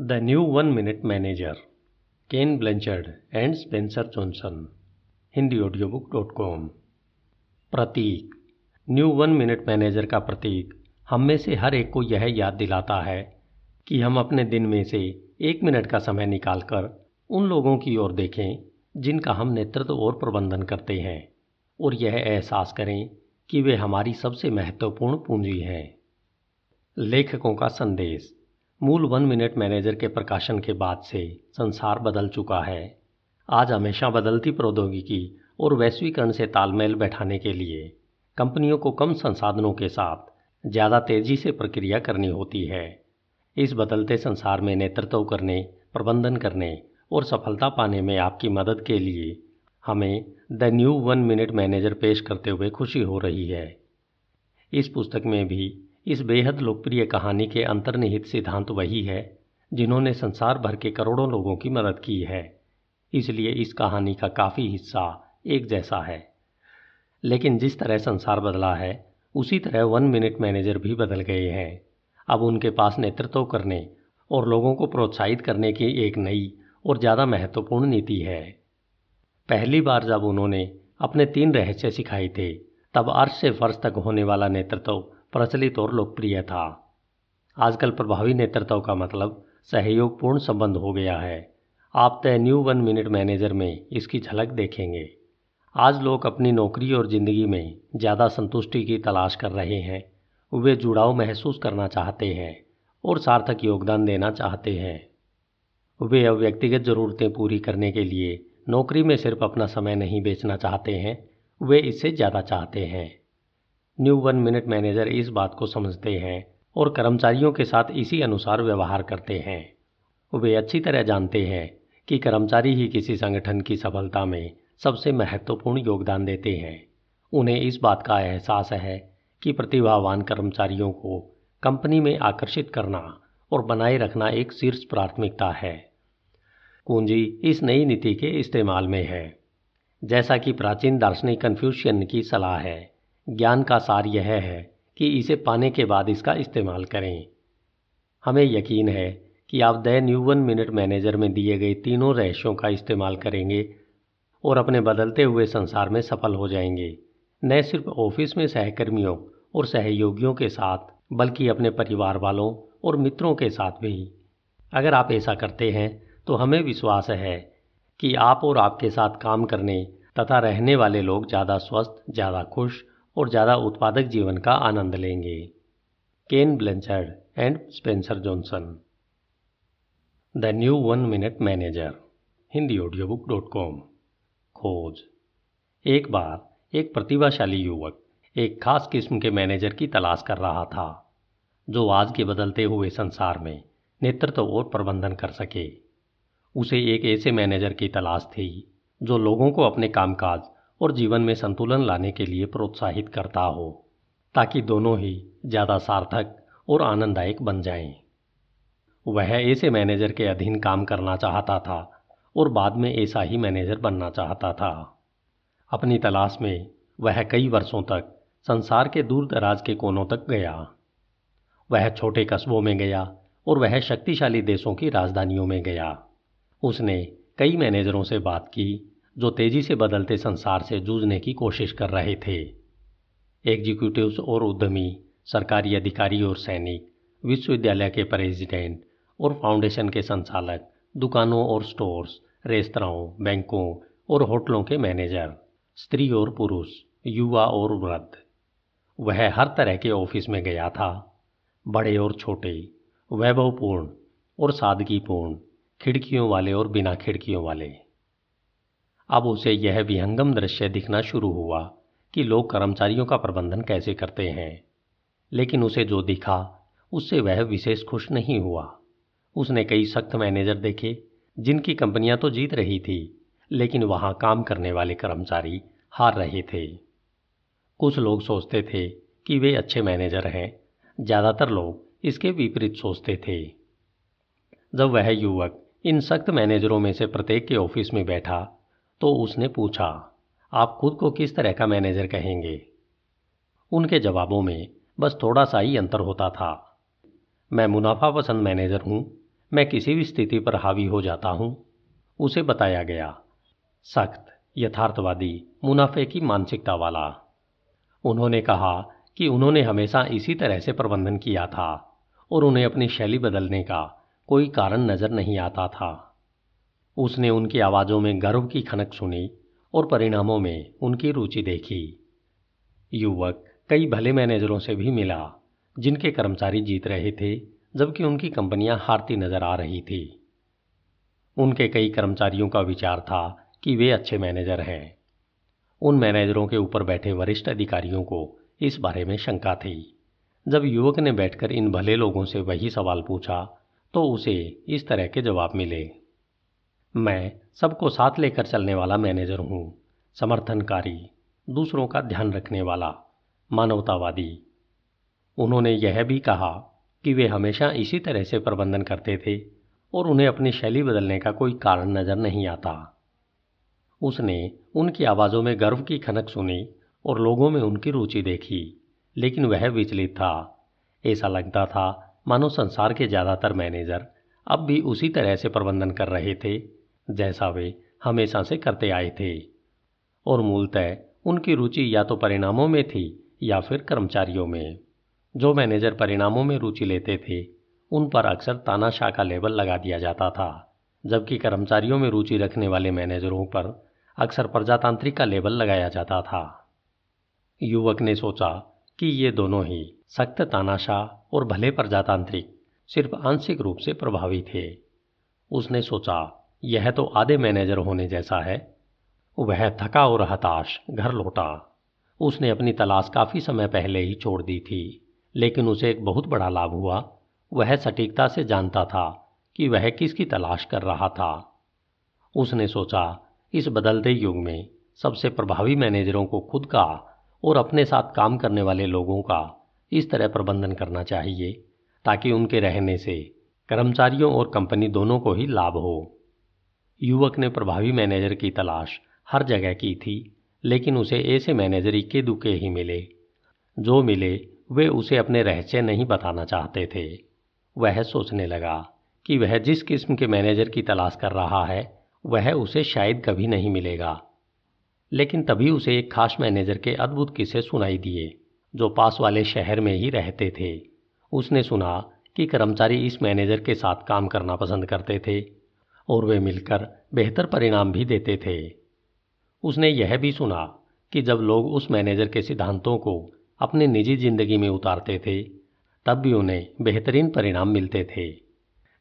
New one minute manager Ken Blanchard and Spencer Johnson Hindi audio book dot com Prateek new one minute manager का प्रतीक हम में से हर एक को यह याद दिलाता है कि हम अपने दिन में से एक मिनट का समय निकालकर उन लोगों की ओर देखें जिनका हम नेतृत्व और प्रबंधन करते हैं और यह एहसास करें कि वे हमारी सबसे महत्वपूर्ण पूंजी हैं। लेखकों का संदेश। मूल वन मिनट मैनेजर के प्रकाशन के बाद से संसार बदल चुका है। आज हमेशा बदलती प्रौद्योगिकी और वैश्वीकरण से तालमेल बैठाने के लिए कंपनियों को कम संसाधनों के साथ ज़्यादा तेज़ी से प्रक्रिया करनी होती है। इस बदलते संसार में नेतृत्व करने, प्रबंधन करने और सफलता पाने में आपकी मदद के लिए हमें the new one minute manager पेश करते हुए खुशी हो रही है। इस पुस्तक में भी इस बेहद लोकप्रिय कहानी के अंतर्निहित सिद्धांत वही है, जिन्होंने संसार भर के करोड़ों लोगों की मदद की है। इसलिए इस कहानी का काफ़ी हिस्सा एक जैसा है। लेकिन जिस तरह संसार बदला है, उसी तरह वन मिनट मैनेजर भी बदल गए हैं। अब उनके पास नेतृत्व करने और लोगों को प्रोत्साहित करने की एक नई और ज़्यादा महत्वपूर्ण नीति है। पहली बार जब उन्होंने अपने तीन रहस्य सिखाए थे, तब अर्श से फर्श तक होने वाला नेतृत्व प्रचलित और लोकप्रिय था। आजकल प्रभावी नेतृत्व का मतलब सहयोगपूर्ण संबंध हो गया है। आप the new one minute manager में इसकी झलक देखेंगे। आज लोग अपनी नौकरी और ज़िंदगी में ज़्यादा संतुष्टि की तलाश कर रहे हैं। वे जुड़ाव महसूस करना चाहते हैं और सार्थक योगदान देना चाहते हैं। वे अब व्यक्तिगत ज़रूरतें पूरी करने के लिए नौकरी में सिर्फ़ अपना समय नहीं बेचना चाहते हैं, वे इससे ज़्यादा चाहते हैं। न्यू वन मिनट मैनेजर इस बात को समझते हैं और कर्मचारियों के साथ इसी अनुसार व्यवहार करते हैं। वे अच्छी तरह जानते हैं कि कर्मचारी ही किसी संगठन की सफलता में सबसे महत्वपूर्ण योगदान देते हैं। उन्हें इस बात का एहसास है कि प्रतिभावान कर्मचारियों को कंपनी में आकर्षित करना और बनाए रखना एक शीर्ष प्राथमिकता है। कुंजी, इस नई नीति के इस्तेमाल में है। जैसा कि प्राचीन दार्शनिक कन्फ्यूशियन की सलाह है ज्ञान का सार यह है कि इसे पाने के बाद इसका इस्तेमाल करें। हमें यकीन है कि आप the new one minute manager में दिए गए तीनों रहस्यों का इस्तेमाल करेंगे और अपने बदलते हुए संसार में सफल हो जाएँगे। न सिर्फ़ ऑफ़िस में सहकर्मियों और सहयोगियों के साथ, बल्कि अपने परिवार वालों और मित्रों के साथ भी। अगर आप ऐसा करते हैं तो हमें विश्वास है कि आप और आपके साथ काम करने तथा रहने वाले लोग ज़्यादा स्वस्थ, ज़्यादा खुश और ज़्यादा उत्पादक जीवन का आनंद लेंगे। Ken Blanchard and Spencer Johnson. The new one minute manager, Hindi audio book dot com. खोज। एक बार एक प्रतिभाशाली युवक एक खास किस्म के मैनेजर की तलाश कर रहा था, जो आज के बदलते हुए संसार में नेतृत्व और प्रबंधन कर सके। उसे एक ऐसे मैनेजर की तलाश थी, जो लोगों को अपने कामकाज और जीवन में संतुलन लाने के लिए प्रोत्साहित करता हो, ताकि दोनों ही ज़्यादा सार्थक और आनंददायक बन जाएँ। वह ऐसे मैनेजर के अधीन काम करना चाहता था और बाद में ऐसा ही मैनेजर बनना चाहता था। अपनी तलाश में वह कई वर्षों तक संसार के दूर दराज के कोनों तक गया। वह छोटे कस्बों में गया और वह शक्तिशाली देशों की राजधानियों में गया। उसने कई मैनेजरों से बात की जो तेज़ी से बदलते संसार से जूझने की कोशिश कर रहे थे। एग्जीक्यूटिव्स और उद्यमी, सरकारी अधिकारी और सैनिक, विश्वविद्यालय के प्रेसिडेंट और फाउंडेशन के संचालक, दुकानों और स्टोर्स रेस्तराओं बैंकों और होटलों के मैनेजर स्त्री और पुरुष, युवा और वृद्ध। वह हर तरह के ऑफ़िस में गया था। बड़े और छोटे, वैभवपूर्ण और सादगीपूर्ण, खिड़कियों वाले और बिना खिड़कियों वाले। अब उसे यह विहंगम दृश्य दिखना शुरू हुआ कि लोग कर्मचारियों का प्रबंधन कैसे करते हैं। लेकिन उसे जो दिखा, उससे वह विशेष खुश नहीं हुआ। उसने कई सख्त मैनेजर देखे, जिनकी कंपनियाँ तो जीत रही थी, लेकिन वहाँ काम करने वाले कर्मचारी हार रहे थे। कुछ लोग सोचते थे कि वे अच्छे मैनेजर हैं, ज़्यादातर लोग इसके विपरीत सोचते थे। जब वह युवक इन सख्त मैनेजरों में से प्रत्येक के ऑफ़िस में बैठा तो उसने पूछा, आप खुद को किस तरह का मैनेजर कहेंगे? उनके जवाबों में बस थोड़ा सा ही अंतर होता था। मैं मुनाफा पसंद मैनेजर हूँ, मैं किसी भी स्थिति पर हावी हो जाता हूँ, उसे बताया गया। सख्त, यथार्थवादी, मुनाफे की मानसिकता वाला। उन्होंने कहा कि उन्होंने हमेशा इसी तरह से प्रबंधन किया था और उन्हें अपनी शैली बदलने का कोई कारण नज़र नहीं आता था। उसने उनकी आवाज़ों में गर्व की खनक सुनी और परिणामों में उनकी रुचि देखी। युवक कई भले मैनेजरों से भी मिला, जिनके कर्मचारी जीत रहे थे, जबकि उनकी कंपनियाँ हारती नज़र आ रही थी। उनके कई कर्मचारियों का विचार था कि वे अच्छे मैनेजर हैं। उन मैनेजरों के ऊपर बैठे वरिष्ठ अधिकारियों को इस बारे में शंका थी। जब युवक ने बैठकर इन भले लोगों से वही सवाल पूछा तो उसे इस तरह के जवाब मिले। मैं सबको साथ लेकर चलने वाला मैनेजर हूँ, समर्थनकारी, दूसरों का ध्यान रखने वाला, मानवतावादी। उन्होंने यह भी कहा कि वे हमेशा इसी तरह से प्रबंधन करते थे और उन्हें अपनी शैली बदलने का कोई कारण नज़र नहीं आता। उसने उनकी आवाज़ों में गर्व की खनक सुनी और लोगों में उनकी रुचि देखी, लेकिन वह विचलित था। ऐसा लगता था, मानो संसार के ज़्यादातर मैनेजर अब भी उसी तरह से प्रबंधन कर रहे थे जैसा वे हमेशा से करते आए थे। और मूलतः उनकी रुचि या तो परिणामों में थी या फिर कर्मचारियों में। जो मैनेजर परिणामों में रुचि लेते थे, उन पर अक्सर तानाशाह का लेबल लगा दिया जाता था, जबकि कर्मचारियों में रुचि रखने वाले मैनेजरों पर अक्सर प्रजातांत्रिक का लेबल लगाया जाता था। युवक ने सोचा कि ये दोनों ही सख्त तानाशाह और भले प्रजातांत्रिक, सिर्फ़ आंशिक रूप से प्रभावी थे। उसने सोचा यह तो आधे मैनेजर होने जैसा है। वह थका और हताश, घर लौटा। उसने अपनी तलाश काफ़ी समय पहले ही छोड़ दी थी, लेकिन उसे एक बहुत बड़ा लाभ हुआ। वह सटीकता से जानता था कि वह किसकी तलाश कर रहा था। उसने सोचा, इस बदलते युग में सबसे प्रभावी मैनेजरों को खुद का और अपने साथ काम करने वाले लोगों का इस तरह प्रबंधन करना चाहिए, ताकि उनके रहने से कर्मचारियों और कंपनी दोनों को ही लाभ हो। युवक ने प्रभावी मैनेजर की तलाश हर जगह की थी, लेकिन उसे ऐसे मैनेजर इक्के दुके ही मिले। जो मिले, वे उसे अपने रहस्य नहीं बताना चाहते थे। वह सोचने लगा कि वह जिस किस्म के मैनेजर की तलाश कर रहा है, वह उसे शायद कभी नहीं मिलेगा। लेकिन तभी उसे एक खास मैनेजर के अद्भुत किस्से सुनाई दिए, जो पास वाले शहर में ही रहते थे। उसने सुना कि कर्मचारी इस मैनेजर के साथ काम करना पसंद करते थे। और वे मिलकर बेहतर परिणाम भी देते थे। उसने यह भी सुना कि जब लोग उस मैनेजर के सिद्धांतों को अपनी निजी ज़िंदगी में उतारते थे, तब भी उन्हें बेहतरीन परिणाम मिलते थे।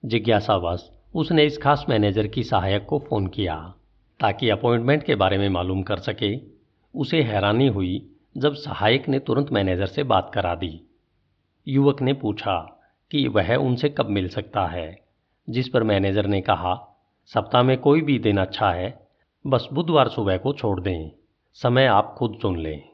जिज्ञासावश, उसने इस खास मैनेजर की सहायक को फ़ोन किया, ताकि अपॉइंटमेंट के बारे में मालूम कर सके। उसे हैरानी हुई जब सहायक ने तुरंत मैनेजर से बात करा दी। युवक ने पूछा कि वह उनसे कब मिल सकता है, जिस पर मैनेजर ने कहा सप्ताह में कोई भी दिन अच्छा है, बस बुधवार सुबह को छोड़ दें। समय आप खुद चुन लें।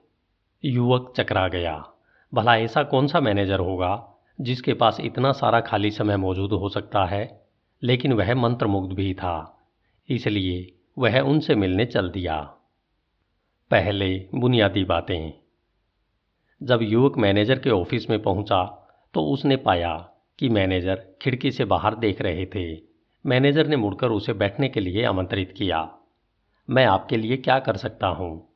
युवक चकरा गया। भला ऐसा कौन सा मैनेजर होगा, जिसके पास इतना सारा खाली समय मौजूद हो सकता है? लेकिन वह मंत्रमुग्ध भी था। इसलिए वह उनसे मिलने चल दिया। पहले बुनियादी बातें। जब युवक मैनेजर के ऑफ़िस में पहुँचा तो उसने पाया कि मैनेजर खिड़की से बाहर देख रहे थे। मैनेजर ने मुड़कर उसे बैठने के लिए आमंत्रित किया। मैं आपके लिए क्या कर सकता हूँ?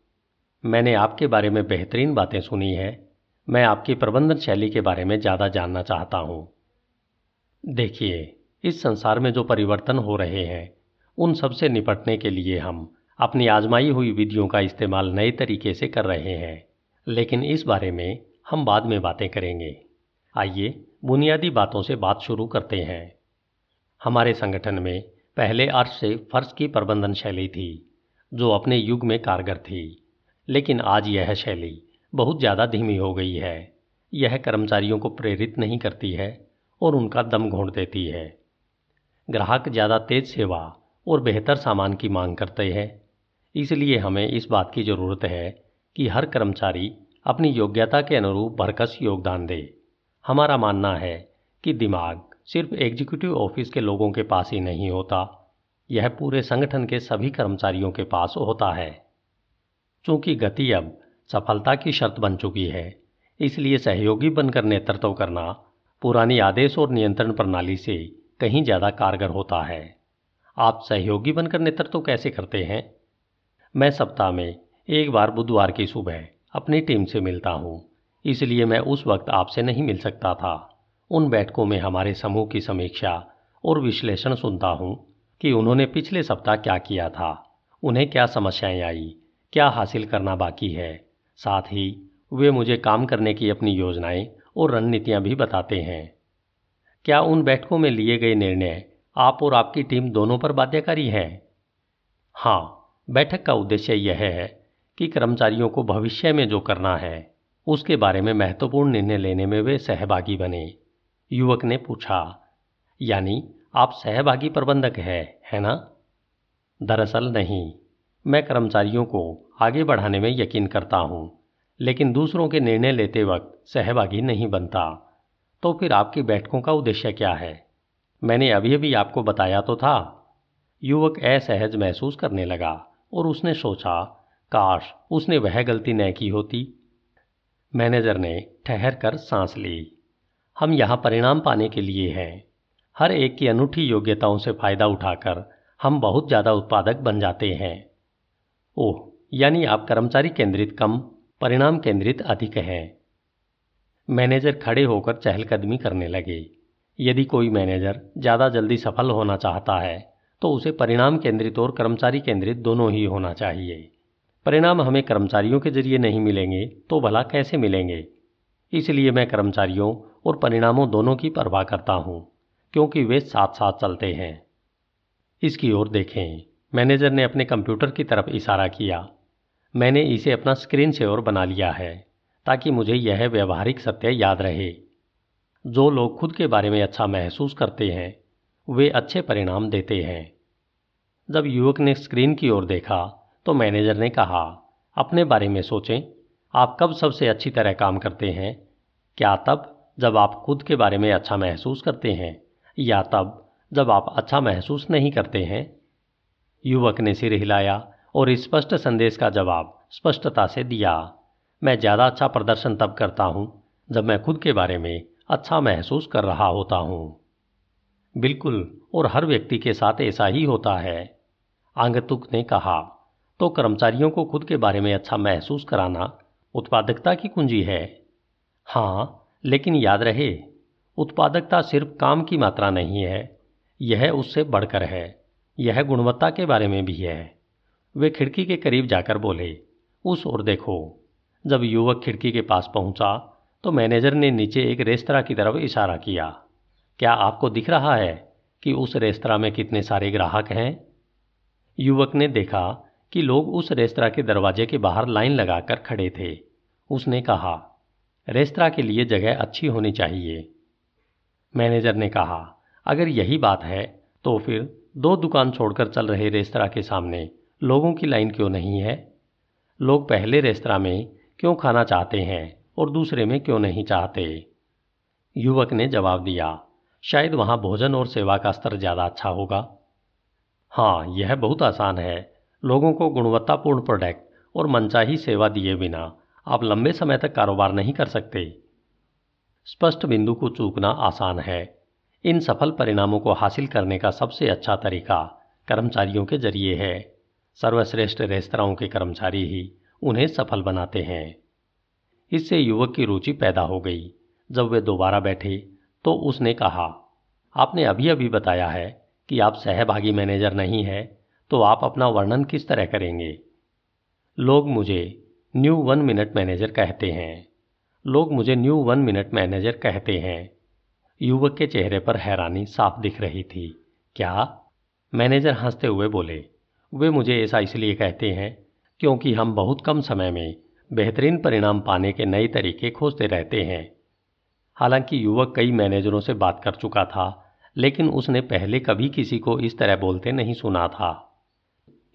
मैंने आपके बारे में बेहतरीन बातें सुनी है। मैं आपकी प्रबंधन शैली के बारे में ज़्यादा जानना चाहता हूँ। देखिए, इस संसार में जो परिवर्तन हो रहे हैं, उन सबसे निपटने के लिए हम अपनी आजमाई हुई विधियों का इस्तेमाल नए तरीके से कर रहे हैं। लेकिन इस बारे में हम बाद में बातें करेंगे। आइए, बुनियादी बातों से बात शुरू करते हैं। हमारे संगठन में पहले अर्श से फर्श की प्रबंधन शैली थी, जो अपने युग में कारगर थी। लेकिन आज यह शैली बहुत ज़्यादा धीमी हो गई है। यह कर्मचारियों को प्रेरित नहीं करती है और उनका दम घोंट देती है। ग्राहक ज़्यादा तेज सेवा और बेहतर सामान की मांग करते हैं। इसलिए हमें इस बात की ज़रूरत है कि हर कर्मचारी अपनी योग्यता के अनुरूप भरकस योगदान दे। हमारा मानना है कि दिमाग सिर्फ़ एग्जीक्यूटिव ऑफ़िस के लोगों के पास ही नहीं होता। यह पूरे संगठन के सभी कर्मचारियों के पास होता है। चूँकि गति अब सफलता की शर्त बन चुकी है, इसलिए सहयोगी बनकर नेतृत्व करना पुरानी आदेश और नियंत्रण प्रणाली से कहीं ज़्यादा कारगर होता है। आप सहयोगी बनकर नेतृत्व कैसे करते हैं? मैं सप्ताह में एक बार बुधवार की सुबह अपनी टीम से मिलता हूँ, इसलिए मैं उस वक्त आपसे नहीं मिल सकता था। उन बैठकों में हमारे समूह की समीक्षा और विश्लेषण सुनता हूँ कि उन्होंने पिछले सप्ताह क्या किया था, उन्हें क्या समस्याएँ आई, क्या हासिल करना बाकी है। साथ ही वे मुझे काम करने की अपनी योजनाएँ और रणनीतियाँ भी बताते हैं। क्या उन बैठकों में लिए गए निर्णय आप और आपकी टीम दोनों पर बाध्यकारी हैं? हाँ बैठक का उद्देश्य यह है कि कर्मचारियों को भविष्य में जो करना है, उसके बारे में महत्वपूर्ण निर्णय लेने में वे सहभागी बने। युवक ने पूछा, यानी आप सहभागी प्रबंधक हैं, है ना? दरअसल नहीं। मैं कर्मचारियों को आगे बढ़ाने में यकीन करता हूँ, लेकिन दूसरों के निर्णय लेते वक्त सहभागी नहीं बनता। तो फिर आपकी बैठकों का उद्देश्य क्या है? मैंने अभी अभी आपको बताया तो था। युवक असहज महसूस करने लगा और उसने सोचा, काश उसने वह गलती न की होती। मैनेजर ने ठहर कर सांस ली। हम यहाँ परिणाम पाने के लिए हैं। हर एक की अनूठी योग्यताओं से फ़ायदा उठाकर हम बहुत ज़्यादा उत्पादक बन जाते हैं। ओह, यानी आप कर्मचारी केंद्रित कम, परिणाम केंद्रित अधिक हैं। मैनेजर खड़े होकर चहलकदमी करने लगे। यदि कोई मैनेजर ज़्यादा जल्दी सफल होना चाहता है तो उसे परिणाम केंद्रित और कर्मचारी केंद्रित दोनों ही होना चाहिए। परिणाम हमें कर्मचारियों के ज़रिए नहीं मिलेंगे तो भला कैसे मिलेंगे? इसलिए मैं कर्मचारियों और परिणामों दोनों की परवाह करता हूँ, क्योंकि वे साथ साथ चलते हैं। इसकी ओर देखें, मैनेजर ने अपने कंप्यूटर की तरफ़ इशारा किया। मैंने इसे अपना स्क्रीन सेवर बना लिया है, ताकि मुझे यह व्यवहारिक सत्य याद रहे। जो लोग खुद के बारे में अच्छा महसूस करते हैं, वे अच्छे परिणाम देते हैं। जब युवक ने स्क्रीन की ओर देखा तो मैनेजर ने कहा, अपने बारे में सोचें, आप कब सबसे अच्छी तरह काम करते हैं? क्या तब जब आप खुद के बारे में अच्छा महसूस करते हैं, या तब जब आप अच्छा महसूस नहीं करते हैं? युवक ने सिर हिलाया और स्पष्ट संदेश का जवाब स्पष्टता से दिया, मैं ज़्यादा अच्छा प्रदर्शन तब करता हूँ, जब मैं खुद के बारे में अच्छा महसूस कर रहा होता हूँ। बिल्कुल, और हर व्यक्ति के साथ ऐसा ही होता है। आंगतुक ने कहा तो कर्मचारियों को खुद के बारे में अच्छा महसूस कराना उत्पादकता की कुंजी है? हाँ लेकिन याद रहे, उत्पादकता सिर्फ़ काम की मात्रा नहीं है, यह उससे बढ़कर है, यह गुणवत्ता के बारे में भी है। वे खिड़की के करीब जाकर बोले, उस ओर देखो, जब युवक खिड़की के पास पहुँचा तो मैनेजर ने नीचे एक रेस्तरा की तरफ़ इशारा किया। क्या आपको दिख रहा है कि उस रेस्तरा में कितने सारे ग्राहक हैं? युवक ने देखा कि लोग उस रेस्तरा के दरवाजे के बाहर लाइन लगाकर खड़े थे। उसने कहा रेस्तरा के लिए जगह अच्छी होनी चाहिए। मैनेजर ने कहा, अगर यही बात है तो फिर दो दुकान छोड़कर चल रहे रेस्तरा के सामने लोगों की लाइन क्यों नहीं है? लोग पहले रेस्तरा में क्यों खाना चाहते हैं और दूसरे में क्यों नहीं चाहते? युवक ने जवाब दिया, शायद वहाँ भोजन और सेवा का स्तर ज़्यादा अच्छा होगा। हाँ यह बहुत आसान है। लोगों को गुणवत्तापूर्ण प्रोडक्ट और मनचाही सेवा दिए बिना आप लंबे समय तक कारोबार नहीं कर सकते। स्पष्ट बिंदु को चूकना आसान है। इन सफल परिणामों को हासिल करने का सबसे अच्छा तरीका कर्मचारियों के ज़रिए है। सर्वश्रेष्ठ रेस्तराओं के कर्मचारी ही उन्हें सफल बनाते हैं। इससे युवक की रुचि पैदा हो गई। जब वे दोबारा बैठे तो उसने कहा, आपने अभी अभी बताया है कि आप सहभागी मैनेजर नहीं हैं तो आप अपना वर्णन किस तरह करेंगे? लोग मुझे न्यू वन मिनट मैनेजर कहते हैं। लोग मुझे न्यू वन मिनट मैनेजर कहते हैं। युवक के चेहरे पर हैरानी साफ़ दिख रही थी। क्या? मैनेजर हँसते हुए बोले, वे मुझे ऐसा इसलिए कहते हैं क्योंकि हम बहुत कम समय में बेहतरीन परिणाम पाने के नए तरीके खोजते रहते हैं। हालाँकि युवक कई मैनेजरों से बात कर चुका था, लेकिन उसने पहले कभी किसी को इस तरह बोलते नहीं सुना था।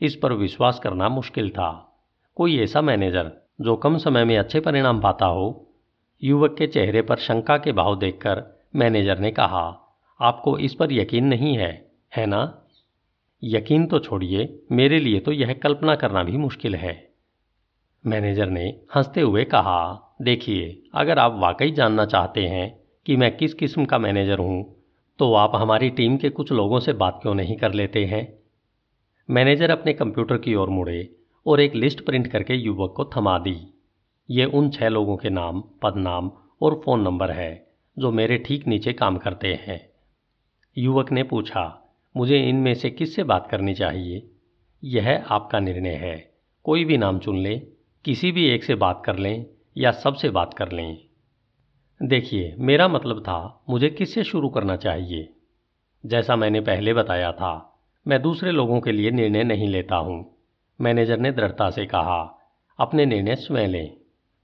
इस पर विश्वास करना मुश्किल था। कोई ऐसा मैनेजर जो कम समय में अच्छे परिणाम पाता हो? युवक के चेहरे पर शंका के भाव देखकर मैनेजर ने कहा, आपको इस पर यकीन नहीं है है ना? यकीन तो छोड़िए, मेरे लिए तो यह कल्पना करना भी मुश्किल है। मैनेजर ने हँसते हुए कहा, देखिए, अगर आप वाकई जानना चाहते हैं कि मैं किस किस्म का मैनेजर हूँ तो आप हमारी टीम के कुछ लोगों से बात क्यों नहीं कर लेते हैं? मैनेजर अपने कंप्यूटर की ओर मुड़े और एक लिस्ट प्रिंट करके युवक को थमा दी। ये उन छह लोगों के नाम, पदनाम और फ़ोन नंबर है, जो मेरे ठीक नीचे काम करते हैं। युवक ने पूछा, मुझे इनमें से किससे बात करनी चाहिए? यह आपका निर्णय है। कोई भी नाम चुन लें, किसी भी एक से बात कर लें या सबसे बात कर लें। देखिए, मेरा मतलब था, मुझे किससे शुरू करना चाहिए? जैसा मैंने पहले बताया था, मैं दूसरे लोगों के लिए निर्णय नहीं लेता हूँ। मैनेजर ने दृढ़ता से कहा, अपने निर्णय स्वयं लें।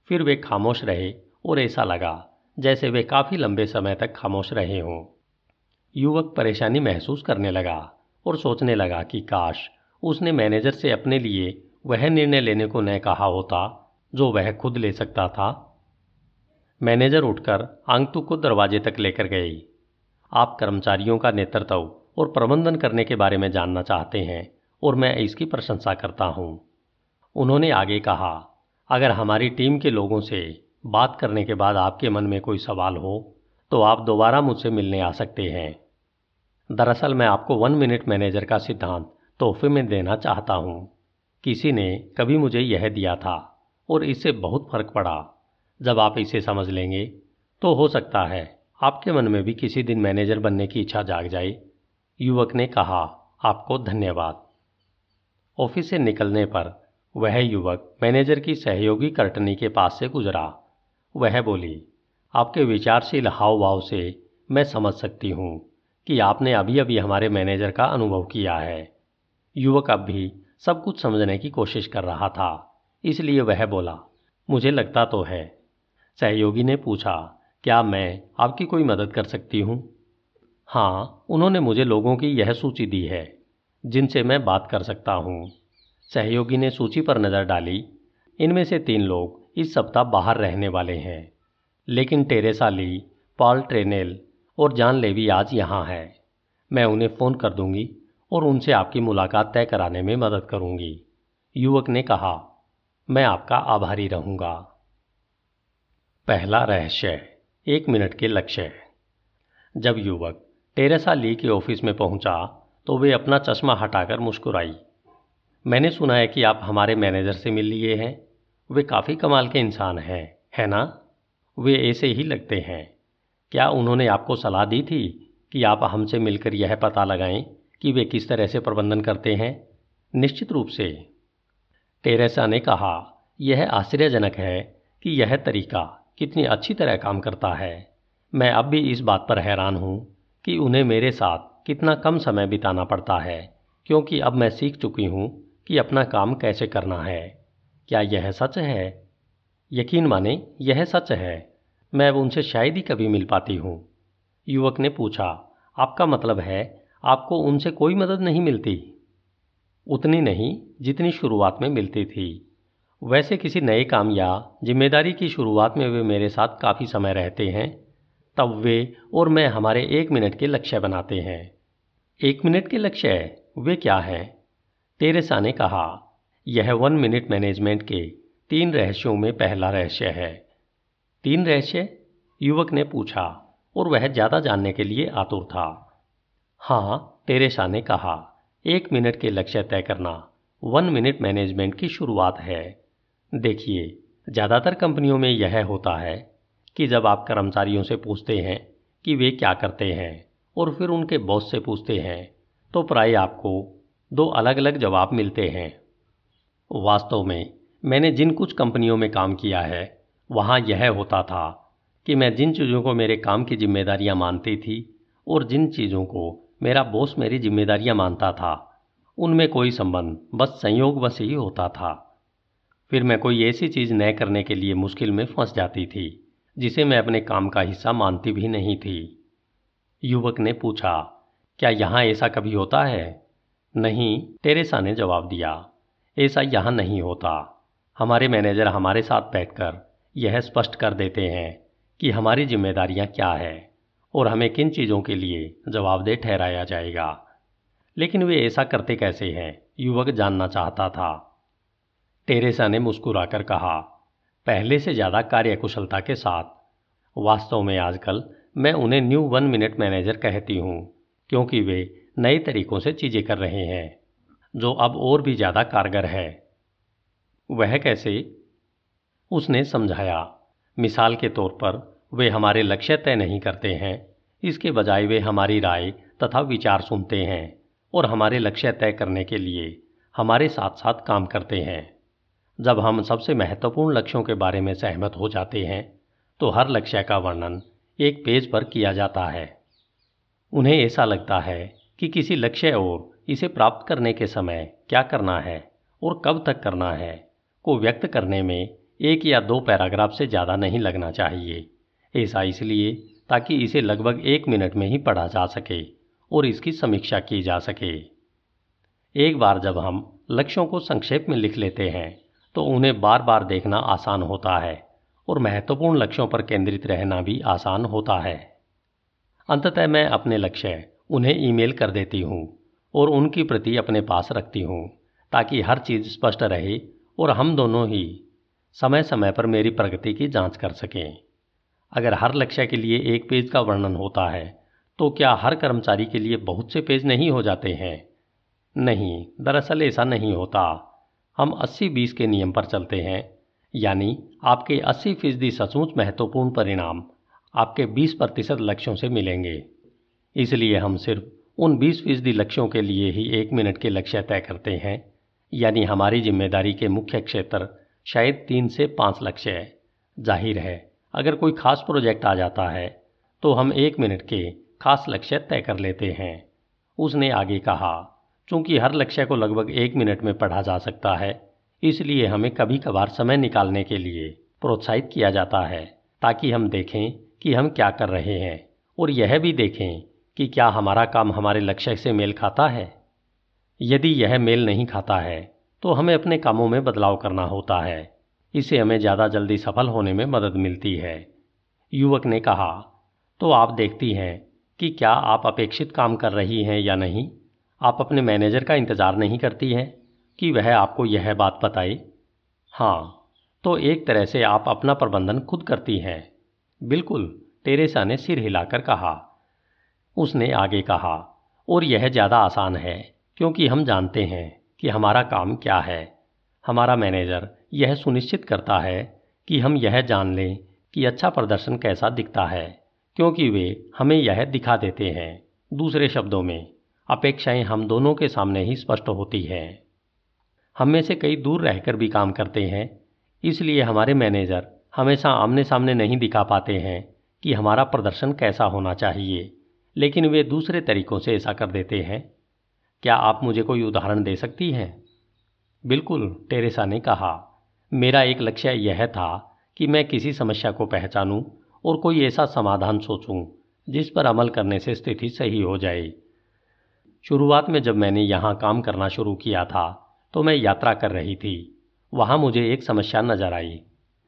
फिर वे खामोश रहे और ऐसा लगा, जैसे वे काफ़ी लंबे समय तक खामोश रहे हों। युवक परेशानी महसूस करने लगा और सोचने लगा कि, काश उसने मैनेजर से अपने लिए वह निर्णय लेने को न कहा होता, जो वह खुद ले सकता था। मैनेजर उठकर आंगतू को दरवाजे तक लेकर गई। आप कर्मचारियों का नेतृत्व और प्रबंधन करने के बारे में जानना चाहते हैं और मैं इसकी प्रशंसा करता हूँ। उन्होंने आगे कहा, अगर हमारी टीम के लोगों से बात करने के बाद आपके मन में कोई सवाल हो तो आप दोबारा मुझसे मिलने आ सकते हैं। दरअसल मैं आपको वन मिनट मैनेजर का सिद्धांत तोहफे में देना चाहता हूँ। किसी ने कभी मुझे यह दिया था और इससे बहुत फ़र्क पड़ा। जब आप इसे समझ लेंगे तो हो सकता है आपके मन में भी किसी दिन मैनेजर बनने की इच्छा जाग जाए। युवक ने कहा, आपको धन्यवाद। ऑफ़िस से निकलने पर वह युवक मैनेजर की सहयोगी कर्टनी के पास से गुजरा। वह बोली, आपके विचारशील हाव भाव से मैं समझ सकती हूँ कि आपने अभी अभी हमारे मैनेजर का अनुभव किया है। युवक अब भी सब कुछ समझने की कोशिश कर रहा था, इसलिए वह बोला, मुझे लगता तो है। सहयोगी ने पूछा, क्या मैं आपकी कोई मदद कर सकती हूँ? हाँ उन्होंने मुझे लोगों की यह सूची दी है। जिनसे मैं बात कर सकता हूँ। सहयोगी ने सूची पर नज़र डाली। इनमें से तीन लोग इस सप्ताह बाहर रहने वाले हैं। लेकिन टेरेसा ली, पॉल ट्रेनेल और जान लेवी आज यहाँ है। मैं उन्हें फ़ोन कर दूँगी और उनसे आपकी मुलाकात तय कराने में मदद करूँगी। युवक ने कहा, मैं आपका आभारी रहूँगा। पहला रहस्य, एक मिनट के लक्ष्य। जब युवक टेरेसा ली के ऑफ़िस में पहुँचा तो वे अपना चश्मा हटाकर मुस्कुराई। मैंने सुना है कि आप हमारे मैनेजर से मिल लिए हैं। वे काफ़ी कमाल के इंसान हैं, है ना? वे ऐसे ही लगते हैं। क्या उन्होंने आपको सलाह दी थी कि आप हमसे मिलकर यह पता लगाएँ कि वे किस तरह से प्रबंधन करते हैं? निश्चित रूप से। टेरेसा ने कहा, यह आश्चर्यजनक है कि यह तरीका कितनी अच्छी तरह काम करता है। मैं अब भी इस बात पर हैरान हूँ कि उन्हें मेरे साथ कितना कम समय बिताना पड़ता है, क्योंकि अब मैं सीख चुकी हूँ कि अपना काम कैसे करना है। क्या यह सच है? यकीन माने, यह सच है। मैं अब उनसे शायद ही कभी मिल पाती हूँ। युवक ने पूछा, आपका मतलब है आपको उनसे कोई मदद नहीं मिलती? उतनी नहीं, जितनी शुरुआत में मिलती थी। वैसे किसी नए काम या ज़िम्मेदारी की शुरुआत में वे मेरे साथ काफ़ी समय रहते हैं तब वे और मैं हमारे एक मिनट के लक्ष्य बनाते हैं। एक मिनट के लक्ष्य वे क्या हैं? टेरेसा ने कहा, यह वन मिनट मैनेजमेंट के तीन रहस्यों में पहला रहस्य है। तीन रहस्य? युवक ने पूछा और वह ज़्यादा जानने के लिए आतुर था। हाँ टेरेसा ने कहा, एक मिनट के लक्ष्य तय करना वन मिनट मैनेजमेंट की शुरुआत है। देखिए, ज़्यादातर कंपनियों में यह होता है कि जब आप कर्मचारियों से पूछते हैं कि वे क्या करते हैं और फिर उनके बॉस से पूछते हैं तो प्राय आपको दो अलग अलग जवाब मिलते हैं। वास्तव में, मैंने जिन कुछ कंपनियों में काम किया है, वहाँ यह होता था कि मैं जिन चीज़ों को मेरे काम की जिम्मेदारियाँ मानती थी और जिन चीज़ों को मेरा बॉस मेरी जिम्मेदारियाँ मानता था, उनमें कोई संबंध, बस संयोग बस ही होता था। फिर मैं कोई ऐसी चीज़ न करने के लिए मुश्किल में फंस जाती थी। जिसे मैं अपने काम का हिस्सा मानती भी नहीं थी। युवक ने पूछा, क्या यहाँ ऐसा कभी होता है? नहीं, टेरेसा ने जवाब दिया, ऐसा यहाँ नहीं होता। हमारे मैनेजर हमारे साथ बैठकर यह स्पष्ट कर देते हैं कि हमारी जिम्मेदारियाँ क्या है और हमें किन चीज़ों के लिए जवाबदेह ठहराया जाएगा। लेकिन वे ऐसा करते कैसे हैं, युवक जानना चाहता था। टेरेसा ने मुस्कुराकर कहा पहले से ज़्यादा कार्यकुशलता के साथ। वास्तव में आजकल मैं उन्हें न्यू वन मिनट मैनेजर कहती हूँ, क्योंकि वे नए तरीकों से चीज़ें कर रहे हैं, जो अब और भी ज़्यादा कारगर है। वह कैसे? उसने समझाया। मिसाल के तौर पर, वे हमारे लक्ष्य तय नहीं करते हैं। इसके बजाय वे हमारी राय तथा विचार सुनते हैं और हमारे लक्ष्य तय करने के लिए हमारे साथ साथ काम करते हैं। जब हम सबसे महत्वपूर्ण लक्ष्यों के बारे में सहमत हो जाते हैं तो हर लक्ष्य का वर्णन एक पेज पर किया जाता है। उन्हें ऐसा लगता है कि किसी लक्ष्य और इसे प्राप्त करने के समय क्या करना है और कब तक करना है को व्यक्त करने में एक या दो पैराग्राफ से ज़्यादा नहीं लगना चाहिए। ऐसा इसलिए ताकि इसे लगभग एक मिनट में ही पढ़ा जा सके और इसकी समीक्षा की जा सके। एक बार जब हम लक्ष्यों को संक्षेप में लिख लेते हैं तो उन्हें बार बार देखना आसान होता है और महत्वपूर्ण लक्ष्यों पर केंद्रित रहना भी आसान होता है। अंततः मैं अपने लक्ष्य, उन्हें ईमेल कर देती हूँ और उनकी प्रति अपने पास रखती हूँ, ताकि हर चीज़ स्पष्ट रहे और हम दोनों ही समय समय पर मेरी प्रगति की जाँच कर सकें। अगर हर लक्ष्य के लिए एक पेज का वर्णन होता है तो क्या हर कर्मचारी के लिए बहुत से पेज नहीं हो जाते हैं? नहीं, दरअसल ऐसा नहीं होता। हम 80-20 के नियम पर चलते हैं, यानी आपके 80 फ़ीसदी सचमुच महत्वपूर्ण परिणाम आपके 20 प्रतिशत लक्ष्यों से मिलेंगे। इसलिए हम सिर्फ़ उन 20 फ़ीसदी लक्ष्यों के लिए ही एक मिनट के लक्ष्य तय करते हैं, यानी हमारी ज़िम्मेदारी के मुख्य क्षेत्र शायद तीन से पाँच लक्ष्य है। ज़ाहिर है, अगर कोई खास प्रोजेक्ट आ जाता है तो हम एक मिनट के खास लक्ष्य तय कर लेते हैं। उसने आगे कहा चूँकि हर लक्ष्य को लगभग एक मिनट में पढ़ा जा सकता है, इसलिए हमें कभी कभार समय निकालने के लिए प्रोत्साहित किया जाता है, ताकि हम देखें कि हम क्या कर रहे हैं, और यह भी देखें कि क्या हमारा काम हमारे लक्ष्य से मेल खाता है। यदि यह मेल नहीं खाता है तो हमें अपने कामों में बदलाव करना होता है। इससे हमें ज़्यादा जल्दी सफल होने में मदद मिलती है। युवक ने कहा तो आप देखती हैं कि क्या आप अपेक्षित काम कर रही हैं या नहीं? आप अपने मैनेजर का इंतज़ार नहीं करती हैं कि वह आपको यह बात बताए? हाँ तो एक तरह से आप अपना प्रबंधन खुद करती हैं। बिल्कुल, टेरेसा ने सिर हिलाकर कहा। उसने आगे कहा, और यह ज़्यादा आसान है, क्योंकि हम जानते हैं कि हमारा काम क्या है। हमारा मैनेजर यह सुनिश्चित करता है कि हम यह जान लें कि अच्छा प्रदर्शन कैसा दिखता है, क्योंकि वे हमें यह दिखा देते हैं दूसरे शब्दों में अपेक्षाएँ हम दोनों के सामने ही स्पष्ट होती हैं। हम में से कई दूर रहकर भी काम करते हैं, इसलिए हमारे मैनेजर हमेशा आमने सामने नहीं दिखा पाते हैं कि हमारा प्रदर्शन कैसा होना चाहिए, लेकिन वे दूसरे तरीकों से ऐसा कर देते हैं। क्या आप मुझे कोई उदाहरण दे सकती हैं? बिल्कुल, टेरेसा ने कहा। मेरा एक लक्ष्य यह था कि मैं किसी समस्या को पहचानूं और कोई ऐसा समाधान सोचूं जिस पर अमल करने से स्थिति सही हो जाए। शुरुआत में जब मैंने यहाँ काम करना शुरू किया था तो मैं यात्रा कर रही थी। वहाँ मुझे एक समस्या नज़र आई,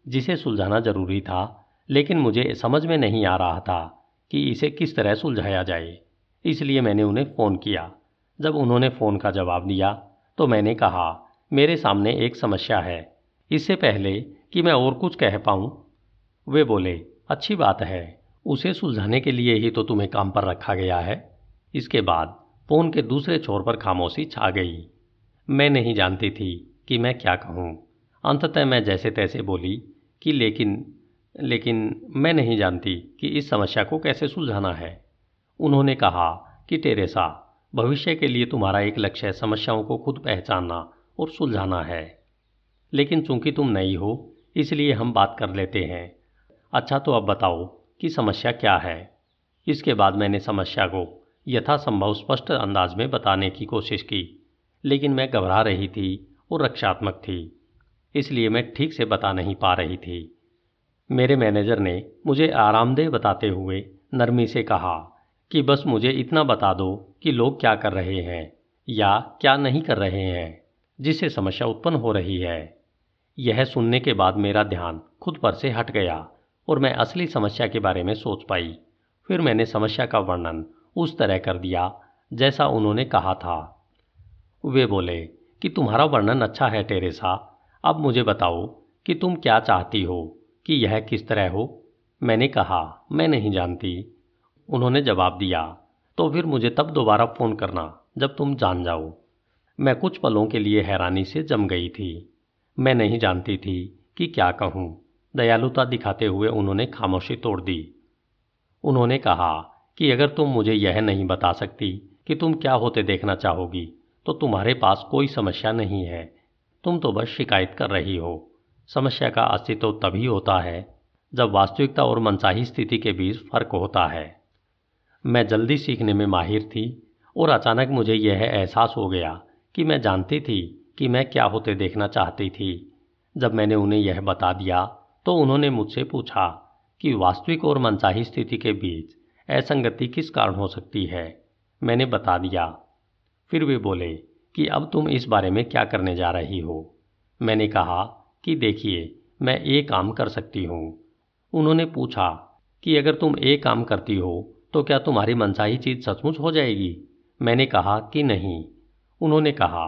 जिसे सुलझाना ज़रूरी था, लेकिन मुझे समझ में नहीं आ रहा था कि इसे किस तरह सुलझाया जाए। इसलिए मैंने उन्हें फ़ोन किया। जब उन्होंने फ़ोन का जवाब दिया तो मैंने कहा, मेरे सामने एक समस्या है। इससे पहले कि मैं और कुछ कह पाऊँ? वे बोले, अच्छी बात है। उसे सुलझाने के लिए ही तो तुम्हें काम पर रखा गया है। इसके बाद फ़ोन के दूसरे छोर पर खामोशी छा गई। मैं नहीं जानती थी कि मैं क्या कहूँ। अंततः मैं जैसे तैसे बोली कि लेकिन लेकिन मैं नहीं जानती कि इस समस्या को कैसे सुलझाना है। उन्होंने कहा कि, टेरेसा, भविष्य के लिए तुम्हारा एक लक्ष्य समस्याओं को खुद पहचानना और सुलझाना है। लेकिन चूँकि तुम नई हो, इसलिए हम बात कर लेते हैं। अच्छा तो अब बताओ कि समस्या क्या है? इसके बाद मैंने समस्या को यथासंभव स्पष्ट अंदाज में बताने की कोशिश की, लेकिन मैं घबरा रही थी और रक्षात्मक थी, इसलिए मैं ठीक से बता नहीं पा रही थी। मेरे मैनेजर ने मुझे आरामदेह बताते हुए नरमी से कहा कि बस मुझे इतना बता दो कि लोग क्या कर रहे हैं या क्या नहीं कर रहे हैं, जिससे समस्या उत्पन्न हो रही है। यह सुनने के बाद मेरा ध्यान खुद पर से हट गया और मैं असली समस्या के बारे में सोच पाई। फिर मैंने समस्या का वर्णन उस तरह कर दिया जैसा उन्होंने कहा था। वे बोले कि तुम्हारा वर्णन अच्छा है टेरेसा, अब मुझे बताओ कि तुम क्या चाहती हो, कि यह किस तरह हो? मैंने कहा, मैं नहीं जानती। उन्होंने जवाब दिया तो फिर मुझे तब दोबारा फ़ोन करना जब तुम जान जाओ। मैं कुछ पलों के लिए हैरानी से जम गई थी। मैं नहीं जानती थी कि क्या कहूँ। दयालुता दिखाते हुए उन्होंने खामोशी तोड़ दी। उन्होंने कहा कि अगर तुम मुझे यह नहीं बता सकती कि तुम क्या होते देखना चाहोगी तो तुम्हारे पास कोई समस्या नहीं है। तुम तो बस शिकायत कर रही हो। समस्या का अस्तित्व तभी होता है जब वास्तविकता और मनसाही स्थिति के बीच फ़र्क होता है। मैं जल्दी सीखने में माहिर थी और अचानक मुझे यह एहसास हो गया कि मैं जानती थी कि मैं क्या होते देखना चाहती थी। जब मैंने उन्हें यह बता दिया तो उन्होंने मुझसे पूछा कि वास्तविक और मनचाही स्थिति के बीच असंगति किस कारण हो सकती है? मैंने बता दिया। फिर वे बोले कि अब तुम इस बारे में क्या करने जा रही हो? मैंने कहा कि देखिए, मैं एक काम कर सकती हूँ। उन्होंने पूछा कि अगर तुम एक काम करती हो तो क्या तुम्हारी मनसाही चीज़ सचमुच हो जाएगी? मैंने कहा कि नहीं। उन्होंने कहा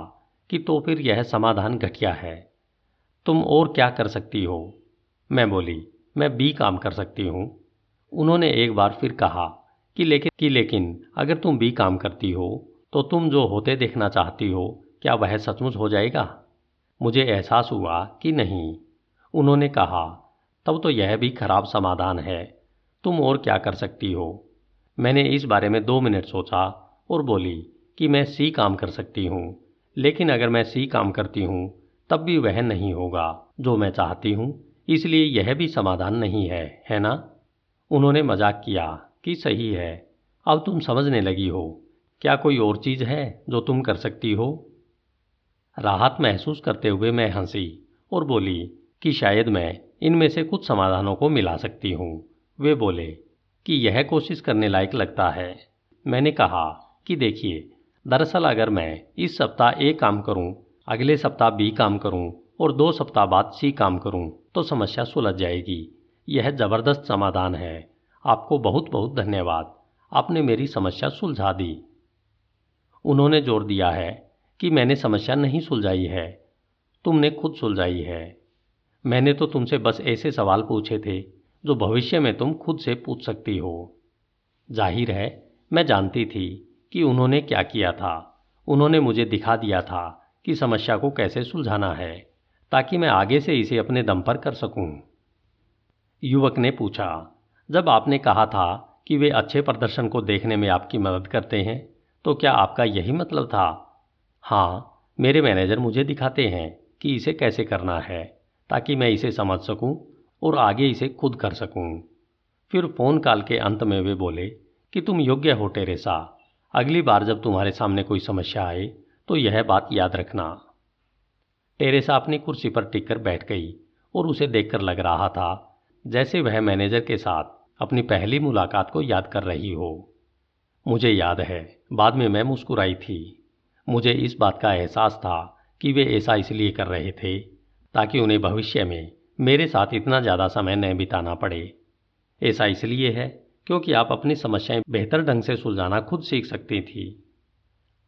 कि तो फिर यह समाधान घटिया है। तुम और क्या कर सकती हो? मैं बोली, मैं बी काम कर सकती हूँ। उन्होंने एक बार फिर कहा कि लेकिन कि लेकिन, अगर तुम बी काम करती हो तो तुम जो होते देखना चाहती हो, क्या वह सचमुच हो जाएगा? मुझे एहसास हुआ कि नहीं। उन्होंने कहा, तब तो यह भी खराब समाधान है। तुम और क्या कर सकती हो? मैंने इस बारे में दो मिनट सोचा और बोली कि मैं सी काम कर सकती हूँ, लेकिन अगर मैं सी काम करती हूँ, तब भी वह नहीं होगा, जो मैं चाहती हूँ। इसलिए यह भी समाधान नहीं है है ना? उन्होंने मज़ाक किया कि सही है। अब तुम समझने लगी हो। क्या कोई और चीज़ है जो तुम कर सकती हो? राहत महसूस करते हुए मैं हँसी और बोली कि शायद मैं इनमें से कुछ समाधानों को मिला सकती हूँ। वे बोले कि यह कोशिश करने लायक लगता है। मैंने कहा कि देखिए दरअसल अगर मैं इस सप्ताह ए काम करूँ, अगले सप्ताह बी काम करूँ और दो सप्ताह बाद सी काम करूँ, तो समस्या सुलझ जाएगी। यह ज़बरदस्त समाधान है। आपको बहुत बहुत धन्यवाद। आपने मेरी समस्या सुलझा दी। उन्होंने ज़ोर दिया है कि मैंने समस्या नहीं सुलझाई है। तुमने खुद सुलझाई है। मैंने तो तुमसे बस ऐसे सवाल पूछे थे, जो भविष्य में तुम खुद से पूछ सकती हो। ज़ाहिर है, मैं जानती थी कि उन्होंने क्या किया था। उन्होंने मुझे दिखा दिया था कि समस्या को कैसे सुलझाना है, ताकि मैं आगे से इसे अपने दम पर कर सकूँ। युवक ने पूछा, जब आपने कहा था कि वे अच्छे प्रदर्शन को देखने में आपकी मदद करते हैं तो क्या आपका यही मतलब था? हाँ मेरे मैनेजर मुझे दिखाते हैं कि इसे कैसे करना है, ताकि मैं इसे समझ सकूँ और आगे इसे खुद कर सकूँ। फिर फ़ोन कॉल के अंत में वे बोले, कि तुम योग्य हो, टेरेसा। अगली बार जब तुम्हारे सामने कोई समस्या आए तो यह बात याद रखना। टेरेसा अपनी कुर्सी पर टिक कर बैठ गई और उसे देखकर लग रहा था जैसे वह मैनेजर के साथ अपनी पहली मुलाकात को याद कर रही हो। मुझे याद है, बाद में मैं मुस्कुराई थी। मुझे इस बात का एहसास था कि वे ऐसा इसलिए कर रहे थे ताकि उन्हें भविष्य में मेरे साथ इतना ज़्यादा समय न बिताना पड़े। ऐसा इसलिए है क्योंकि आप अपनी समस्याएँ बेहतर ढंग से सुलझाना खुद सीख सकती थी।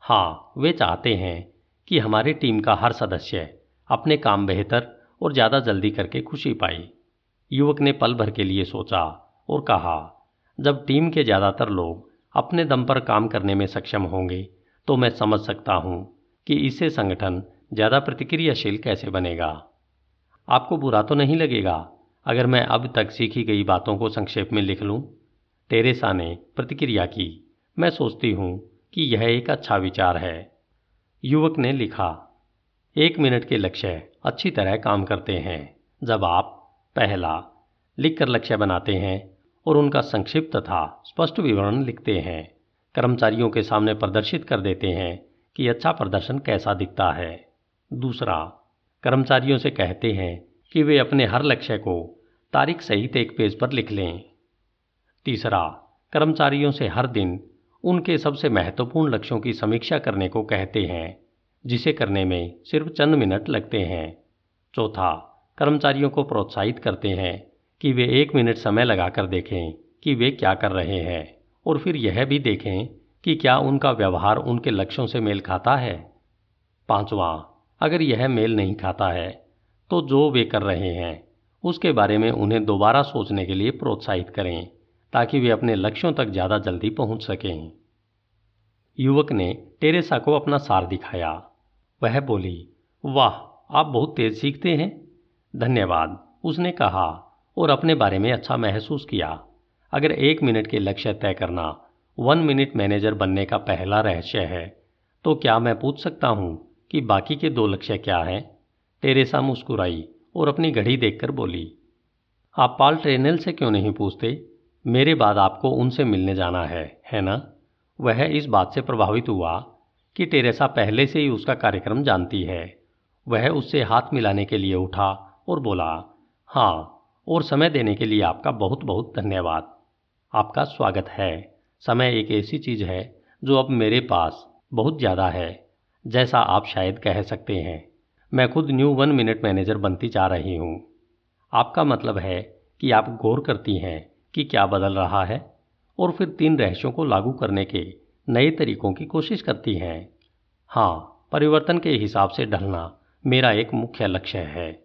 हाँ वे चाहते हैं कि हमारी टीम का हर सदस्य अपने काम बेहतर और ज़्यादा जल्दी करके खुशी पाए। युवक ने पल भर के लिए सोचा और कहा, जब टीम के ज़्यादातर लोग अपने दम पर काम करने में सक्षम होंगे तो मैं समझ सकता हूँ कि इससे संगठन ज़्यादा प्रतिक्रियाशील कैसे बनेगा। आपको बुरा तो नहीं लगेगा अगर मैं अब तक सीखी गई बातों को संक्षेप में लिख लूँ? टेरेसा ने प्रतिक्रिया की, मैं सोचती हूँ कि यह एक अच्छा विचार है। युवक ने लिखा, एक मिनट के लक्ष्य अच्छी तरह काम करते हैं। जब आप पहला, लिखकर लक्ष्य बनाते हैं और उनका संक्षिप्त तथा स्पष्ट विवरण लिखते हैं। कर्मचारियों के सामने प्रदर्शित कर देते हैं कि अच्छा प्रदर्शन कैसा दिखता है। दूसरा, कर्मचारियों से कहते हैं कि वे अपने हर लक्ष्य को तारीख सहित एक पेज पर लिख लें। तीसरा, कर्मचारियों से हर दिन उनके सबसे महत्वपूर्ण लक्ष्यों की समीक्षा करने को कहते हैं, जिसे करने में सिर्फ़ चंद मिनट लगते हैं। चौथा कर्मचारियों को प्रोत्साहित करते हैं कि वे एक मिनट समय लगाकर देखें कि वे क्या कर रहे हैं और फिर यह भी देखें कि क्या उनका व्यवहार उनके लक्ष्यों से मेल खाता है। पांचवा, अगर यह मेल नहीं खाता है तो जो वे कर रहे हैं, उसके बारे में उन्हें दोबारा सोचने के लिए प्रोत्साहित करें ताकि वे अपने लक्ष्यों तक ज़्यादा जल्दी पहुँच सकें। युवक ने टेरेसा को अपना सार दिखाया। वह बोली, वाह, आप बहुत तेज सीखते हैं। धन्यवाद। उसने कहा और अपने बारे में अच्छा महसूस किया। अगर एक मिनट के लक्ष्य तय करना वन मिनट मैनेजर बनने का पहला रहस्य है तो क्या मैं पूछ सकता हूँ कि बाकी के दो लक्ष्य क्या हैं? टेरेसा मुस्कुराई और अपनी घड़ी देखकर बोली, आप पाल ट्रेनल से क्यों नहीं पूछते? मेरे बाद आपको उनसे मिलने जाना है है ना? वह इस बात से प्रभावित हुआ कि टेरेसा पहले से ही उसका कार्यक्रम जानती है। वह उससे हाथ मिलाने के लिए उठा और बोला हाँ और समय देने के लिए आपका बहुत बहुत धन्यवाद। आपका स्वागत है। समय एक ऐसी चीज़ है जो अब मेरे पास बहुत ज़्यादा है, जैसा आप शायद कह सकते हैं। मैं खुद न्यू वन मिनट मैनेजर बनती जा रही हूँ। आपका मतलब है कि आप गौर करती हैं कि क्या बदल रहा है? और फिर तीन रहस्यों को लागू करने के नए तरीकों की कोशिश करती हैं। हाँ परिवर्तन के हिसाब से ढलना मेरा एक मुख्य लक्ष्य है।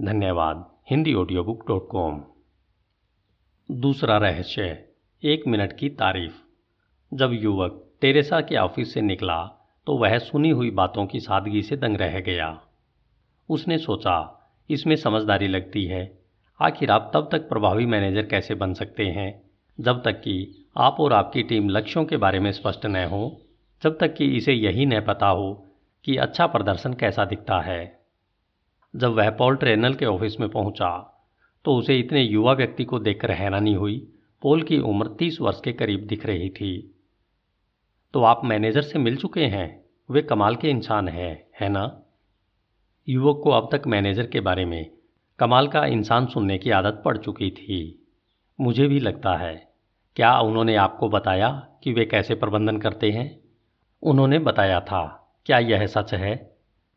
धन्यवाद। Hindi audio book dot com दूसरा रहस्य, एक मिनट की तारीफ़। जब युवक टेरेसा के ऑफ़िस से निकला तो वह सुनी हुई बातों की सादगी से दंग रह गया। उसने सोचा, इसमें समझदारी लगती है। आखिर आप तब तक प्रभावी मैनेजर कैसे बन सकते हैं? जब तक कि आप और आपकी टीम लक्ष्यों के बारे में स्पष्ट न हो, जब तक कि इसे यही न पता हो कि अच्छा प्रदर्शन कैसा दिखता है। जब वह पॉल ट्रेनल के ऑफ़िस में पहुँचा तो उसे इतने युवा व्यक्ति को देखकर हैरानी हुई। पोल की उम्र तीस वर्ष के करीब दिख रही थी। तो आप मैनेजर से मिल चुके हैं? वे कमाल के इंसान हैं, है ना? युवक को अब तक मैनेजर के बारे में कमाल का इंसान सुनने की आदत पड़ चुकी थी। मुझे भी लगता है, क्या उन्होंने आपको बताया कि वे कैसे प्रबंधन करते हैं? उन्होंने बताया था। क्या यह सच है?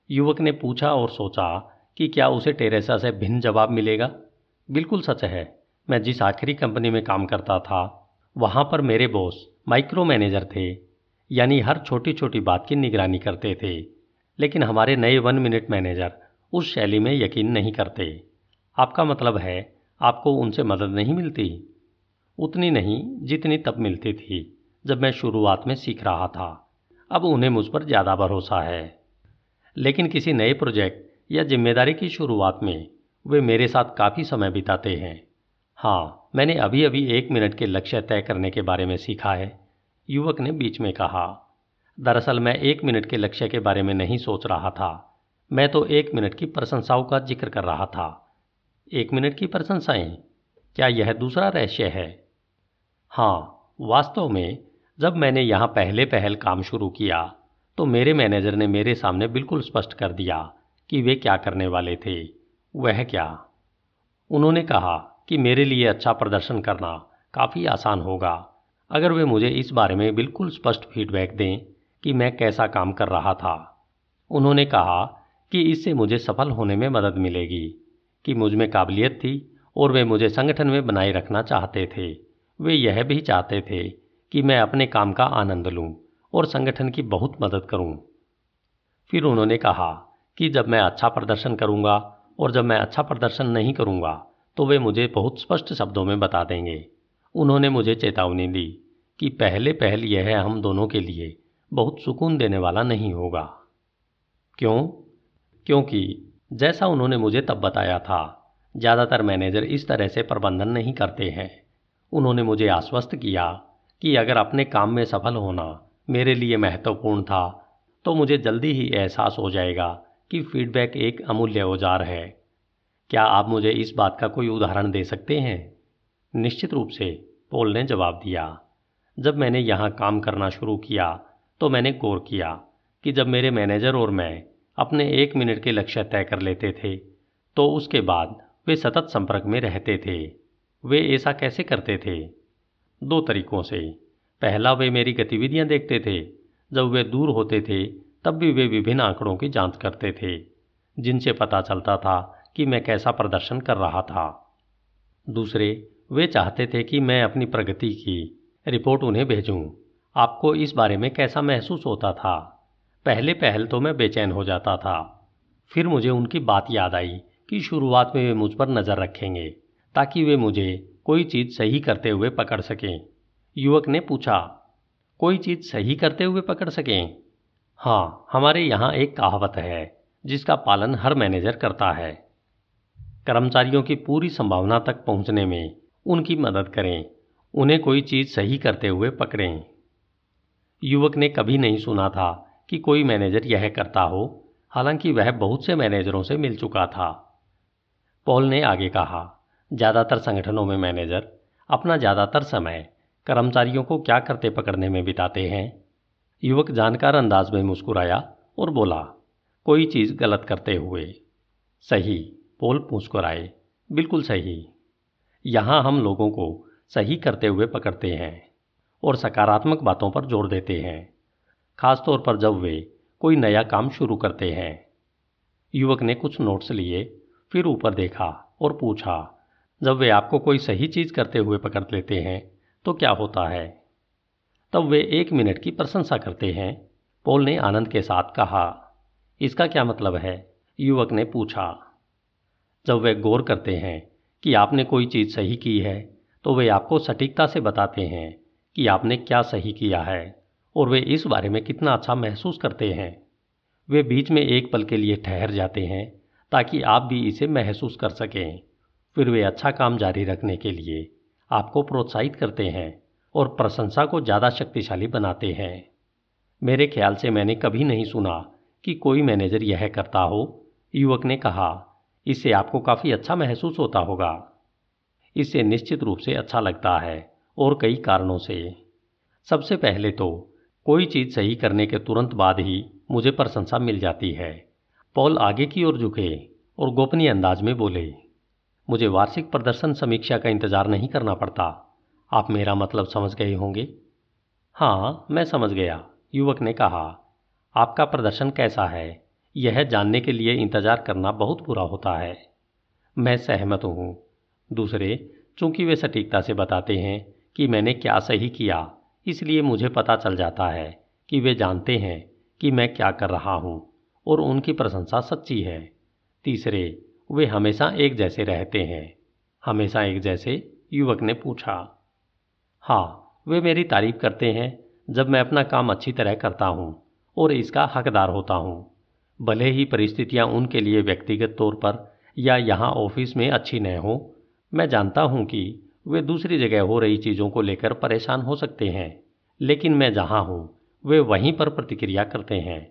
युवक ने पूछा और सोचा कि क्या उसे टेरेसा से भिन्न जवाब मिलेगा? बिल्कुल सच है। मैं जिस आखिरी कंपनी में काम करता था, वहाँ पर मेरे बॉस माइक्रो मैनेजर थे, यानी हर छोटी छोटी बात की निगरानी करते थे, लेकिन हमारे नए वन मिनट मैनेजर उस शैली में यकीन नहीं करते। आपका मतलब है, आपको उनसे मदद नहीं मिलती? उतनी नहीं, जितनी तब मिलती थी, जब मैं शुरुआत में सीख रहा था। अब उन्हें मुझ पर ज़्यादा भरोसा है। लेकिन किसी नए प्रोजेक्ट या ज़िम्मेदारी की शुरुआत में वे मेरे साथ काफ़ी समय बिताते हैं। हाँ मैंने अभी अभी एक मिनट के लक्ष्य तय करने के बारे में सीखा है, युवक ने बीच में कहा। दरअसल मैं एक मिनट के लक्ष्य के बारे में नहीं सोच रहा था, मैं तो एक मिनट की प्रशंसाओं का ज़िक्र कर रहा था। एक मिनट की प्रशंसाएँ? क्या यह दूसरा रहस्य है? हाँ वास्तव में जब मैंने यहाँ पहले पहल काम शुरू किया तो मेरे मैनेजर ने मेरे सामने बिल्कुल स्पष्ट कर दिया कि वे क्या करने वाले थे। वह क्या? उन्होंने कहा कि मेरे लिए अच्छा प्रदर्शन करना काफ़ी आसान होगा। अगर वे मुझे इस बारे में बिल्कुल स्पष्ट फीडबैक दें कि मैं कैसा काम कर रहा था। उन्होंने कहा कि इससे मुझे सफल होने में मदद मिलेगी, कि मुझमें काबिलियत थी और वे मुझे संगठन में बनाए रखना चाहते थे। वे यह भी चाहते थे कि मैं अपने काम का आनंद लूँ और संगठन की बहुत मदद करूँ। फिर उन्होंने कहा कि जब मैं अच्छा प्रदर्शन करूँगा और जब मैं अच्छा प्रदर्शन नहीं करूँगा तो वे मुझे बहुत स्पष्ट शब्दों में बता देंगे। उन्होंने मुझे चेतावनी दी कि पहले पहल यह हम दोनों के लिए, बहुत सुकून देने वाला नहीं होगा। क्यों? क्योंकि जैसा उन्होंने मुझे तब बताया था, ज़्यादातर मैनेजर इस तरह से प्रबंधन नहीं करते हैं। उन्होंने मुझे आश्वस्त किया कि अगर अपने काम में सफल होना मेरे लिए महत्वपूर्ण था तो मुझे जल्दी ही एहसास हो जाएगा कि फीडबैक एक अमूल्य औज़ार है। क्या आप मुझे इस बात का कोई उदाहरण दे सकते हैं? निश्चित रूप से, पोल ने जवाब दिया। जब मैंने यहाँ काम करना शुरू किया तो मैंने गौर किया कि जब मेरे मैनेजर और मैं अपने एक मिनट के लक्ष्य तय कर लेते थे तो उसके बाद वे सतत संपर्क में रहते थे। वे ऐसा कैसे करते थे? दो तरीकों से। पहला, वे मेरी गतिविधियाँ देखते थे। जब वे दूर होते थे तब भी वे विभिन्न आंकड़ों की जाँच करते थे, जिनसे पता चलता था कि मैं कैसा प्रदर्शन कर रहा था। दूसरे, वे चाहते थे कि मैं अपनी प्रगति की रिपोर्ट उन्हें भेजूं। आपको इस बारे में कैसा महसूस होता था? पहले पहल तो मैं बेचैन हो जाता था। फिर मुझे उनकी बात याद आई कि शुरुआत में वे मुझ पर नज़र रखेंगे, ताकि वे मुझे कोई चीज़ सही करते हुए पकड़ सकें। युवक ने पूछा, कोई चीज़ सही करते हुए पकड़ सकें? हाँ हमारे यहाँ एक कहावत है, जिसका पालन हर मैनेजर करता है। कर्मचारियों की पूरी संभावना तक पहुँचने में उनकी मदद करें, उन्हें कोई चीज़ सही करते हुए पकड़ें। युवक ने कभी नहीं सुना था कि कोई मैनेजर यह करता हो, हालाँकि वह बहुत से मैनेजरों से मिल चुका था। पॉल ने आगे कहा, ज़्यादातर संगठनों में मैनेजर अपना ज़्यादातर समय कर्मचारियों को क्या करते पकड़ने में बिताते हैं? युवक जानकार अंदाज में मुस्कुराया और बोला, कोई चीज़ गलत करते हुए। सही पोल मुस्कुराए, बिल्कुल सही। यहाँ हम लोगों को सही करते हुए पकड़ते हैं और सकारात्मक बातों पर ज़ोर देते हैं, खासतौर पर जब वे कोई नया काम शुरू करते हैं। युवक ने कुछ नोट्स लिए, फिर ऊपर देखा और पूछा, जब वे आपको कोई सही चीज़ करते हुए पकड़ लेते हैं तो क्या होता है? तब वे एक मिनट की प्रशंसा करते हैं। पोल ने आनंद के साथ कहा, इसका क्या मतलब है? युवक ने पूछा। जब वे गौर करते हैं कि आपने कोई चीज़ सही की है तो वे आपको सटीकता से बताते हैं कि आपने क्या सही किया है, और वे इस बारे में कितना अच्छा महसूस करते हैं। वे बीच में एक पल के लिए ठहर जाते हैं ताकि आप भी इसे महसूस कर सकें। फिर वे अच्छा काम जारी रखने के लिए आपको प्रोत्साहित करते हैं। और प्रशंसा को ज़्यादा शक्तिशाली बनाते हैं। मेरे ख्याल से मैंने कभी नहीं सुना कि कोई मैनेजर यह करता हो। युवक ने कहा, इससे आपको काफ़ी अच्छा महसूस होता होगा। इससे निश्चित रूप से अच्छा लगता है और कई कारणों से। सबसे पहले तो कोई चीज़ सही करने के तुरंत बाद ही मुझे प्रशंसा मिल जाती है। पॉल आगे की ओर झुके और गोपनीय अंदाज में बोले, मुझे वार्षिक प्रदर्शन समीक्षा का इंतज़ार नहीं करना पड़ता। आप मेरा मतलब समझ गए होंगे। हाँ मैं समझ गया, युवक ने कहा। आपका प्रदर्शन कैसा है? यह जानने के लिए इंतज़ार करना बहुत बुरा होता है। मैं सहमत हूँ। दूसरे, चूँकि वे सटीकता से बताते हैं कि मैंने क्या सही किया, इसलिए मुझे पता चल जाता है कि वे जानते हैं कि मैं क्या कर रहा हूँ और उनकी प्रशंसा सच्ची है। तीसरे, वे हमेशा एक जैसे रहते हैं। हमेशा एक जैसे युवक ने पूछा। हाँ वे मेरी तारीफ़ करते हैं जब मैं अपना काम अच्छी तरह करता हूँ और इसका हकदार होता हूँ। भले ही परिस्थितियाँ उनके लिए व्यक्तिगत तौर पर या यहाँ ऑफ़िस में अच्छी न हो, मैं जानता हूँ कि वे दूसरी जगह हो रही चीज़ों को लेकर परेशान हो सकते हैं, लेकिन मैं जहाँ हूँ, वे वहीं पर प्रतिक्रिया करते हैं।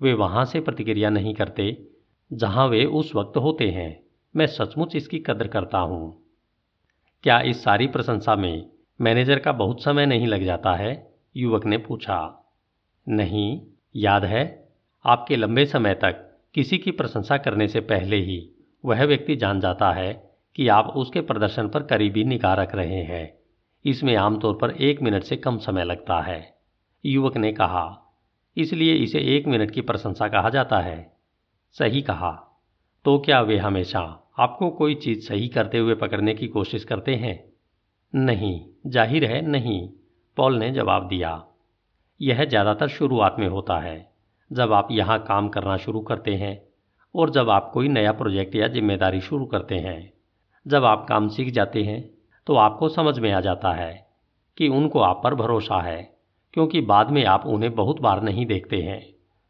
वे वहाँ से प्रतिक्रिया नहीं करते जहाँ वे उस वक्त होते हैं। मैं सचमुच इसकी कदर करता हूँ। क्या इस सारी प्रशंसा में मैनेजर का बहुत समय नहीं लग जाता है, युवक ने पूछा। नहीं, याद है, आपके लंबे समय तक किसी की प्रशंसा करने से पहले ही वह व्यक्ति जान जाता है कि आप उसके प्रदर्शन पर करीबी निगाह रख रहे हैं। इसमें आमतौर पर एक मिनट से कम समय लगता है। युवक ने कहा, इसलिए इसे एक मिनट की प्रशंसा कहा जाता है। सही कहा। तो क्या वे हमेशा आपको कोई चीज़ सही करते हुए पकड़ने की कोशिश करते हैं? नहीं, ज़ाहिर है नहीं, पॉल ने जवाब दिया। यह ज़्यादातर शुरुआत में होता है, जब आप यहाँ काम करना शुरू करते हैं और जब आप कोई नया प्रोजेक्ट या ज़िम्मेदारी शुरू करते हैं। जब आप काम सीख जाते हैं तो आपको समझ में आ जाता है कि उनको आप पर भरोसा है, क्योंकि बाद में आप उन्हें बहुत बार नहीं देखते हैं।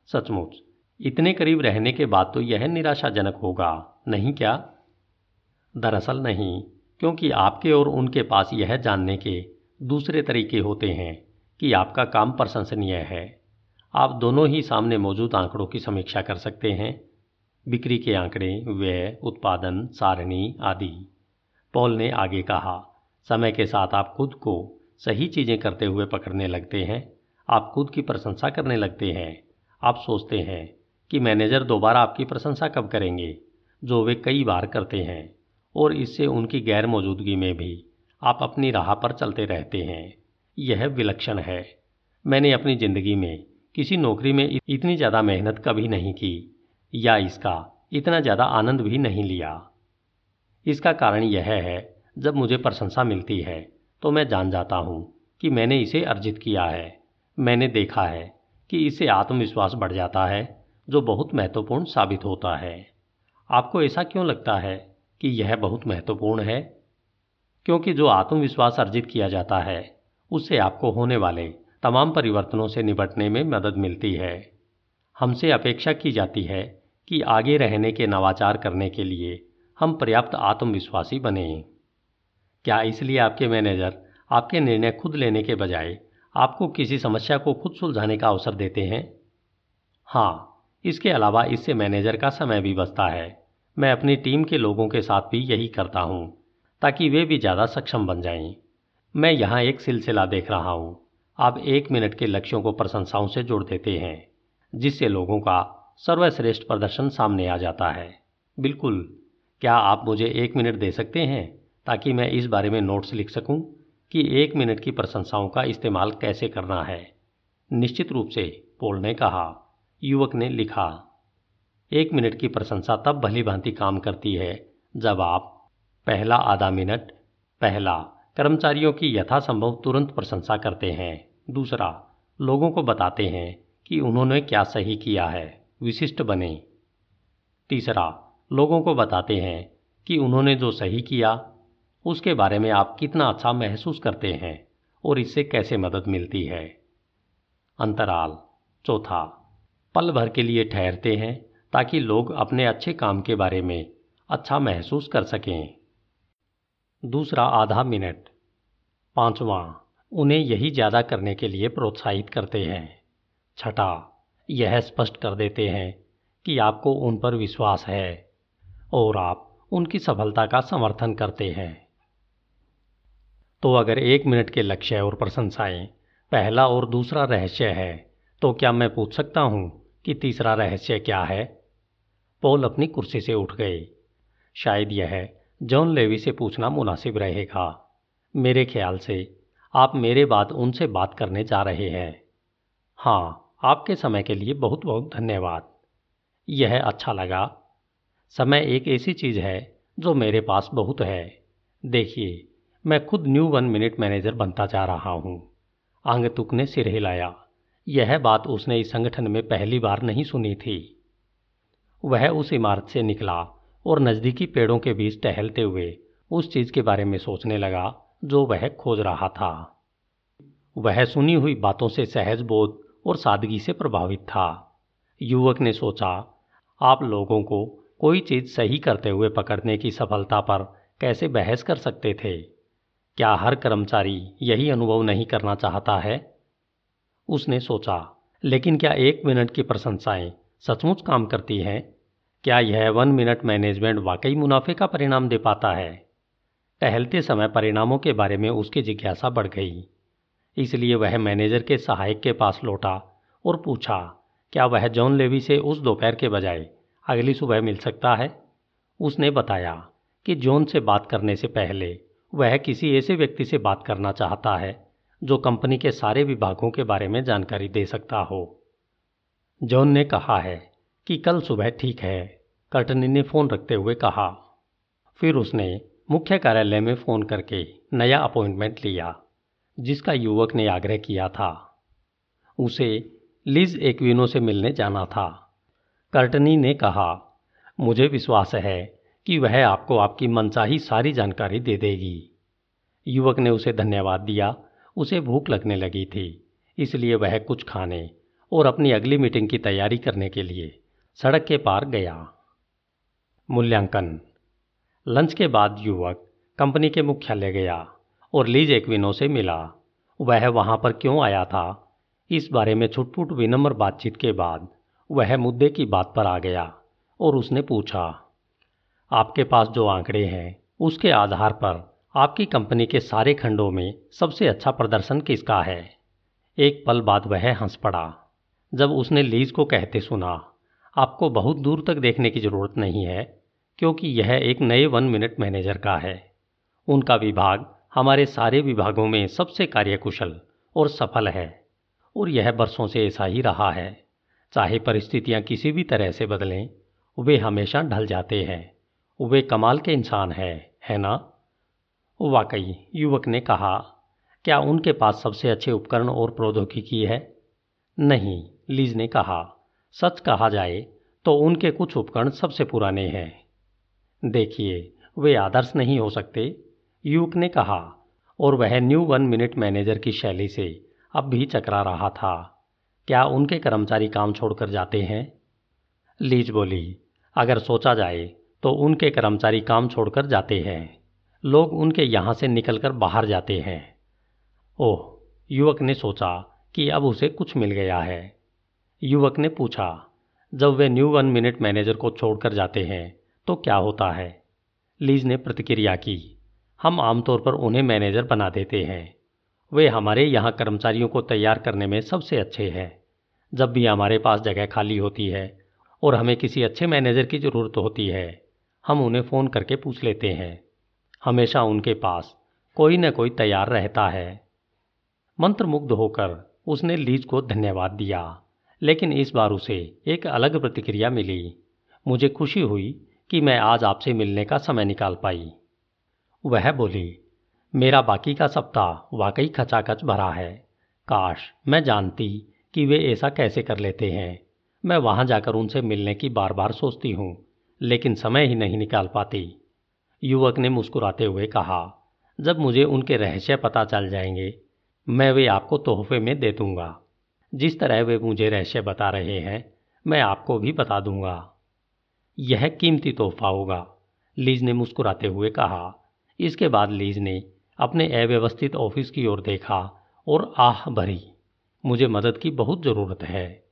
सचमुच, इतने करीब रहने के बाद तो यह निराशाजनक होगा, नहीं क्या? दरअसल नहीं। क्योंकि आपके और उनके पास यह जानने के दूसरे तरीके होते हैं कि आपका काम प्रशंसनीय है। आप दोनों ही सामने मौजूद आंकड़ों की समीक्षा कर सकते हैं। बिक्री के आंकड़े, व्यय, उत्पादन, सारणी आदि। पॉल ने आगे कहा, समय के साथ आप खुद को सही चीज़ें करते हुए पकड़ने लगते हैं। आप खुद की प्रशंसा करने लगते हैं। आप सोचते हैं कि मैनेजर दोबारा आपकी प्रशंसा कब करेंगे, जो वे कई बार करते हैं। और इससे उनकी गैर मौजूदगी में भी आप अपनी राह पर चलते रहते हैं। यह विलक्षण है। मैंने अपनी ज़िंदगी में किसी नौकरी में इतनी ज़्यादा मेहनत कभी नहीं की, या इसका इतना ज़्यादा आनंद भी नहीं लिया। इसका कारण यह है, जब मुझे प्रशंसा मिलती है तो मैं जान जाता हूँ कि मैंने इसे अर्जित किया है। मैंने देखा है कि इससे आत्मविश्वास बढ़ जाता है, जो बहुत महत्वपूर्ण साबित होता है। आपको ऐसा क्यों लगता है? कि यह बहुत महत्वपूर्ण है, क्योंकि जो आत्मविश्वास अर्जित किया जाता है, उससे आपको होने वाले तमाम परिवर्तनों से निपटने में मदद मिलती है। हमसे अपेक्षा की जाती है कि आगे रहने के नवाचार करने के लिए हम पर्याप्त आत्मविश्वासी बने। क्या इसलिए आपके मैनेजर आपके निर्णय खुद लेने के बजाय आपको किसी समस्या को खुद सुलझाने का अवसर देते हैं? हाँ इसके अलावा इससे मैनेजर का समय भी बचता है। मैं अपनी टीम के लोगों के साथ भी यही करता हूँ, ताकि वे भी ज़्यादा सक्षम बन जाएँ। मैं यहाँ एक सिलसिला देख रहा हूँ। आप एक मिनट के लक्ष्यों को प्रशंसाओं से जोड़ देते हैं, जिससे लोगों का सर्वश्रेष्ठ प्रदर्शन सामने आ जाता है। बिल्कुल, क्या आप मुझे एक मिनट दे सकते हैं, ताकि मैं इस बारे में नोट्स लिख सकूँ कि एक मिनट की प्रशंसाओं का इस्तेमाल कैसे करना है? निश्चित रूप से, पोल ने कहा। युवक ने लिखा। एक मिनट की प्रशंसा तब भली भांति काम करती है, जब आप, पहला आधा मिनट, पहला, कर्मचारियों की यथासंभव तुरंत प्रशंसा करते हैं। दूसरा, लोगों को बताते हैं कि उन्होंने क्या सही किया है, विशिष्ट बने। तीसरा, लोगों को बताते हैं कि उन्होंने जो सही किया, उसके बारे में आप कितना अच्छा महसूस करते हैं और इससे कैसे मदद मिलती है। अंतराल, चौथा, पल भर के लिए ठहरते हैं ताकि लोग अपने अच्छे काम के बारे में अच्छा महसूस कर सकें। दूसरा आधा मिनट। पांचवा, उन्हें यही ज़्यादा करने के लिए प्रोत्साहित करते हैं। छठा, यह स्पष्ट कर देते हैं कि आपको उन पर विश्वास है और आप उनकी सफलता का समर्थन करते हैं। तो अगर एक मिनट के लक्ष्य और प्रशंसाएँ पहला और दूसरा रहस्य है तो क्या मैं पूछ सकता हूँ कि तीसरा रहस्य क्या है? पॉल अपनी कुर्सी से उठ गए। शायद यह जॉन लेवी से पूछना मुनासिब रहेगा। मेरे ख्याल से आप मेरे बाद उनसे बात करने जा रहे हैं। हाँ आपके समय के लिए बहुत बहुत धन्यवाद। यह अच्छा लगा। समय एक ऐसी चीज़ है जो मेरे पास बहुत है। देखिए, मैं खुद न्यू वन मिनट मैनेजर बनता जा रहा हूँ। आंगतुक ने सिर हिलाया। यह बात उसने इस संगठन में पहली बार नहीं सुनी थी। वह उस इमारत से निकला और नज़दीकी पेड़ों के बीच टहलते हुए उस चीज़ के बारे में सोचने लगा, जो वह खोज रहा था। वह सुनी हुई बातों से सहज बोध और सादगी से प्रभावित था। युवक ने सोचा, आप लोगों को कोई चीज़ सही करते हुए पकड़ने की सफलता पर कैसे बहस कर सकते थे? क्या हर कर्मचारी यही अनुभव नहीं करना चाहता है? उसने सोचा, लेकिन क्या एक मिनट की प्रशंसाएँ सचमुच काम करती हैं? क्या यह वन मिनट मैनेजमेंट वाकई मुनाफे का परिणाम दे पाता है? टहलते समय परिणामों के बारे में उसकी जिज्ञासा बढ़ गई। इसलिए वह मैनेजर के सहायक के पास लौटा और पूछा, क्या वह जॉन लेवी से उस दोपहर के बजाय अगली सुबह मिल सकता है? उसने बताया कि जॉन से बात करने से पहले वह किसी ऐसे व्यक्ति से बात करना चाहता है जो कंपनी के सारे विभागों के बारे में जानकारी दे सकता हो। जॉन ने कहा है कि कल सुबह ठीक है कर्टनी ने फ़ोन रखते हुए कहा। फिर उसने मुख्य कार्यालय में फ़ोन करके नया अपॉइंटमेंट लिया, जिसका युवक ने आग्रह किया था। उसे लिज एक्विनो से मिलने जाना था। कर्टनी ने कहा, मुझे विश्वास है कि वह आपको आपकी मनचाही सारी जानकारी दे देगी। युवक ने उसे धन्यवाद दिया। उसे भूख लगने लगी थी, इसलिए वह कुछ खाने और अपनी अगली मीटिंग की तैयारी करने के लिए सड़क के पार गया। मूल्यांकन। लंच के बाद युवक कंपनी के मुख्यालय गया और लीज एक्विनो से मिला। वह वहाँ पर क्यों आया था? इस बारे में छुटपुट विनम्र बातचीत के बाद वह मुद्दे की बात पर आ गया और उसने पूछा, आपके पास जो आंकड़े हैं, उसके आधार पर आपकी कंपनी के सारे खंडों में सबसे अच्छा प्रदर्शन किसका है? एक पल बाद वह हंस पड़ा। जब उसने लीज को कहते सुना आपको बहुत दूर तक देखने की ज़रूरत नहीं है, क्योंकि यह एक नए वन मिनट मैनेजर का है। उनका विभाग हमारे सारे विभागों में सबसे कार्यकुशल और सफल है, और यह बरसों से ऐसा ही रहा है। चाहे परिस्थितियाँ किसी भी तरह से बदलें, वे हमेशा ढल जाते हैं। वे कमाल के इंसान हैं, है ना? वाकई, युवक ने कहा, क्या उनके पास सबसे अच्छे उपकरण और प्रौद्योगिकी है? नहीं, लीज ने कहा। सच कहा जाए तो उनके कुछ उपकरण सबसे पुराने हैं। देखिए, वे आदर्श नहीं हो सकते युवक ने कहा, और वह न्यू वन मिनट मैनेजर की शैली से अब भी चकरा रहा था। क्या उनके कर्मचारी काम छोड़कर जाते हैं? लीज बोली, अगर सोचा जाए तो उनके कर्मचारी काम छोड़कर जाते हैं। लोग उनके यहाँ से निकलकर बाहर जाते हैं। ओह, युवक ने सोचा कि अब उसे कुछ मिल गया है। युवक ने पूछा, जब वे न्यू वन मिनट मैनेजर को छोड़कर जाते हैं तो क्या होता है? लीज ने प्रतिक्रिया की, हम आमतौर पर उन्हें मैनेजर बना देते हैं। वे हमारे यहाँ कर्मचारियों को तैयार करने में सबसे अच्छे हैं। जब भी हमारे पास जगह खाली होती है और हमें किसी अच्छे मैनेजर की ज़रूरत होती है, हम उन्हें फ़ोन करके पूछ लेते हैं। हमेशा उनके पास कोई न कोई तैयार रहता है। मंत्रमुग्ध होकर उसने लीज को धन्यवाद दिया। लेकिन इस बार उसे एक अलग प्रतिक्रिया मिली। मुझे खुशी हुई कि मैं आज आपसे मिलने का समय निकाल पाई। वह बोली, मेरा बाकी का सप्ताह वाकई खचाखच भरा है। काश मैं जानती कि वे ऐसा कैसे कर लेते हैं। मैं वहाँ जाकर उनसे मिलने की बार बार सोचती हूँ, लेकिन समय ही नहीं निकाल पाती। युवक ने मुस्कुराते हुए कहा, जब मुझे उनके रहस्य पता चल जाएँगे, मैं वे आपको तोहफे में दे दूँगा। जिस तरह वे मुझे रहस्य बता रहे हैं, मैं आपको भी बता दूँगा। यह कीमती तोहफा होगा, लीज ने मुस्कुराते हुए कहा। इसके बाद लीज ने अपने अव्यवस्थित ऑफ़िस की ओर देखा और आह भरी, मुझे मदद की बहुत ज़रूरत है।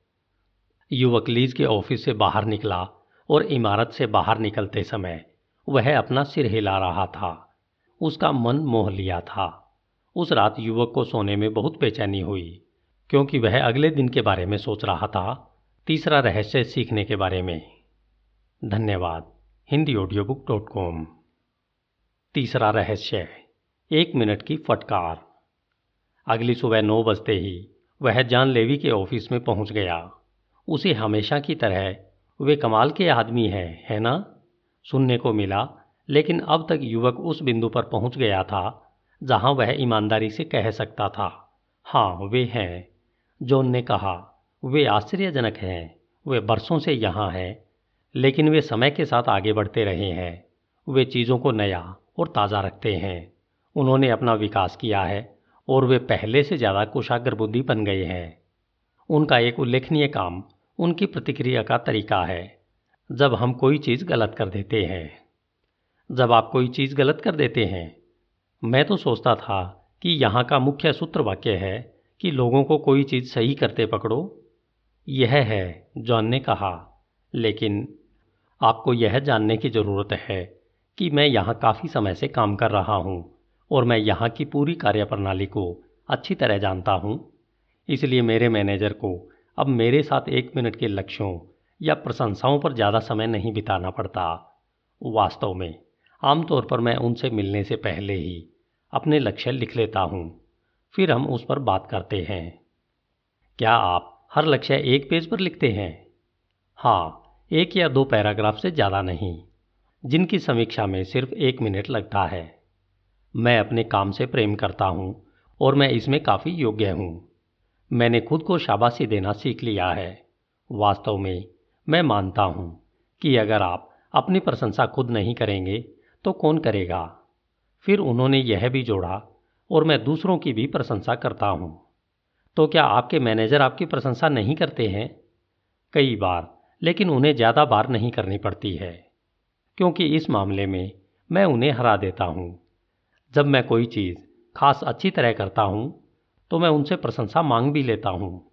युवक लीज के ऑफ़िस से बाहर निकला और इमारत से बाहर निकलते समय वह अपना सिर हिला रहा था। उसका मन मोह लिया था। उस रात युवक को सोने में बहुत बेचैनी हुई। क्योंकि वह अगले दिन के बारे में सोच रहा था, तीसरा रहस्य सीखने के बारे में। धन्यवाद, Hindi audio book dot com तीसरा रहस्य, एक मिनट की फटकार। अगली सुबह नौ बजते ही वह जान लेवी के ऑफ़िस में पहुँच गया। उसे हमेशा की तरह वे कमाल के आदमी हैं, है ना? सुनने को मिला, लेकिन अब तक युवक उस बिंदु पर पहुँच गया था जहाँ वह ईमानदारी से कह सकता था हाँ वे हैं। जॉन ने कहा, वे आश्चर्यजनक हैं, वे बरसों से यहाँ हैं, लेकिन वे समय के साथ आगे बढ़ते रहे हैं। वे चीज़ों को नया और ताज़ा रखते हैं। उन्होंने अपना विकास किया है और वे पहले से ज़्यादा कुशाग्र बुद्धि बन गए हैं। उनका एक उल्लेखनीय काम उनकी प्रतिक्रिया का तरीका है। जब हम कोई चीज़ गलत कर देते हैं, जब आप कोई चीज़ गलत कर देते हैं, मैं तो सोचता था कि यहाँ का मुख्य सूत्र वाक्य है कि लोगों को कोई चीज़ सही करते पकड़ो, यह है जॉन ने कहा लेकिन आपको यह जानने की ज़रूरत है कि मैं यहाँ काफ़ी समय से काम कर रहा हूँ और मैं यहाँ की पूरी कार्यप्रणाली को अच्छी तरह जानता हूँ। इसलिए मेरे मैनेजर को अब मेरे साथ एक मिनट के लक्ष्यों या प्रशंसाओं पर ज़्यादा समय नहीं बिताना पड़ता। वास्तव में, आमतौर पर मैं उनसे मिलने से पहले ही अपने लक्ष्य लिख लेता हूँ। फिर हम उस पर बात करते हैं। क्या आप हर लक्ष्य एक पेज पर लिखते हैं? हाँ एक या दो पैराग्राफ से ज़्यादा नहीं, जिनकी समीक्षा में सिर्फ़ एक मिनट लगता है। मैं अपने काम से प्रेम करता हूँ और मैं इसमें काफ़ी योग्य हूँ। मैंने खुद को शाबाशी देना सीख लिया है। वास्तव में मैं मानता हूँ कि अगर आप अपनी प्रशंसा खुद नहीं करेंगे तो कौन करेगा? फिर उन्होंने यह भी जोड़ा और मैं दूसरों की भी प्रशंसा करता हूँ। तो क्या आपके मैनेजर आपकी प्रशंसा नहीं करते हैं? कई बार, लेकिन उन्हें ज़्यादा बार नहीं करनी पड़ती है। क्योंकि इस मामले में मैं उन्हें हरा देता हूँ। जब मैं कोई चीज़ खास अच्छी तरह करता हूँ तो मैं उनसे प्रशंसा मांग भी लेता हूँ।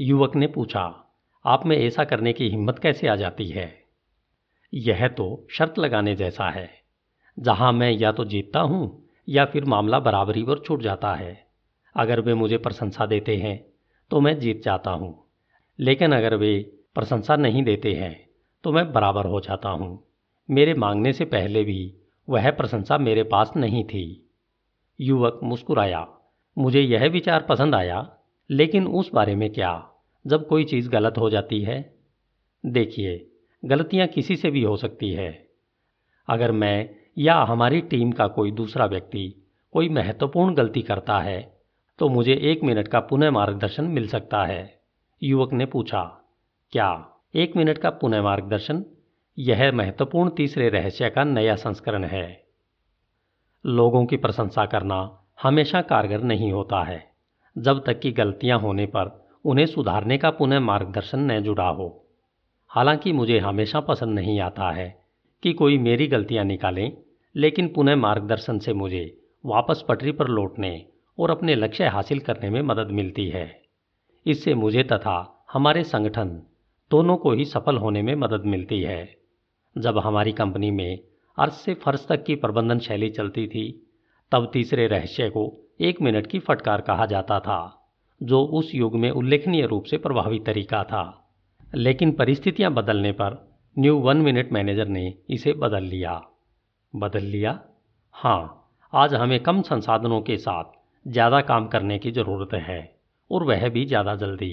युवक ने पूछा, आप में ऐसा करने की हिम्मत कैसे आ जाती है? यह तो शर्त लगाने जैसा है। जहाँ मैं या तो जीतता हूँ या फिर मामला बराबरी पर छूट जाता है। अगर वे मुझे प्रशंसा देते हैं तो मैं जीत जाता हूँ। लेकिन अगर वे प्रशंसा नहीं देते हैं तो मैं बराबर हो जाता हूँ। मेरे मांगने से पहले भी वह प्रशंसा मेरे पास नहीं थी। युवक मुस्कुराया। मुझे यह विचार पसंद आया, लेकिन उस बारे में क्या? जब कोई चीज़ गलत हो जाती है? देखिए, गलतियाँ किसी से भी हो सकती है। अगर मैं या हमारी टीम का कोई दूसरा व्यक्ति कोई महत्वपूर्ण गलती करता है तो मुझे एक मिनट का पुनः मार्गदर्शन मिल सकता है। युवक ने पूछा, क्या एक मिनट का पुनः मार्गदर्शन? यह महत्वपूर्ण तीसरे रहस्य का नया संस्करण है। लोगों की प्रशंसा करना हमेशा कारगर नहीं होता है। जब तक कि गलतियाँ होने पर उन्हें सुधारने का पुनः मार्गदर्शन न जुड़ा हो। हालाँकि मुझे हमेशा पसंद नहीं आता है कि कोई मेरी गलतियाँ निकालें, लेकिन पुनः मार्गदर्शन से मुझे वापस पटरी पर लौटने और अपने लक्ष्य हासिल करने में मदद मिलती है। इससे मुझे तथा हमारे संगठन दोनों को ही सफल होने में मदद मिलती है। जब हमारी कंपनी में अर्थ से फर्श तक की प्रबंधन शैली चलती थी, तब तीसरे रहस्य को एक मिनट की फटकार कहा जाता था, जो उस युग में उल्लेखनीय रूप से प्रभावी तरीका था। लेकिन परिस्थितियाँ बदलने पर न्यू वन मिनट मैनेजर ने इसे बदल लिया। बदल लिया? हाँ आज हमें कम संसाधनों के साथ ज़्यादा काम करने की ज़रूरत है, और वह भी ज़्यादा जल्दी।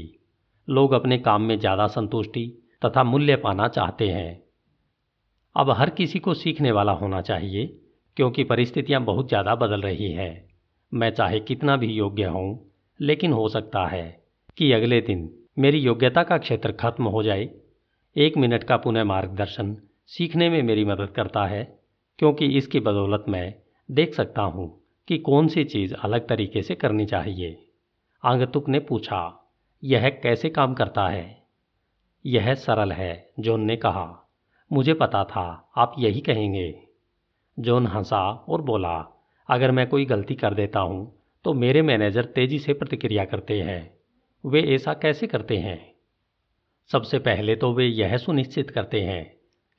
लोग अपने काम में ज़्यादा संतुष्टि तथा मूल्य पाना चाहते हैं। अब हर किसी को सीखने वाला होना चाहिए, क्योंकि परिस्थितियाँ बहुत ज़्यादा बदल रही हैं। मैं चाहे कितना भी योग्य हूँ लेकिन हो सकता है कि अगले दिन मेरी योग्यता का क्षेत्र खत्म हो जाए एक मिनट का पुनः मार्गदर्शन सीखने में मेरी मदद करता है, क्योंकि इसकी बदौलत मैं देख सकता हूँ कि कौन सी चीज़ अलग तरीके से करनी चाहिए। आंगतुक ने पूछा, यह कैसे काम करता है? यह सरल है, जॉन ने कहा। मुझे पता था, आप यही कहेंगे। जॉन हंसा और बोला, अगर मैं कोई गलती कर देता हूँ तो मेरे मैनेजर तेज़ी से प्रतिक्रिया करते हैं। वे ऐसा कैसे करते हैं? सबसे पहले तो वे यह सुनिश्चित करते हैं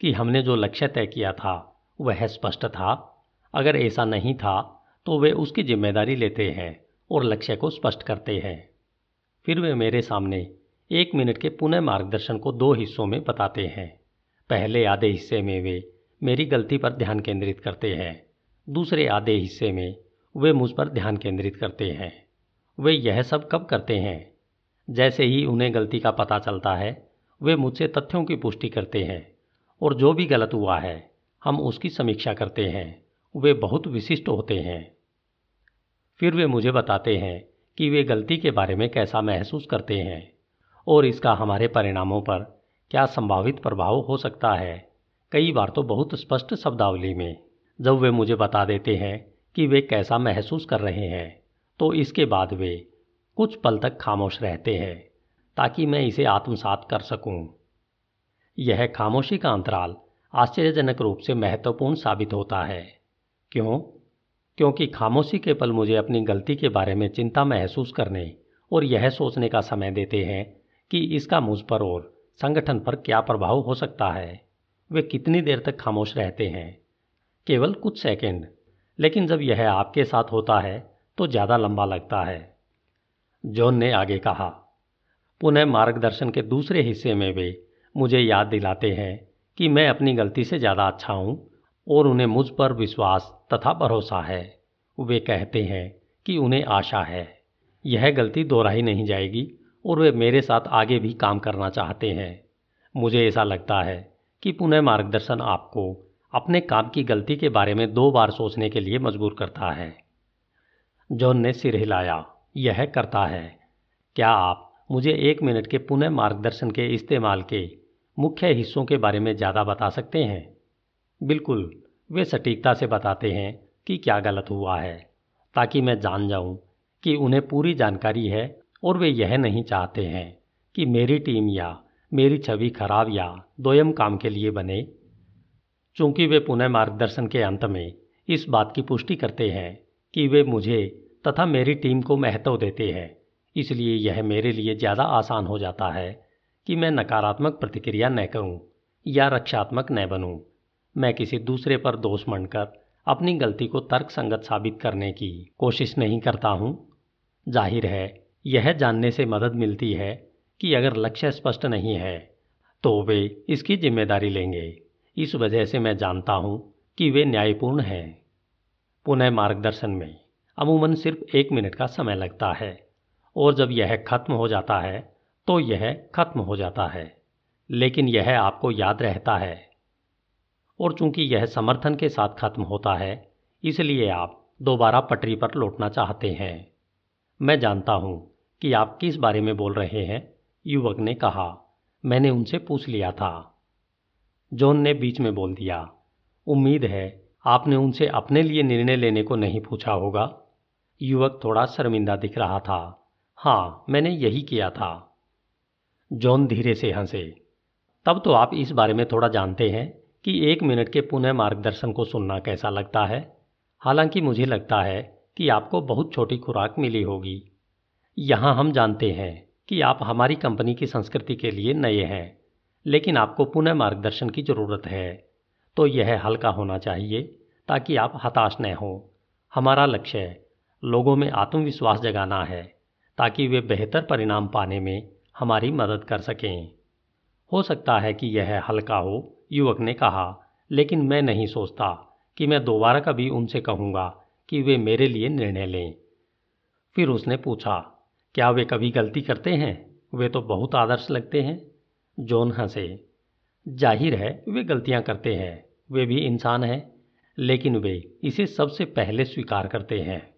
कि हमने जो लक्ष्य तय किया था, वह स्पष्ट था। अगर ऐसा नहीं था तो वे उसकी ज़िम्मेदारी लेते हैं और लक्ष्य को स्पष्ट करते हैं। फिर वे मेरे सामने एक मिनट के पुनः मार्गदर्शन को दो हिस्सों में बताते हैं। पहले आधे हिस्से में वे मेरी गलती पर ध्यान केंद्रित करते हैं। दूसरे आधे हिस्से में वे मुझ पर ध्यान केंद्रित करते हैं। वे यह सब कब करते हैं? जैसे ही उन्हें गलती का पता चलता है, वे मुझसे तथ्यों की पुष्टि करते हैं, और जो भी गलत हुआ है, हम उसकी समीक्षा करते हैं। वे बहुत विशिष्ट होते हैं। फिर वे मुझे बताते हैं कि वे गलती के बारे में कैसा महसूस करते हैं, और इसका हमारे परिणामों पर क्या संभावित प्रभाव हो सकता है। कई बार तो बहुत स्पष्ट शब्दावली में जब वे मुझे बता देते हैं कि वे कैसा महसूस कर रहे हैं तो इसके बाद वे कुछ पल तक खामोश रहते हैं, ताकि मैं इसे आत्मसात कर सकूँ। यह खामोशी का अंतराल आश्चर्यजनक रूप से महत्वपूर्ण साबित होता है। क्यों? क्योंकि खामोशी के पल मुझे अपनी गलती के बारे में चिंता महसूस करने और यह सोचने का समय देते हैं कि इसका मुझ पर और संगठन पर क्या प्रभाव हो सकता है। वे कितनी देर तक खामोश रहते हैं? केवल कुछ सेकंड। लेकिन जब यह आपके साथ होता है तो ज़्यादा लंबा लगता है। जॉन ने आगे कहा, पुनः मार्गदर्शन के दूसरे हिस्से में वे मुझे याद दिलाते हैं कि मैं अपनी गलती से ज़्यादा अच्छा हूँ और उन्हें मुझ पर विश्वास तथा भरोसा है। वे कहते हैं कि उन्हें आशा है। यह गलती दोहराई नहीं जाएगी और वे मेरे साथ आगे भी काम करना चाहते हैं। मुझे ऐसा लगता है कि पुनः मार्गदर्शन आपको अपने काम की गलती के बारे में दो बार सोचने के लिए मजबूर करता है। जॉन ने सिर हिलाया। यह करता है। क्या आप मुझे एक मिनट के पुनः मार्गदर्शन के इस्तेमाल के मुख्य हिस्सों के बारे में ज़्यादा बता सकते हैं? बिल्कुल, वे सटीकता से बताते हैं कि क्या गलत हुआ है, ताकि मैं जान जाऊँ कि उन्हें पूरी जानकारी है और वे यह नहीं चाहते हैं कि मेरी टीम या मेरी छवि खराब या दोयम काम के लिए बने। चूँकि वे पुनः मार्गदर्शन के अंत में इस बात की पुष्टि करते हैं कि वे मुझे तथा मेरी टीम को महत्व देते हैं। इसलिए यह मेरे लिए ज़्यादा आसान हो जाता है कि मैं नकारात्मक प्रतिक्रिया न करूँ या रक्षात्मक न बनूं। मैं किसी दूसरे पर दोष मंडकर अपनी गलती को तर्क संगत साबित करने की कोशिश नहीं करता हूँ। ज़ाहिर है, यह जानने से मदद मिलती है कि अगर लक्ष्य स्पष्ट नहीं है तो वे इसकी ज़िम्मेदारी लेंगे। इस वजह से मैं जानता हूँ कि वे न्यायपूर्ण हैं। पुनः मार्गदर्शन में। अमूमन सिर्फ़ एक मिनट का समय लगता है, और जब यह खत्म हो जाता है तो यह खत्म हो जाता है। लेकिन यह आपको याद रहता है। और चूँकि यह समर्थन के साथ खत्म होता है, इसलिए आप दोबारा पटरी पर लौटना चाहते हैं। मैं जानता हूँ कि आप किस बारे में बोल रहे हैं, युवक ने कहा। मैंने उनसे पूछ लिया था। जॉन ने बीच में बोल दिया, उम्मीद है आपने उनसे अपने लिए निर्णय लेने को नहीं पूछा होगा। युवक थोड़ा शर्मिंदा दिख रहा था। हाँ मैंने यही किया था। जॉन धीरे से हंसे। तब तो आप इस बारे में थोड़ा जानते हैं कि एक मिनट के पुनः मार्गदर्शन को सुनना कैसा लगता है। हालाँकि मुझे लगता है कि आपको बहुत छोटी खुराक मिली होगी। यहाँ हम जानते हैं कि आप हमारी कंपनी की संस्कृति के लिए नए हैं, लेकिन आपको पुनः मार्गदर्शन की ज़रूरत है। तो यह हल्का होना चाहिए ताकि आप हताश न हो। हमारा लक्ष्य लोगों में आत्मविश्वास जगाना है, ताकि वे बेहतर परिणाम पाने में हमारी मदद कर सकें। हो सकता है कि यह हल्का हो, युवक ने कहा, लेकिन मैं नहीं सोचता कि मैं दोबारा कभी उनसे कहूँगा कि वे मेरे लिए निर्णय लें। फिर उसने पूछा, क्या वे कभी गलती करते हैं? वे तो बहुत आदर्श लगते हैं। जॉन हंसे, ज़ाहिर है वे गलतियाँ करते हैं, वे भी इंसान हैं, लेकिन वे इसे सबसे पहले स्वीकार करते हैं।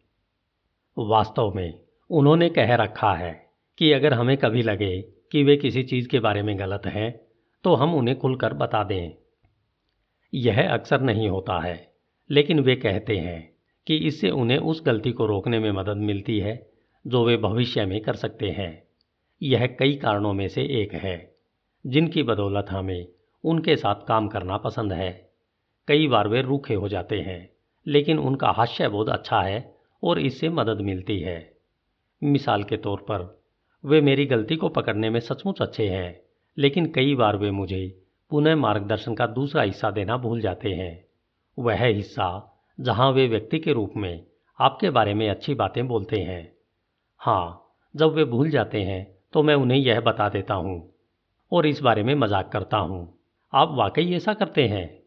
वास्तव में उन्होंने कह रखा है कि अगर हमें कभी लगे कि वे किसी चीज़ के बारे में गलत हैं तो हम उन्हें खुलकर बता दें। यह अक्सर नहीं होता है, लेकिन वे कहते हैं कि इससे उन्हें उस गलती को रोकने में मदद मिलती है, जो वे भविष्य में कर सकते हैं। यह कई कारणों में से एक है, जिनकी बदौलत हमें उनके साथ काम करना पसंद है। कई बार वे रूखे हो जाते हैं, लेकिन उनका हास्य बहुत अच्छा है और इससे मदद मिलती है। मिसाल के तौर पर, वे मेरी गलती को पकड़ने में सचमुच अच्छे हैं, लेकिन कई बार वे मुझे पुनः मार्गदर्शन का दूसरा हिस्सा देना भूल जाते हैं। वह हिस्सा, जहाँ वे व्यक्ति के रूप में आपके बारे में अच्छी बातें बोलते हैं। हाँ जब वे भूल जाते हैं तो मैं उन्हें यह बता देता हूँ और इस बारे में मज़ाक करता हूँ। आप वाकई ऐसा करते हैं?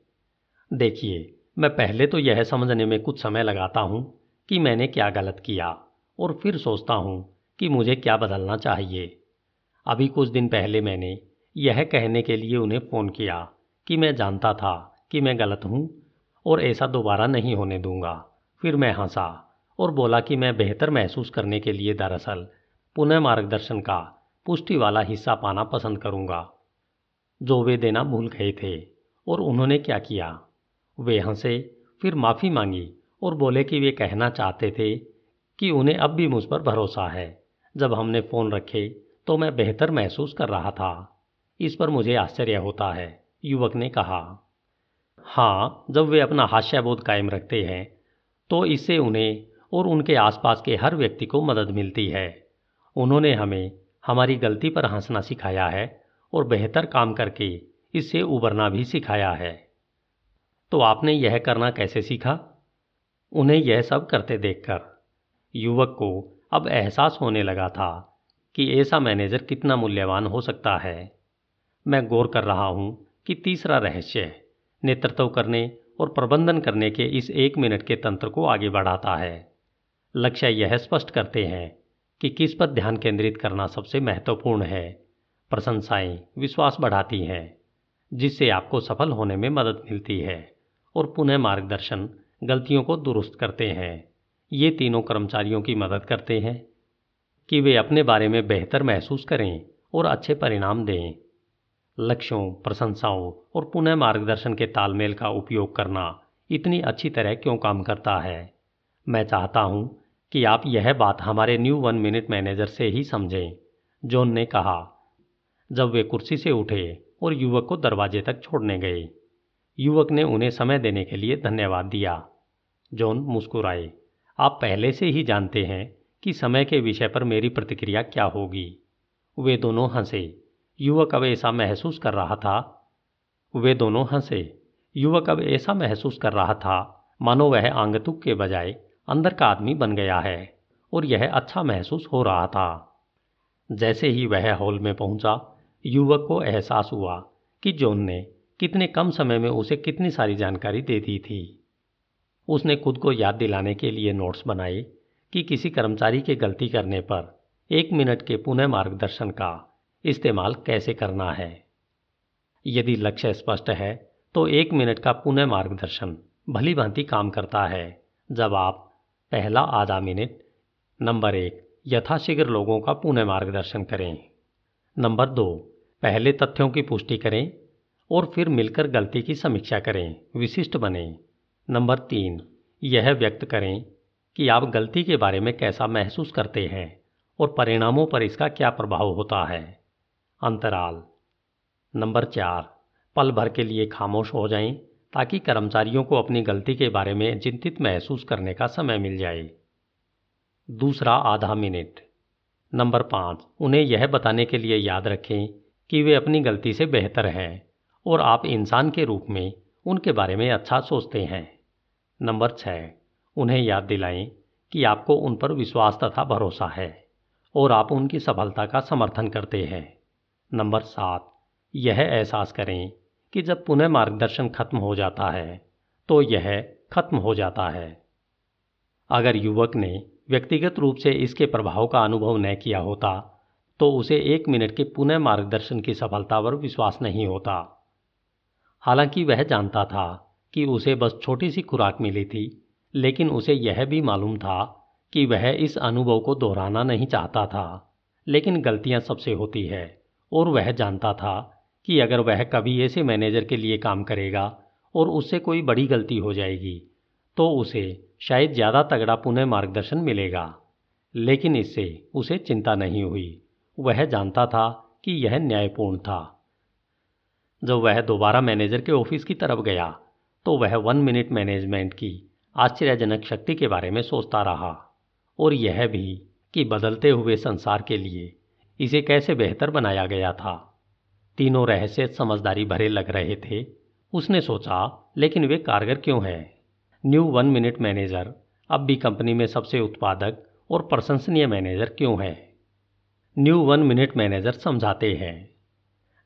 देखिए, मैं पहले तो यह समझने में कुछ समय लगाता हूँ कि मैंने क्या गलत किया और फिर सोचता हूँ कि मुझे क्या बदलना चाहिए। अभी कुछ दिन पहले मैंने यह कहने के लिए उन्हें फ़ोन किया कि मैं जानता था कि मैं गलत हूँ और ऐसा दोबारा नहीं होने दूँगा। फिर मैं हंसा और बोला कि मैं बेहतर महसूस करने के लिए दरअसल पुनः मार्गदर्शन का पुष्टि वाला हिस्सा पाना पसंद करूँगा। जो वे देना भूल गए थे और उन्होंने क्या किया? वे हंसे, फिर माफ़ी मांगी और बोले कि वे कहना चाहते थे कि उन्हें अब भी मुझ पर भरोसा है। जब हमने फ़ोन रखे तो मैं बेहतर महसूस कर रहा था। इस पर मुझे आश्चर्य होता है, युवक ने कहा। हाँ जब वे अपना हास्याबोध कायम रखते हैं तो इससे उन्हें और उनके आसपास के हर व्यक्ति को मदद मिलती है। उन्होंने हमें हमारी गलती पर हंसना सिखाया है और बेहतर काम करके इससे उबरना भी सिखाया है। तो आपने यह करना कैसे सीखा? उन्हें यह सब करते देखकर युवक को अब एहसास होने लगा था कि ऐसा मैनेजर कितना मूल्यवान हो सकता है। मैं गौर कर रहा हूँ कि तीसरा रहस्य नेतृत्व करने और प्रबंधन करने के इस एक मिनट के तंत्र को आगे बढ़ाता है। लक्ष्य यह स्पष्ट करते हैं कि किस पर ध्यान केंद्रित करना सबसे महत्वपूर्ण है। प्रशंसाएँ विश्वास बढ़ाती हैं, जिससे आपको सफल होने में मदद मिलती है और पुनः मार्गदर्शन गलतियों को दुरुस्त करते हैं। ये तीनों कर्मचारियों की मदद करते हैं कि वे अपने बारे में बेहतर महसूस करें और अच्छे परिणाम दें। लक्ष्यों, प्रशंसाओं और पुनः मार्गदर्शन के तालमेल का उपयोग करना इतनी अच्छी तरह क्यों काम करता है? मैं चाहता हूँ कि आप यह बात हमारे न्यू वन मिनट मैनेजर से ही समझें, जॉन ने कहा। जब वे कुर्सी से उठे और युवक को दरवाजे तक छोड़ने गए, युवक ने उन्हें समय देने के लिए धन्यवाद दिया। जॉन मुस्कुराए। आप पहले से ही जानते हैं कि समय के विषय पर मेरी प्रतिक्रिया क्या होगी। वे दोनों हंसे। युवक अब ऐसा महसूस कर रहा था। वे दोनों हंसे। युवक अब ऐसा महसूस कर रहा था। मानो वह आंगतुक के बजाय अंदर का आदमी बन गया है और यह अच्छा महसूस हो रहा था। जैसे ही वह हॉल में पहुँचा, युवक को एहसास हुआ कि जॉन ने कितने कम समय में उसे कितनी सारी जानकारी दे दी थी। उसने खुद को याद दिलाने के लिए नोट्स बनाए कि किसी कर्मचारी के गलती करने पर एक मिनट के पुनः मार्गदर्शन का इस्तेमाल कैसे करना है। यदि लक्ष्य स्पष्ट है तो एक मिनट का पुनः मार्गदर्शन भली भांति काम करता है। जब आप पहला आधा मिनट, नंबर एक, यथाशीघ्र लोगों का पुनः मार्गदर्शन करें। नंबर दो, पहले तथ्यों की पुष्टि करें और फिर मिलकर गलती की समीक्षा करें, विशिष्ट बने। नंबर तीन, यह व्यक्त करें कि आप गलती के बारे में कैसा महसूस करते हैं और परिणामों पर इसका क्या प्रभाव होता है। अंतराल, नंबर चार, पल भर के लिए खामोश हो जाएँ ताकि कर्मचारियों को अपनी गलती के बारे में चिंतित महसूस करने का समय मिल जाए। दूसरा आधा मिनट, नंबर पाँच, उन्हें यह बताने के लिए याद रखें कि वे अपनी गलती से बेहतर हैं और आप इंसान के रूप में उनके बारे में अच्छा सोचते हैं। नंबर छः उन्हें याद दिलाएँ कि आपको उन पर विश्वास तथा भरोसा है और आप उनकी सफलता का समर्थन करते हैं। नंबर सात, यह एहसास करें कि जब पुनः मार्गदर्शन खत्म हो जाता है तो यह खत्म हो जाता है। अगर युवक ने व्यक्तिगत रूप से इसके प्रभाव का अनुभव न किया होता तो उसे एक मिनट के पुनः मार्गदर्शन की सफलता पर विश्वास नहीं होता। हालाँकि वह जानता था कि उसे बस छोटी सी खुराक मिली थी, लेकिन उसे यह भी मालूम था कि वह इस अनुभव को दोहराना नहीं चाहता था। लेकिन गलतियाँ सबसे होती है, और वह जानता था कि अगर वह कभी ऐसे मैनेजर के लिए काम करेगा और उससे कोई बड़ी गलती हो जाएगी तो उसे शायद ज़्यादा तगड़ा पुनः मार्गदर्शन मिलेगा। लेकिन इससे उसे चिंता नहीं हुई। वह जानता था कि यह न्यायपूर्ण था। जब वह दोबारा मैनेजर के ऑफ़िस की तरफ़ गया तो वह वन मिनट मैनेजमेंट की आश्चर्यजनक शक्ति के बारे में सोचता रहा। और यह भी कि बदलते हुए संसार के लिए इसे कैसे बेहतर बनाया गया था। तीनों रहस्य समझदारी भरे लग रहे थे। उसने सोचा, लेकिन वे कारगर क्यों हैं? न्यू वन मिनट मैनेजर अब भी कंपनी में सबसे उत्पादक और प्रशंसनीय मैनेजर क्यों है? न्यू वन मिनट मैनेजर समझाते हैं।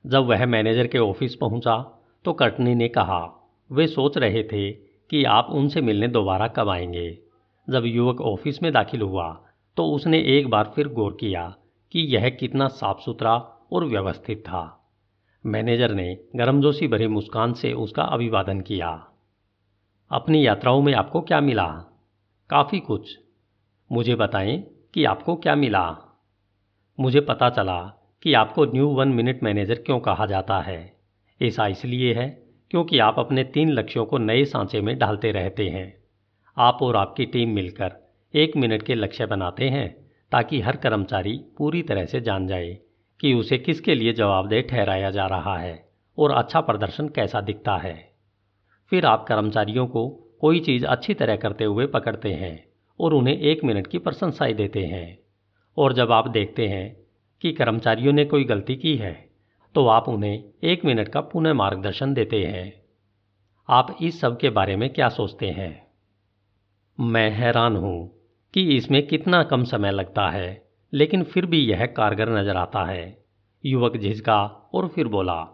जब वह मैनेजर के ऑफ़िस पहुँचा तो कटनी ने कहा, वे सोच रहे थे कि आप उनसे मिलने दोबारा कब आएँगे? जब युवक ऑफ़िस में दाखिल हुआ तो उसने एक बार फिर गौर किया कि यह कितना साफ़ सुथरा और व्यवस्थित था। मैनेजर ने गर्मजोशी भरी मुस्कान से उसका अभिवादन किया। अपनी यात्राओं में आपको क्या मिला? काफ़ी कुछ। मुझे बताएँ कि आपको क्या मिला? मुझे पता चला कि आपको न्यू वन मिनट मैनेजर क्यों कहा जाता है? ऐसा इसलिए है क्योंकि आप अपने तीन लक्ष्यों को नए सांचे में डालते रहते हैं। आप और आपकी टीम मिलकर एक मिनट के लक्ष्य बनाते हैं ताकि हर कर्मचारी पूरी तरह से जान जाए कि उसे किसके लिए जवाबदेह ठहराया जा रहा है और अच्छा प्रदर्शन कैसा दिखता है। फिर आप कर्मचारियों को कोई चीज़ अच्छी तरह करते हुए पकड़ते हैं और उन्हें एक मिनट की प्रशंसाई देते हैं। और जब आप देखते हैं कि कर्मचारियों ने कोई गलती की है तो आप उन्हें एक मिनट का पुनः मार्गदर्शन देते हैं। आप इस सब के बारे में क्या सोचते हैं? मैं हैरान हूँ कि इसमें कितना कम समय लगता है, लेकिन फिर भी यह कारगर नज़र आता है। युवक झिझका और फिर बोला,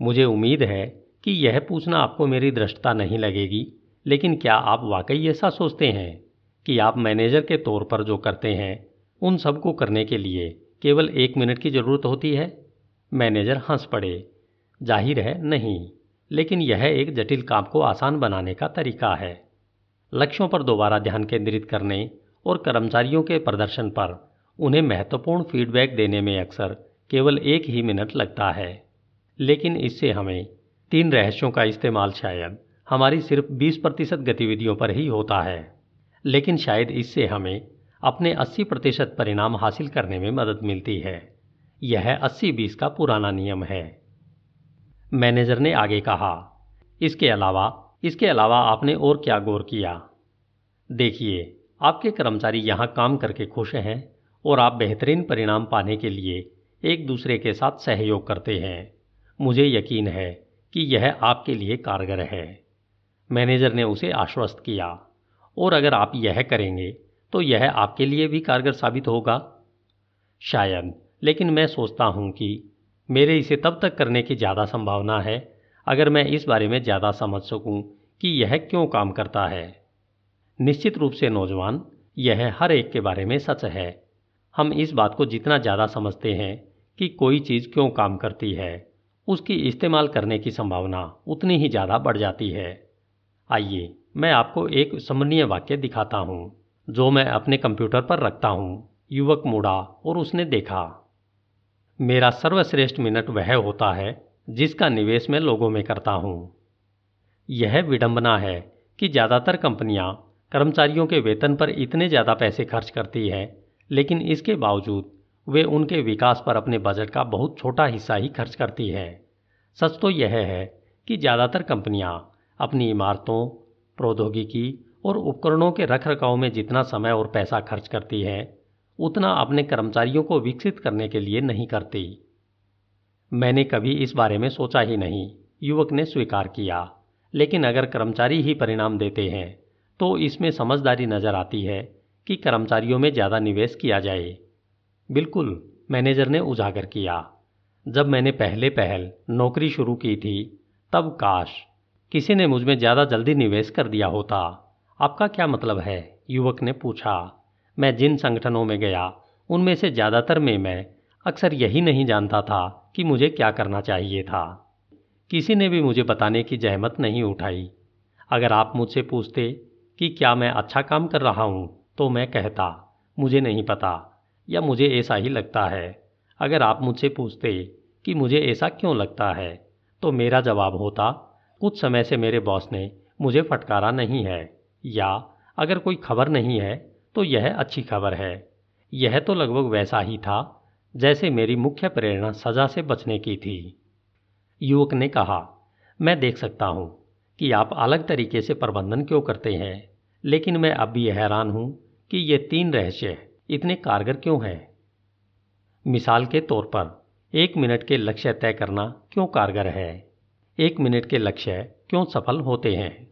मुझे उम्मीद है कि यह पूछना आपको मेरी दृष्टता नहीं लगेगी, लेकिन क्या आप वाकई ऐसा सोचते हैं कि आप मैनेजर के तौर पर जो करते हैं, उन सबको करने के लिए केवल एक मिनट की ज़रूरत होती है। मैनेजर हंस पड़े। ज़ाहिर है, नहीं, लेकिन यह एक जटिल काम को आसान बनाने का तरीका है। लक्ष्यों पर दोबारा ध्यान केंद्रित करने और कर्मचारियों के प्रदर्शन पर उन्हें महत्वपूर्ण फीडबैक देने में अक्सर केवल एक ही मिनट लगता है। लेकिन इससे हमें तीन रहस्यों का इस्तेमाल शायद हमारी सिर्फ़ 20 प्रतिशत गतिविधियों पर ही होता है। लेकिन शायद इससे हमें अपने 80 प्रतिशत परिणाम हासिल करने में मदद मिलती है। यह 80-20 का पुराना नियम है। मैनेजर ने आगे कहा, इसके अलावा इसके अलावा आपने और क्या गौर किया? देखिए, आपके कर्मचारी यहाँ काम करके खुश हैं और आप बेहतरीन परिणाम पाने के लिए एक दूसरे के साथ सहयोग करते हैं। मुझे यकीन है कि यह आपके लिए कारगर है। मैनेजर ने उसे आश्वस्त किया, और अगर आप यह करेंगे तो यह आपके लिए भी कारगर साबित होगा। शायद, लेकिन मैं सोचता हूँ कि मेरे इसे तब तक करने की ज़्यादा संभावना है, अगर मैं इस बारे में ज़्यादा समझ सकूँ कि यह क्यों काम करता है। निश्चित रूप से नौजवान, यह हर एक के बारे में सच है। हम इस बात को जितना ज़्यादा समझते हैं कि कोई चीज़ क्यों काम करती है, उसकी इस्तेमाल करने की संभावना उतनी ही ज़्यादा बढ़ जाती है। आइए, मैं आपको एक स्मरणीय वाक्य दिखाता हूँ। जो मैं अपने कंप्यूटर पर रखता हूँ, युवक मुड़ा और उसने देखा। मेरा सर्वश्रेष्ठ मिनट वह होता है जिसका निवेश मैं लोगों में करता हूँ। यह विडंबना है कि ज़्यादातर कंपनियाँ कर्मचारियों के वेतन पर इतने ज़्यादा पैसे खर्च करती है, लेकिन इसके बावजूद वे उनके विकास पर अपने बजट का बहुत छोटा हिस्सा ही खर्च करती है। सच तो यह है कि ज़्यादातर कंपनियाँ अपनी इमारतों, प्रौद्योगिकी और उपकरणों के रख रखाव में जितना समय और पैसा खर्च करती है, उतना अपने कर्मचारियों को विकसित करने के लिए नहीं करती। मैंने कभी इस बारे में सोचा ही नहीं, युवक ने स्वीकार किया। लेकिन अगर कर्मचारी ही परिणाम देते हैं तो इसमें समझदारी नज़र आती है कि कर्मचारियों में ज़्यादा निवेश किया जाए। बिल्कुल, मैनेजर ने उजागर किया। जब मैंने पहले पहल नौकरी शुरू की थी, तब काश किसी ने मुझमें ज़्यादा जल्दी निवेश कर दिया होता। आपका क्या मतलब है? युवक ने पूछा। मैं जिन संगठनों में गया, उनमें से ज़्यादातर में मैं अक्सर यही नहीं जानता था कि मुझे क्या करना चाहिए था। किसी ने भी मुझे बताने की जहमत नहीं उठाई। अगर आप मुझसे पूछते कि क्या मैं अच्छा काम कर रहा हूँ तो मैं कहता, मुझे नहीं पता, या मुझे ऐसा ही लगता है। अगर आप मुझसे पूछते कि मुझे ऐसा क्यों लगता है तो मेरा जवाब होता, कुछ समय से मेरे बॉस ने मुझे फटकारा नहीं है। या अगर कोई खबर नहीं है तो यह अच्छी खबर है। यह तो लगभग वैसा ही था, जैसे मेरी मुख्य प्रेरणा सज़ा से बचने की थी। युवक ने कहा, मैं देख सकता हूँ कि आप अलग तरीके से प्रबंधन क्यों करते हैं, लेकिन मैं अब भी हैरान हूँ कि ये तीन रहस्य इतने कारगर क्यों हैं? मिसाल के तौर पर, एक मिनट के लक्ष्य तय करना क्यों कारगर है? एक मिनट के लक्ष्य क्यों सफल होते हैं?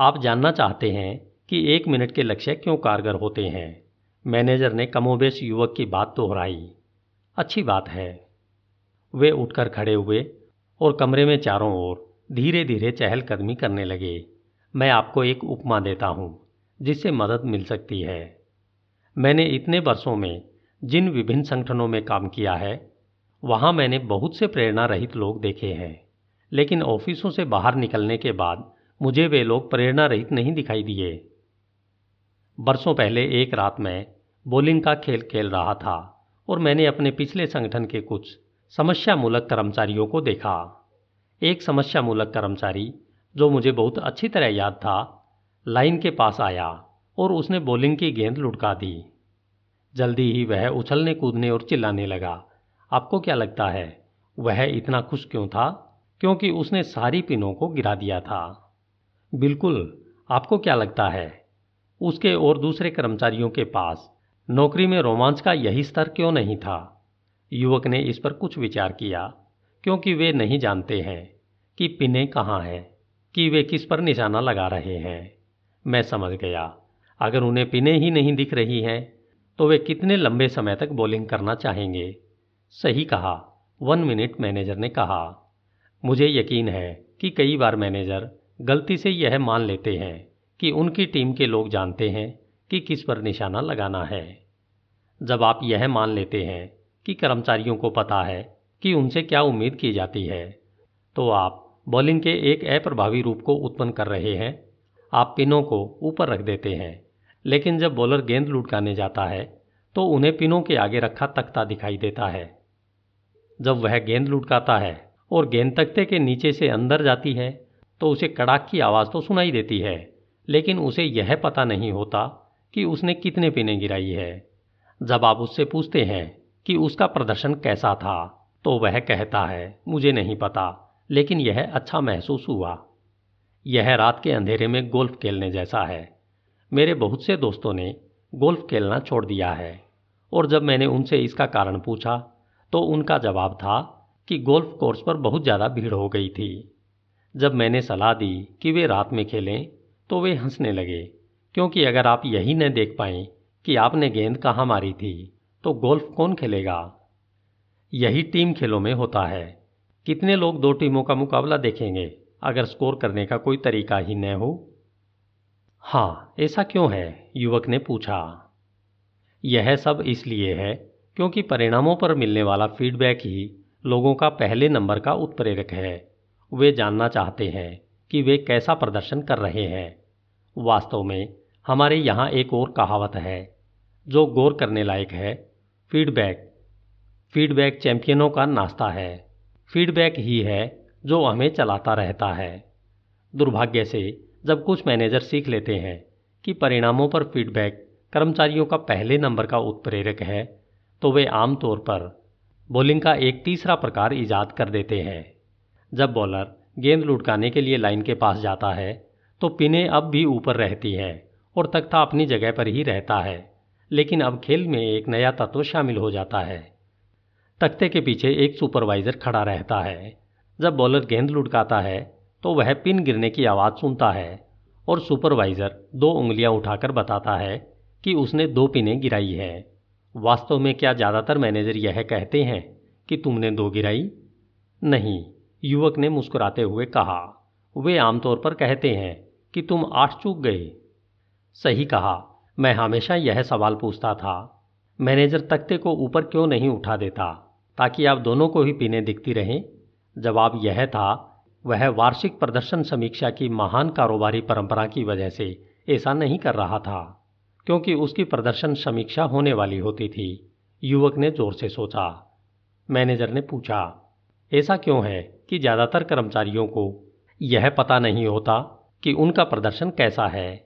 आप जानना चाहते हैं कि एक मिनट के लक्ष्य क्यों कारगर होते हैं? मैनेजर ने कमोबेश युवक की बात दोहराई। अच्छी बात है। वे उठकर खड़े हुए और कमरे में चारों ओर धीरे धीरे चहलकदमी करने लगे। मैं आपको एक उपमा देता हूँ, जिससे मदद मिल सकती है। मैंने इतने वर्षों में जिन विभिन्न संगठनों में काम किया है, वहाँ मैंने बहुत से प्रेरणा रहित लोग देखे हैं। लेकिन ऑफिसों से बाहर निकलने के बाद मुझे वे लोग प्रेरणा रहित नहीं दिखाई दिए। वर्षों पहले एक रात में बॉलिंग का खेल खेल रहा था और मैंने अपने पिछले संगठन के कुछ समस्या मूलक कर्मचारियों को देखा। एक समस्या मूलक कर्मचारी, जो मुझे बहुत अच्छी तरह याद था, लाइन के पास आया और उसने बॉलिंग की गेंद लुटका दी। जल्दी ही वह उछलने कूदने और चिल्लाने लगा। आपको क्या लगता है, वह इतना खुश क्यों था? क्योंकि उसने सारी पिनों को गिरा दिया था। बिल्कुल, आपको क्या लगता है? उसके और दूसरे कर्मचारियों के पास नौकरी में रोमांच का यही स्तर क्यों नहीं था? युवक ने इस पर कुछ विचार किया, क्योंकि वे नहीं जानते हैं कि पिने कहाँ हैं, कि वे किस पर निशाना लगा रहे हैं। मैं समझ गया, अगर उन्हें पिने ही नहीं दिख रही हैं तो वे कितने लंबे समय तक बॉलिंग करना चाहेंगे? सही कहा वन मिनट मैनेजर ने कहा। मुझे यकीन है कि कई बार मैनेजर गलती से यह मान लेते हैं कि उनकी टीम के लोग जानते हैं कि किस पर निशाना लगाना है। जब आप यह मान लेते हैं कि कर्मचारियों को पता है कि उनसे क्या उम्मीद की जाती है तो आप बॉलिंग के एक अप्रभावी रूप को उत्पन्न कर रहे हैं। आप पिनों को ऊपर रख देते हैं, लेकिन जब बॉलर गेंद लुटकाने जाता है तो उन्हें पिनों के आगे रखा तख्ता दिखाई देता है। जब वह गेंद लुटकाता है और गेंद तख्ते के नीचे से अंदर जाती है तो उसे कड़ाक की आवाज़ तो सुनाई देती है, लेकिन उसे यह पता नहीं होता कि उसने कितने पिने गिराई है। जब आप उससे पूछते हैं कि उसका प्रदर्शन कैसा था तो वह कहता है, मुझे नहीं पता, लेकिन यह अच्छा महसूस हुआ। यह रात के अंधेरे में गोल्फ खेलने जैसा है। मेरे बहुत से दोस्तों ने गोल्फ खेलना छोड़ दिया है, और जब मैंने उनसे इसका कारण पूछा तो उनका जवाब था कि गोल्फ कोर्स पर बहुत ज़्यादा भीड़ हो गई थी। जब मैंने सलाह दी कि वे रात में खेलें तो वे हंसने लगे, क्योंकि अगर आप यही न देख पाए कि आपने गेंद कहाँ मारी थी तो गोल्फ कौन खेलेगा? यही टीम खेलों में होता है। कितने लोग दो टीमों का मुकाबला देखेंगे, अगर स्कोर करने का कोई तरीका ही न हो? हाँ ऐसा क्यों है? युवक ने पूछा। यह सब इसलिए है क्योंकि परिणामों पर मिलने वाला फीडबैक ही लोगों का पहले नंबर का उत्प्रेरक है। वे जानना चाहते हैं कि वे कैसा प्रदर्शन कर रहे हैं। वास्तव में, हमारे यहाँ एक और कहावत है, जो गौर करने लायक है, फीडबैक। फीडबैक चैंपियनों का नाश्ता है। फीडबैक ही है, जो हमें चलाता रहता है। दुर्भाग्य से, जब कुछ मैनेजर सीख लेते हैं कि परिणामों पर फीडबैक कर्मचारियों का पहले नंबर का उत्प्रेरक है तो वे आमतौर पर बॉलिंग का एक तीसरा प्रकार ईजाद कर देते हैं। जब बॉलर गेंद लुटकाने के लिए लाइन के पास जाता है तो पिने अब भी ऊपर रहती है और तख्ता अपनी जगह पर ही रहता है। लेकिन अब खेल में एक नया तत्व शामिल हो जाता है। तख्ते के पीछे एक सुपरवाइजर खड़ा रहता है। जब बॉलर गेंद लुटकाता है तो वह पिन गिरने की आवाज़ सुनता है और सुपरवाइजर दो उंगलियाँ उठाकर बताता है कि उसने दो पिनें गिराई है। वास्तव में क्या ज़्यादातर मैनेजर यह कहते हैं कि तुमने दो गिराई? नहीं। युवक ने मुस्कुराते हुए कहा, वे आमतौर पर कहते हैं कि तुम आठ चूक गए। सही कहा। मैं हमेशा यह सवाल पूछता था। मैनेजर तख्ते को ऊपर क्यों नहीं उठा देता, ताकि आप दोनों को ही पीने दिखती रहें? जवाब यह था, वह वार्षिक प्रदर्शन समीक्षा की महान कारोबारी परंपरा की वजह से ऐसा नहीं कर रहा था, क्योंकि उसकी प्रदर्शन समीक्षा होने वाली होती थी। युवक ने ज़ोर से सोचा। मैनेजर ने पूछा, ऐसा क्यों है? कि ज़्यादातर कर्मचारियों को यह पता नहीं होता कि उनका प्रदर्शन कैसा है।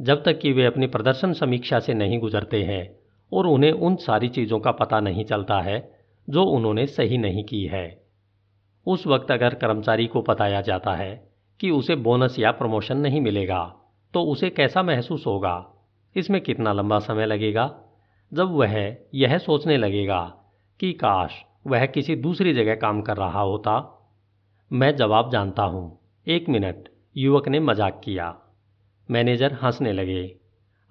जब तक कि वे अपनी प्रदर्शन समीक्षा से नहीं गुजरते हैं और उन्हें उन सारी चीज़ों का पता नहीं चलता है जो उन्होंने सही नहीं की है। उस वक्त अगर कर्मचारी को बताया जाता है कि उसे बोनस या प्रमोशन नहीं मिलेगा तो उसे कैसा महसूस होगा? इसमें कितना लंबा समय लगेगा? जब वह यह सोचने लगेगा कि काश वह किसी दूसरी जगह काम कर रहा होता मैं जवाब जानता हूँ। एक मिनट। युवक ने मज़ाक किया। मैनेजर हंसने लगे।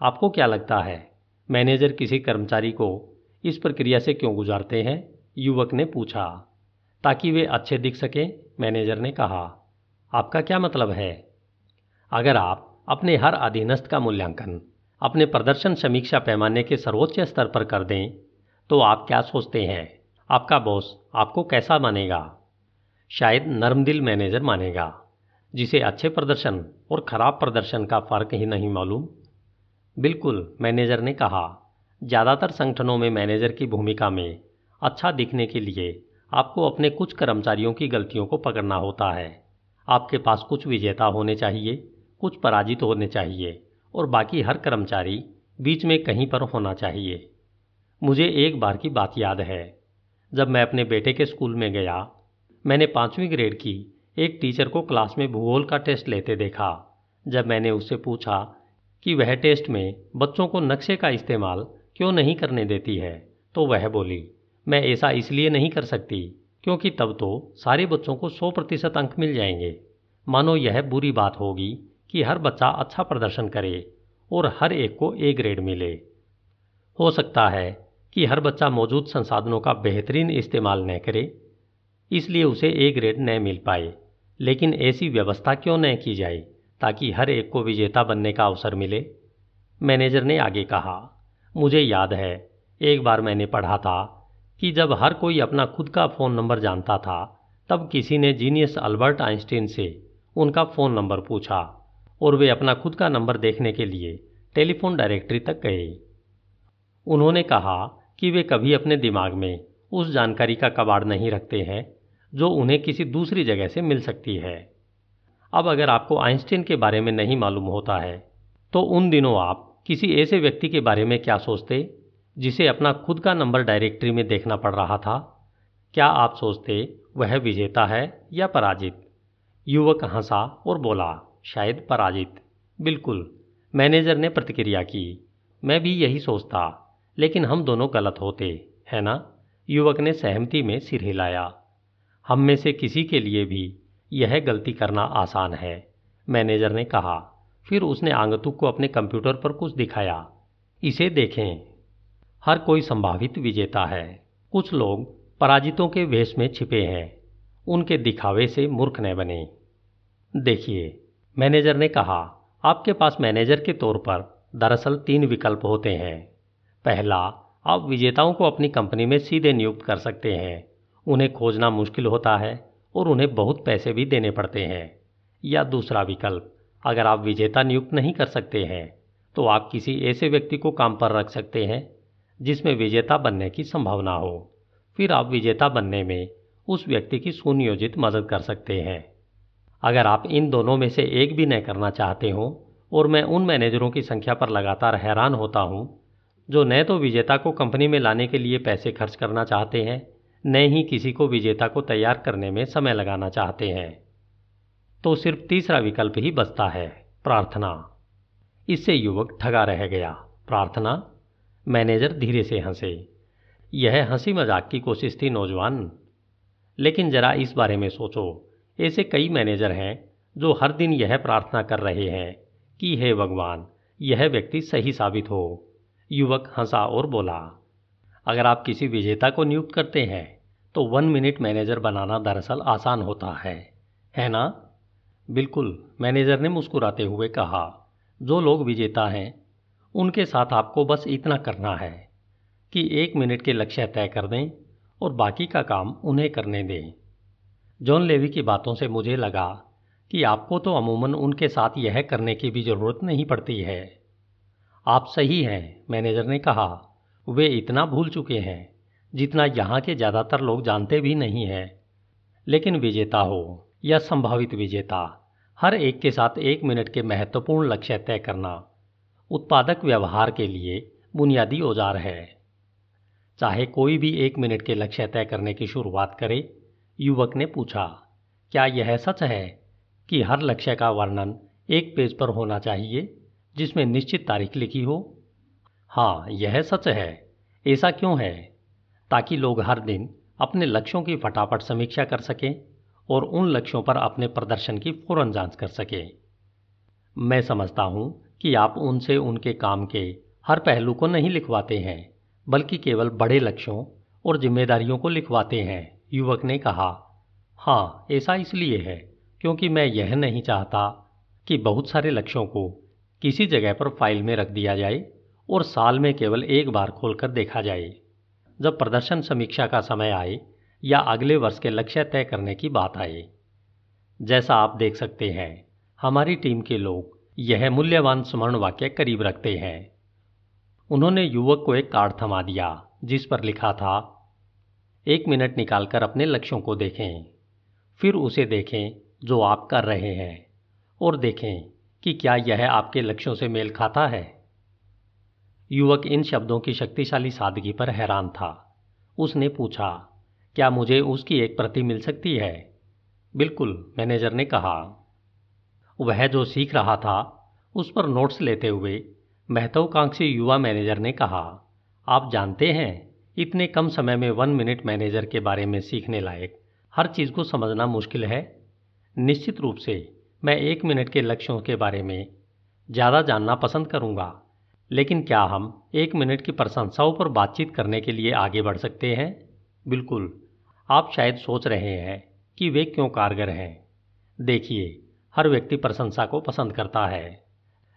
आपको क्या लगता है, मैनेजर किसी कर्मचारी को इस प्रक्रिया से क्यों गुजारते हैं? युवक ने पूछा। ताकि वे अच्छे दिख सकें, मैनेजर ने कहा। आपका क्या मतलब है? अगर आप अपने हर अधीनस्थ का मूल्यांकन, अपने प्रदर्शन समीक्षा पैमाने के सर्वोच्च स्तर पर कर दें तो आप क्या सोचते हैं? आपका बॉस आपको कैसा मानेगा? शायद नरमदिल मैनेजर मानेगा, जिसे अच्छे प्रदर्शन और ख़राब प्रदर्शन का फ़र्क ही नहीं मालूम। बिल्कुल, मैनेजर ने कहा, ज़्यादातर संगठनों में मैनेजर की भूमिका में अच्छा दिखने के लिए आपको अपने कुछ कर्मचारियों की गलतियों को पकड़ना होता है। आपके पास कुछ विजेता होने चाहिए, कुछ पराजित होने चाहिए, और बाकी हर कर्मचारी बीच में कहीं पर होना चाहिए। मुझे एक बार की बात याद है, जब मैं अपने बेटे के स्कूल में गया मैंने पाँचवीं ग्रेड की एक टीचर को क्लास में भूगोल का टेस्ट लेते देखा। जब मैंने उससे पूछा कि वह टेस्ट में बच्चों को नक्शे का इस्तेमाल क्यों नहीं करने देती है तो वह बोली, मैं ऐसा इसलिए नहीं कर सकती क्योंकि तब तो सारे बच्चों को सौ प्रतिशत अंक मिल जाएँगे। मानो यह बुरी बात होगी कि हर बच्चा अच्छा प्रदर्शन करे और हर एक को ए ग्रेड मिले। हो सकता है कि हर बच्चा मौजूद संसाधनों का बेहतरीन इस्तेमाल न करे इसलिए उसे ए ग्रेड न मिल पाए। लेकिन ऐसी व्यवस्था क्यों न की जाए, ताकि हर एक को विजेता बनने का अवसर मिले? मैनेजर ने आगे कहा, मुझे याद है, एक बार मैंने पढ़ा था कि जब हर कोई अपना खुद का फ़ोन नंबर जानता था, तब किसी ने जीनियस अल्बर्ट आइंस्टीन से उनका फ़ोन नंबर पूछा और वे अपना खुद का नंबर देखने के लिए टेलीफोन डायरेक्टरी तक गए। उन्होंने कहा कि वे कभी अपने दिमाग में उस जानकारी का कबाड़ नहीं रखते हैं, जो उन्हें किसी दूसरी जगह से मिल सकती है। अब अगर आपको आइंस्टीन के बारे में नहीं मालूम होता है तो उन दिनों आप किसी ऐसे व्यक्ति के बारे में क्या सोचते, जिसे अपना खुद का नंबर डायरेक्टरी में देखना पड़ रहा था? क्या आप सोचते, वह विजेता है या पराजित? युवक हंसा और बोला, शायद पराजित। बिल्कुल, मैनेजर ने प्रतिक्रिया की, मैं भी यही सोचता, लेकिन हम दोनों गलत होते, है ना? युवक ने सहमति में सिर हिलाया। हम में से किसी के लिए भी यह गलती करना आसान है, मैनेजर ने कहा। फिर उसने आंगतुक को अपने कंप्यूटर पर कुछ दिखाया। इसे देखें। हर कोई संभावित विजेता है। कुछ लोग पराजितों के वेश में छिपे हैं। उनके दिखावे से मूर्ख न बने। देखिए, मैनेजर ने कहा, आपके पास मैनेजर के तौर पर दरअसल तीन विकल्प होते हैं। पहला आप विजेताओं को अपनी कंपनी में सीधे नियुक्त कर सकते हैं। उन्हें खोजना मुश्किल होता है और उन्हें बहुत पैसे भी देने पड़ते हैं। या दूसरा विकल्प, अगर आप विजेता नियुक्त नहीं कर सकते हैं तो आप किसी ऐसे व्यक्ति को काम पर रख सकते हैं, जिसमें विजेता बनने की संभावना हो। फिर आप विजेता बनने में उस व्यक्ति की सुनियोजित मदद कर सकते हैं। अगर आप इन दोनों में से एक भी न करना चाहते हो और मैं उन मैनेजरों की संख्या पर लगातार हैरान होता हूँ जो न तो विजेता को कंपनी में लाने के लिए पैसे खर्च करना चाहते हैं, न ही किसी को विजेता को तैयार करने में समय लगाना चाहते हैं। तो सिर्फ़ तीसरा विकल्प ही बचता है, प्रार्थना। इससे युवक ठगा रह गया। प्रार्थना, मैनेजर धीरे से हंसे। यह हँसी मज़ाक की कोशिश थी, नौजवान। लेकिन जरा इस बारे में सोचो। ऐसे कई मैनेजर हैं, जो हर दिन यह प्रार्थना कर रहे हैं कि, हे भगवान, यह व्यक्ति सही साबित हो। युवक हंसा और बोला, अगर आप किसी विजेता को नियुक्त करते हैं तो वन मिनट मैनेजर बनाना दरअसल आसान होता है है ना? बिल्कुल, मैनेजर ने मुस्कुराते हुए कहा, जो लोग विजेता हैं, उनके साथ आपको बस इतना करना है कि एक मिनट के लक्ष्य तय कर दें और बाकी का काम उन्हें करने दें। जॉन लेवी की बातों से मुझे लगा कि आपको तो अमूमन उनके साथ यह करने की भी ज़रूरत नहीं पड़ती है। आप सही हैं, मैनेजर ने कहा। वे इतना भूल चुके हैं, जितना यहाँ के ज़्यादातर लोग जानते भी नहीं हैं। लेकिन विजेता हो, या संभावित विजेता, हर एक के साथ एक मिनट के महत्वपूर्ण लक्ष्य तय करना, उत्पादक व्यवहार के लिए बुनियादी औज़ार है। चाहे कोई भी एक मिनट के लक्ष्य तय करने की शुरुआत करे, युवक ने पूछा, क्या यह सच है कि हर लक्ष्य का वर्णन एक पेज पर होना चाहिए? जिसमें निश्चित तारीख लिखी हो। हाँ यह सच है। ऐसा क्यों है? ताकि लोग हर दिन अपने लक्ष्यों की फटाफट समीक्षा कर सकें और उन लक्ष्यों पर अपने प्रदर्शन की फ़ौरन जाँच कर सकें। मैं समझता हूँ कि आप उनसे उनके काम के हर पहलू को नहीं लिखवाते हैं, बल्कि केवल बड़े लक्ष्यों और जिम्मेदारियों को लिखवाते हैं, युवक ने कहा। हाँ ऐसा इसलिए है क्योंकि मैं यह नहीं चाहता कि बहुत सारे लक्ष्यों को किसी जगह पर फ़ाइल में रख दिया जाए और साल में केवल एक बार खोलकर देखा जाए। जब प्रदर्शन समीक्षा का समय आए या अगले वर्ष के लक्ष्य तय करने की बात आए। जैसा आप देख सकते हैं, हमारी टीम के लोग यह मूल्यवान स्मरण वाक्य करीब रखते हैं। उन्होंने युवक को एक कार्ड थमा दिया, जिस पर लिखा था, एक मिनट निकालकर अपने लक्ष्यों को देखें। फिर उसे देखें जो आप कर रहे हैं और देखें कि क्या यह आपके लक्ष्यों से मेल खाता है? युवक इन शब्दों की शक्तिशाली सादगी पर हैरान था। उसने पूछा, क्या मुझे उसकी एक प्रति मिल सकती है? बिल्कुल, मैनेजर ने कहा। वह जो सीख रहा था, उस पर नोट्स लेते हुए महत्वाकांक्षी युवा मैनेजर ने कहा, आप जानते हैं, इतने कम समय में वन मिनट मैनेजर के बारे में सीखने लायक हर चीज़ को समझना मुश्किल है? निश्चित रूप से मैं एक मिनट के लक्ष्यों के बारे में ज़्यादा जानना पसंद करूँगा। लेकिन क्या हम एक मिनट की प्रशंसाओं पर बातचीत करने के लिए आगे बढ़ सकते हैं? बिल्कुल। आप शायद सोच रहे हैं कि वे क्यों कारगर हैं। देखिए, हर व्यक्ति प्रशंसा को पसंद करता है।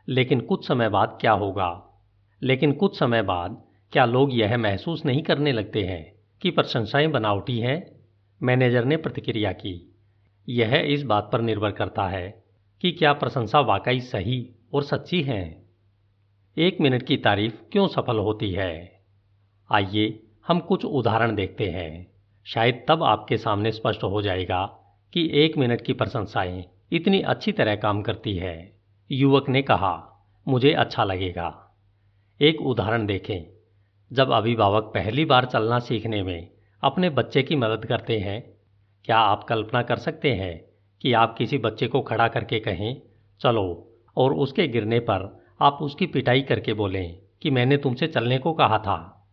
लेकिन कुछ समय बाद क्या होगा? लेकिन कुछ समय बाद क्या लोग यह महसूस नहीं करने लगते हैं कि प्रशंसाएँ बनावटी हैं? मैनेजर ने प्रतिक्रिया की। यह इस बात पर निर्भर करता है कि क्या प्रशंसा वाकई सही और सच्ची है। एक मिनट की तारीफ़ क्यों सफल होती है? आइए हम कुछ उदाहरण देखते हैं। शायद तब आपके सामने स्पष्ट हो जाएगा कि एक मिनट की प्रशंसाएँ इतनी अच्छी तरह काम करती है। युवक ने कहा, मुझे अच्छा लगेगा। एक उदाहरण देखें। जब अभिभावक पहली बार चलना सीखने में अपने बच्चे की मदद करते हैं क्या आप कल्पना कर सकते हैं कि आप किसी बच्चे को खड़ा करके कहें, चलो, और उसके गिरने पर आप उसकी पिटाई करके बोलें कि, मैंने तुमसे चलने को कहा था।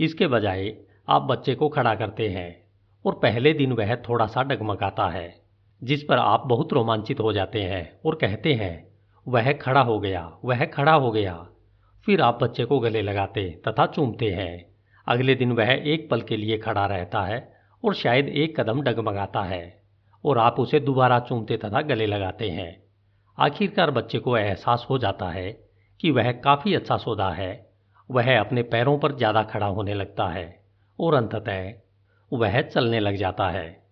इसके बजाय आप बच्चे को खड़ा करते हैं और पहले दिन वह थोड़ा सा डगमगाता है, जिस पर आप बहुत रोमांचित हो जाते हैं और कहते हैं, वह खड़ा हो गया, वह खड़ा हो गया। फिर आप बच्चे को गले लगाते तथा चूमते हैं। अगले दिन वह एक पल के लिए खड़ा रहता है और शायद एक कदम डगमगाता है और आप उसे दोबारा चूमते तथा गले लगाते हैं। आखिरकार बच्चे को एहसास हो जाता है कि वह काफ़ी अच्छा सौदा है। वह अपने पैरों पर ज़्यादा खड़ा होने लगता है और अंततः वह चलने लग जाता है।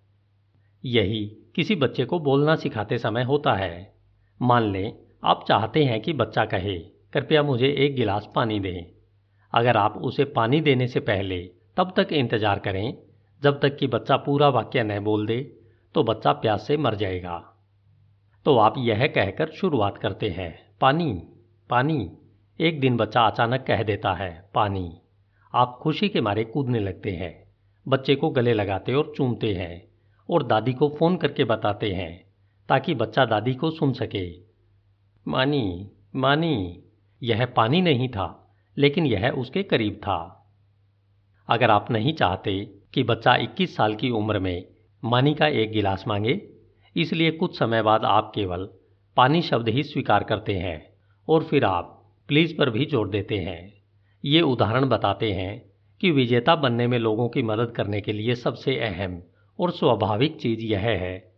यही किसी बच्चे को बोलना सिखाते समय होता है। मान लें, आप चाहते हैं कि बच्चा कहे, कृपया मुझे एक गिलास पानी दें। अगर आप उसे पानी देने से पहले तब तक इंतज़ार करें जब तक कि बच्चा पूरा वाक्य न बोल दे तो बच्चा प्यास से मर जाएगा। तो आप यह कहकर शुरुआत करते हैं। पानी पानी। एक दिन बच्चा अचानक कह देता है, पानी। आप खुशी के मारे कूदने लगते हैं। बच्चे को गले लगाते और चूमते हैं और दादी को फ़ोन करके बताते हैं, ताकि बच्चा दादी को सुन सके। मानी मानी। यह पानी नहीं था, लेकिन यह उसके करीब था। अगर आप नहीं चाहते कि बच्चा 21 साल की उम्र में मानी का एक गिलास मांगे, इसलिए कुछ समय बाद आप केवल पानी शब्द ही स्वीकार करते हैं और फिर आप प्लीज़ पर भी जोड़ देते हैं। ये उदाहरण बताते हैं कि विजेता बनने में लोगों की मदद करने के लिए सबसे अहम और स्वाभाविक चीज़ यह है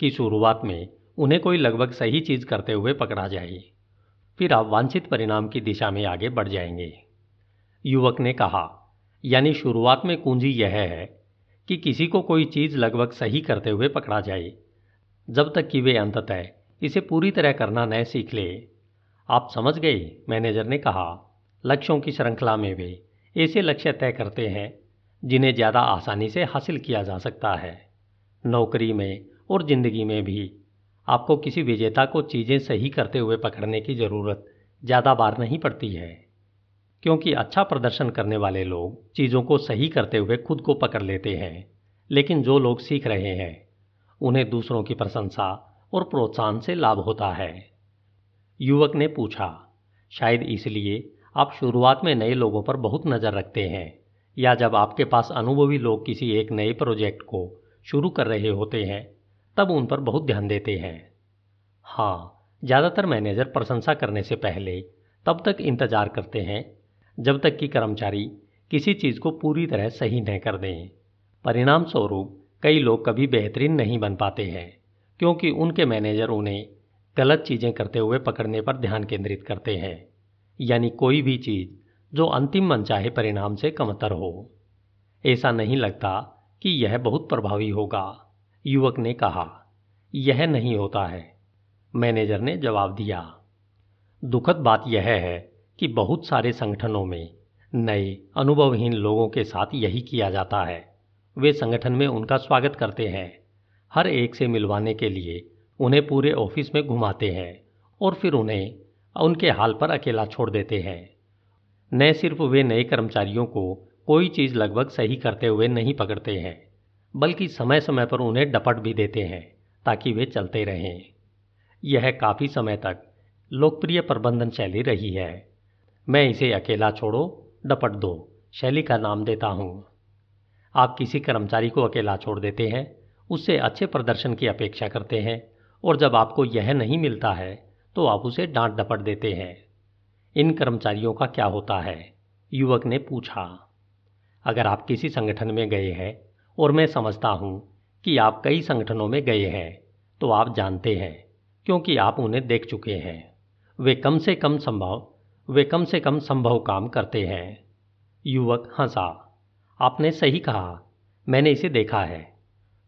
कि शुरुआत में उन्हें कोई लगभग सही चीज़ करते हुए पकड़ा जाए। फिर आप वांछित परिणाम की दिशा में आगे बढ़ जाएँगे। युवक ने कहा यानी शुरुआत में कुंजी यह है कि किसी को कोई चीज़ लगभग सही करते हुए पकड़ा जाए। जब तक कि वे अंततः इसे पूरी तरह करना न सीख ले। आप समझ गए, मैनेजर ने कहा। लक्ष्यों की श्रृंखला में वे ऐसे लक्ष्य तय करते हैं, जिन्हें ज़्यादा आसानी से हासिल किया जा सकता है। नौकरी में और ज़िंदगी में भी आपको किसी विजेता को चीज़ें सही करते हुए पकड़ने की ज़रूरत ज़्यादा बार नहीं पड़ती है। क्योंकि अच्छा प्रदर्शन करने वाले लोग चीज़ों को सही करते हुए खुद को पकड़ लेते हैं, लेकिन जो लोग सीख रहे हैं, उन्हें दूसरों की प्रशंसा और प्रोत्साहन से लाभ होता है। युवक ने पूछा, शायद इसलिए आप शुरुआत में नए लोगों पर बहुत नज़र रखते हैं, या जब आपके पास अनुभवी लोग किसी एक नए प्रोजेक्ट को शुरू कर रहे होते हैं, तब उन पर बहुत ध्यान देते हैं? हाँ ज़्यादातर मैनेजर प्रशंसा करने से पहले तब तक इंतज़ार करते हैं जब तक कि कर्मचारी किसी चीज़ को पूरी तरह सही न कर दें। परिणाम स्वरूप कई लोग कभी बेहतरीन नहीं बन पाते हैं, क्योंकि उनके मैनेजर उन्हें गलत चीज़ें करते हुए पकड़ने पर ध्यान केंद्रित करते हैं, यानी कोई भी चीज़ जो अंतिम मनचाहे परिणाम से कमतर हो। ऐसा नहीं लगता कि यह बहुत प्रभावी होगा, युवक ने कहा। यह नहीं होता है, मैनेजर ने जवाब दिया। दुखद बात यह है कि बहुत सारे संगठनों में नए अनुभवहीन लोगों के साथ यही किया जाता है। वे संगठन में उनका स्वागत करते हैं। हर एक से मिलवाने के लिए उन्हें पूरे ऑफ़िस में घुमाते हैं और फिर उन्हें उनके हाल पर अकेला छोड़ देते हैं। न सिर्फ़ वे नए कर्मचारियों को कोई चीज़ लगभग सही करते हुए नहीं पकड़ते हैं, बल्कि समय समय पर उन्हें डपट भी देते हैं ताकि वे चलते रहें। यह काफ़ी समय तक लोकप्रिय प्रबंधन शैली रही है। मैं इसे अकेला छोड़ो, डपट दो। शैली का नाम देता हूँ। आप किसी कर्मचारी को अकेला छोड़ देते हैं, उससे अच्छे प्रदर्शन की अपेक्षा करते हैं, और जब आपको यह नहीं मिलता है तो आप उसे डांट डपट देते हैं। इन कर्मचारियों का क्या होता है? युवक ने पूछा। अगर आप किसी संगठन में गए हैं, और मैं समझता हूँ कि आप कई संगठनों में गए हैं तो आप जानते हैं, क्योंकि आप उन्हें देख चुके हैं। वे कम से कम संभव वे कम से कम संभव काम करते हैं। युवक हंसा। आपने सही कहा। मैंने इसे देखा है।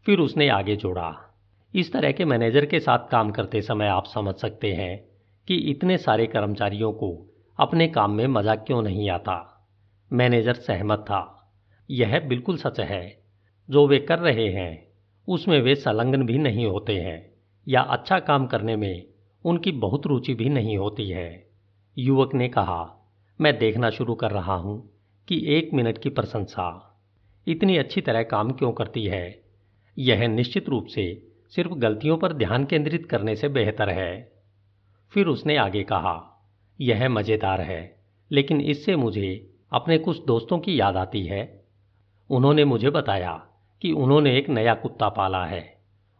फिर उसने आगे जोड़ा। इस तरह के मैनेजर के साथ काम करते समय आप समझ सकते हैं कि इतने सारे कर्मचारियों को अपने काम में मज़ा क्यों नहीं आता। मैनेजर सहमत था। यह बिल्कुल सच है। जो वे कर रहे हैं, उसमें वे संलग्न भी नहीं होते हैं या अच्छा काम करने में उनकी बहुत रुचि भी नहीं होती है। युवक ने कहा, मैं देखना शुरू कर रहा हूँ कि एक मिनट की प्रशंसा। इतनी अच्छी तरह काम क्यों करती है? यह निश्चित रूप से सिर्फ़ गलतियों पर ध्यान केंद्रित करने से बेहतर है। फिर उसने आगे कहा, यह मज़ेदार है, लेकिन इससे मुझे अपने कुछ दोस्तों की याद आती है। उन्होंने मुझे बताया कि उन्होंने एक नया कुत्ता पाला है।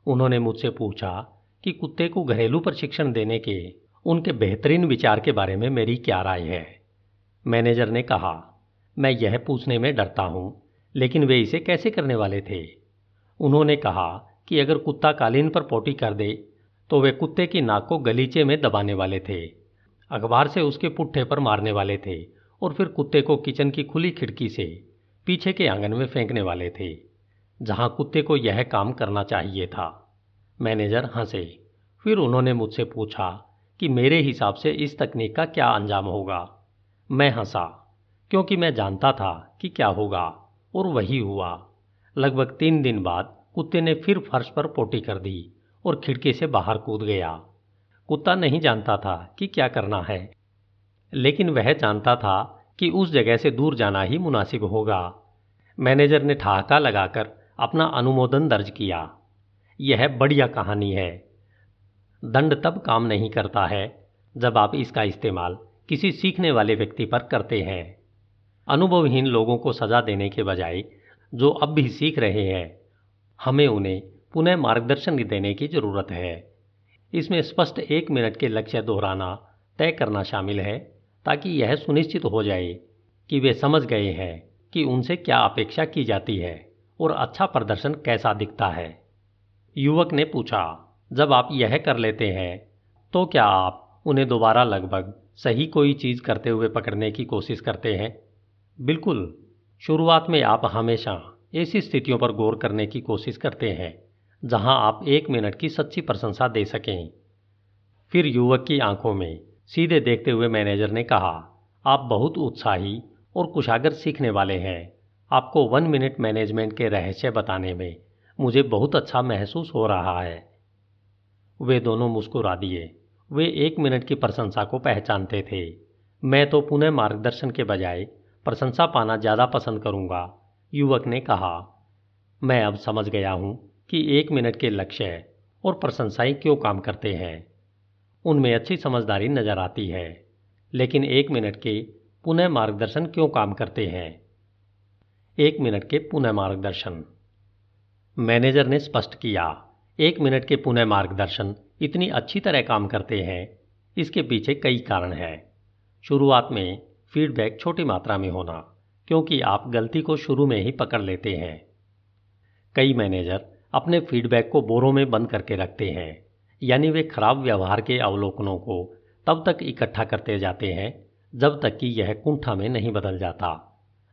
उन्होंने मुझसे पूछा कि कुत्ते को घरेलू प्रशिक्षण देने के उनके बेहतरीन विचार के बारे में मेरी क्या राय है? मैनेजर ने कहा, मैं यह पूछने में डरता हूँ, लेकिन वे इसे कैसे करने वाले थे? उन्होंने कहा कि अगर कुत्ता कालीन पर पोटी कर दे तो वे कुत्ते की नाक को गलीचे में दबाने वाले थे, अखबार से उसके पुट्ठे पर मारने वाले थे और फिर कुत्ते को किचन की खुली खिड़की से पीछे के आँगन में फेंकने वाले थे, जहाँ कुत्ते को यह काम करना चाहिए था। मैनेजर हंसे, फिर उन्होंने मुझसे पूछा कि मेरे हिसाब से इस तकनीक का क्या अंजाम होगा। मैं हंसा, क्योंकि मैं जानता था कि क्या होगा, और वही हुआ। लगभग तीन दिन बाद कुत्ते ने फिर फर्श पर पोटी कर दी और खिड़की से बाहर कूद गया। कुत्ता नहीं जानता था कि क्या करना है, लेकिन वह जानता था कि उस जगह से दूर जाना ही मुनासिब होगा। मैनेजर ने ठहाका लगाकर अपना अनुमोदन दर्ज किया। यह बढ़िया कहानी है। दंड तब काम नहीं करता है जब आप इसका इस्तेमाल किसी सीखने वाले व्यक्ति पर करते हैं। अनुभवहीन लोगों को सजा देने के बजाय जो अब भी सीख रहे हैं, हमें उन्हें पुनः मार्गदर्शन देने की ज़रूरत है। इसमें स्पष्ट एक मिनट के लक्ष्य दोहराना, तय करना शामिल है, ताकि यह सुनिश्चित हो जाए कि वे समझ गए हैं कि उनसे क्या अपेक्षा की जाती है और अच्छा प्रदर्शन कैसा दिखता है। युवक ने पूछा जब आप यह कर लेते हैं तो क्या आप उन्हें दोबारा लगभग सही कोई चीज़ करते हुए पकड़ने की कोशिश करते हैं? बिल्कुल। शुरुआत में आप हमेशा ऐसी स्थितियों पर गौर करने की कोशिश करते हैं, जहाँ आप एक मिनट की सच्ची प्रशंसा दे सकें। फिर युवक की आँखों में सीधे देखते हुए मैनेजर ने कहा, आप बहुत उत्साही और कुशागर सीखने वाले हैं। आपको वन मिनट मैनेजमेंट के रहस्य बताने में मुझे बहुत अच्छा महसूस हो रहा है। वे दोनों मुस्कुरा दिए वे एक मिनट की प्रशंसा को पहचानते थे। मैं तो पुनः मार्गदर्शन के बजाय प्रशंसा पाना ज़्यादा पसंद करूँगा, युवक ने कहा। मैं अब समझ गया हूँ कि एक मिनट के लक्ष्य और प्रशंसाएँ क्यों काम करते हैं। उनमें अच्छी समझदारी नज़र आती है, लेकिन एक मिनट के पुनः मार्गदर्शन क्यों काम करते हैं? एक मिनट के पुनः मार्गदर्शन। मैनेजर ने स्पष्ट किया। एक मिनट के पुनः मार्गदर्शन इतनी अच्छी तरह काम करते हैं, इसके पीछे कई कारण हैं। शुरुआत में फीडबैक छोटी मात्रा में होना, क्योंकि आप गलती को शुरू में ही पकड़ लेते हैं। कई मैनेजर अपने फीडबैक को बोरों में बंद करके रखते हैं, यानी वे खराब व्यवहार के अवलोकनों को तब तक इकट्ठा करते जाते हैं, जब तक कि यह कुंठा में नहीं बदल जाता।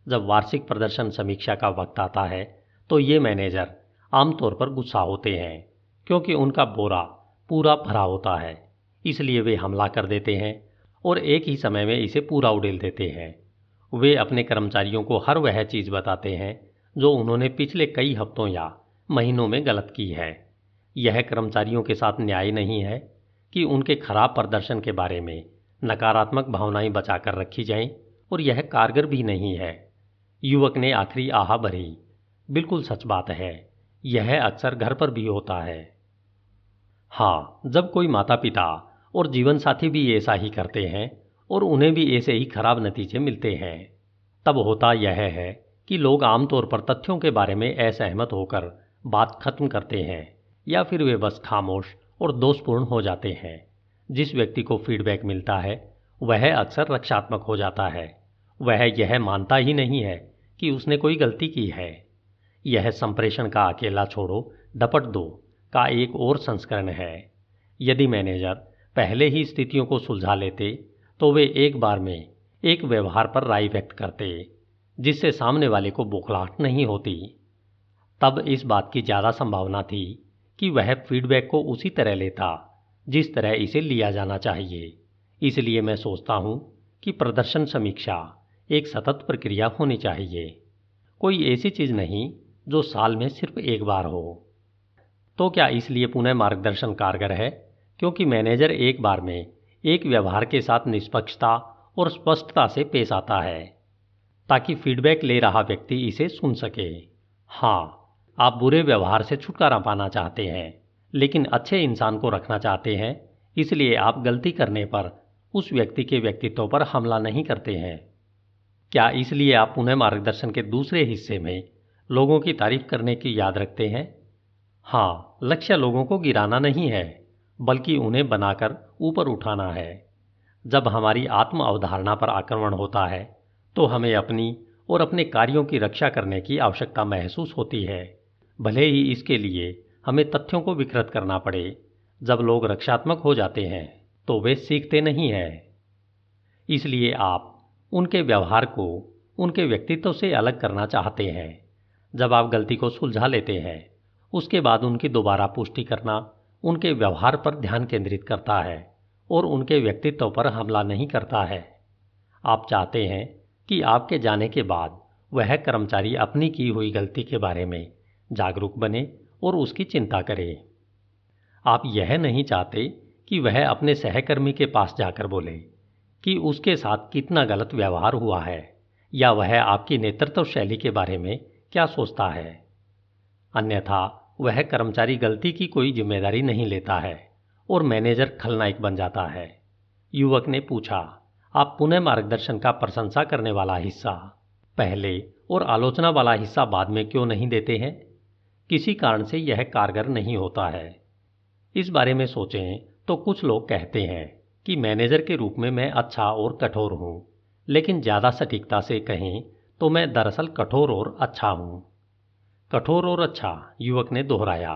जब वार्षिक प्रदर्शन समीक्षा का वक्त आता है तो ये मैनेजर आमतौर पर गुस्सा होते हैं। क्योंकि उनका बोरा पूरा भरा होता है, इसलिए वे हमला कर देते हैं और एक ही समय में इसे पूरा उड़ेल देते हैं। वे अपने कर्मचारियों को हर वह चीज़ बताते हैं जो उन्होंने पिछले कई हफ्तों या महीनों में गलत की है। यह कर्मचारियों के साथ न्याय नहीं है कि उनके खराब प्रदर्शन के बारे में नकारात्मक भावनाएँ बचाकर रखी जाएँ, और यह कारगर भी नहीं है। युवक ने आखिरी आहा भरी, बिल्कुल सच बात है, यह अक्सर घर पर भी होता है। हाँ जब कोई माता पिता और जीवन साथी भी ऐसा ही करते हैं और उन्हें भी ऐसे ही खराब नतीजे मिलते हैं, तब होता यह है कि लोग आमतौर पर तथ्यों के बारे में असहमत होकर बात खत्म करते हैं या फिर वे बस खामोश और दोषपूर्ण हो जाते हैं। जिस व्यक्ति को फीडबैक मिलता है, वह अक्सर रक्षात्मक हो जाता है। वह यह मानता ही नहीं है कि उसने कोई गलती की है। यह संप्रेषण का अकेला छोड़ो, डपट दो। का एक और संस्करण है। यदि मैनेजर पहले ही स्थितियों को सुलझा लेते तो वे एक बार में एक व्यवहार पर राय व्यक्त करते, जिससे सामने वाले को बोखलाहट नहीं होती। तब इस बात की ज़्यादा संभावना थी कि वह फीडबैक को उसी तरह लेता, जिस तरह इसे लिया जाना चाहिए। इसलिए मैं सोचता हूँ कि प्रदर्शन समीक्षा एक सतत प्रक्रिया होनी चाहिए। कोई ऐसी चीज़ नहीं जो साल में सिर्फ़ एक बार हो। तो क्या इसलिए पुनः मार्गदर्शन कारगर है? क्योंकि मैनेजर एक बार में एक व्यवहार के साथ निष्पक्षता और स्पष्टता से पेश आता है, ताकि फीडबैक ले रहा व्यक्ति इसे सुन सके। हाँ आप बुरे व्यवहार से छुटकारा पाना चाहते हैं, लेकिन अच्छे इंसान को रखना चाहते हैं, इसलिए आप गलती करने पर उस व्यक्ति के व्यक्तित्व पर हमला नहीं करते हैं। क्या इसलिए आप पुनः मार्गदर्शन के दूसरे हिस्से में लोगों की तारीफ़ करने की याद रखते हैं? हाँ लक्ष्य लोगों को गिराना नहीं है, बल्कि उन्हें बनाकर ऊपर उठाना है। जब हमारी आत्म अवधारणा पर आक्रमण होता है तो हमें अपनी और अपने कार्यों की रक्षा करने की आवश्यकता महसूस होती है। भले ही इसके लिए हमें तथ्यों को विकृत करना पड़े, जब लोग रक्षात्मक हो जाते हैं तो वे सीखते नहीं हैं। इसलिए आप उनके व्यवहार को उनके व्यक्तित्व से अलग करना चाहते हैं। जब आप गलती को सुलझा लेते हैं उसके बाद उनकी दोबारा पुष्टि करना उनके व्यवहार पर ध्यान केंद्रित करता है और उनके व्यक्तित्व पर हमला नहीं करता है। आप चाहते हैं कि आपके जाने के बाद वह कर्मचारी अपनी की हुई गलती के बारे में जागरूक बने और उसकी चिंता करे। आप यह नहीं चाहते कि वह अपने सहकर्मी के पास जाकर बोले कि उसके साथ कितना गलत व्यवहार हुआ है या वह आपकी नेतृत्व शैली के बारे में क्या सोचता है। अन्यथा वह कर्मचारी गलती की कोई ज़िम्मेदारी नहीं लेता है और मैनेजर खलनायक बन जाता है। युवक ने पूछा, आप पुनः मार्गदर्शन का प्रशंसा करने वाला हिस्सा, पहले और आलोचना वाला हिस्सा बाद में क्यों नहीं देते हैं? किसी कारण से यह कारगर नहीं होता है। इस बारे में सोचें तो कुछ लोग कहते हैं कि मैनेजर के रूप में मैं अच्छा और कठोर हूँ, लेकिन ज़्यादा सटीकता से कहें तो मैं दरअसल कठोर और अच्छा हूँ। कठोर और अच्छा युवक ने दोहराया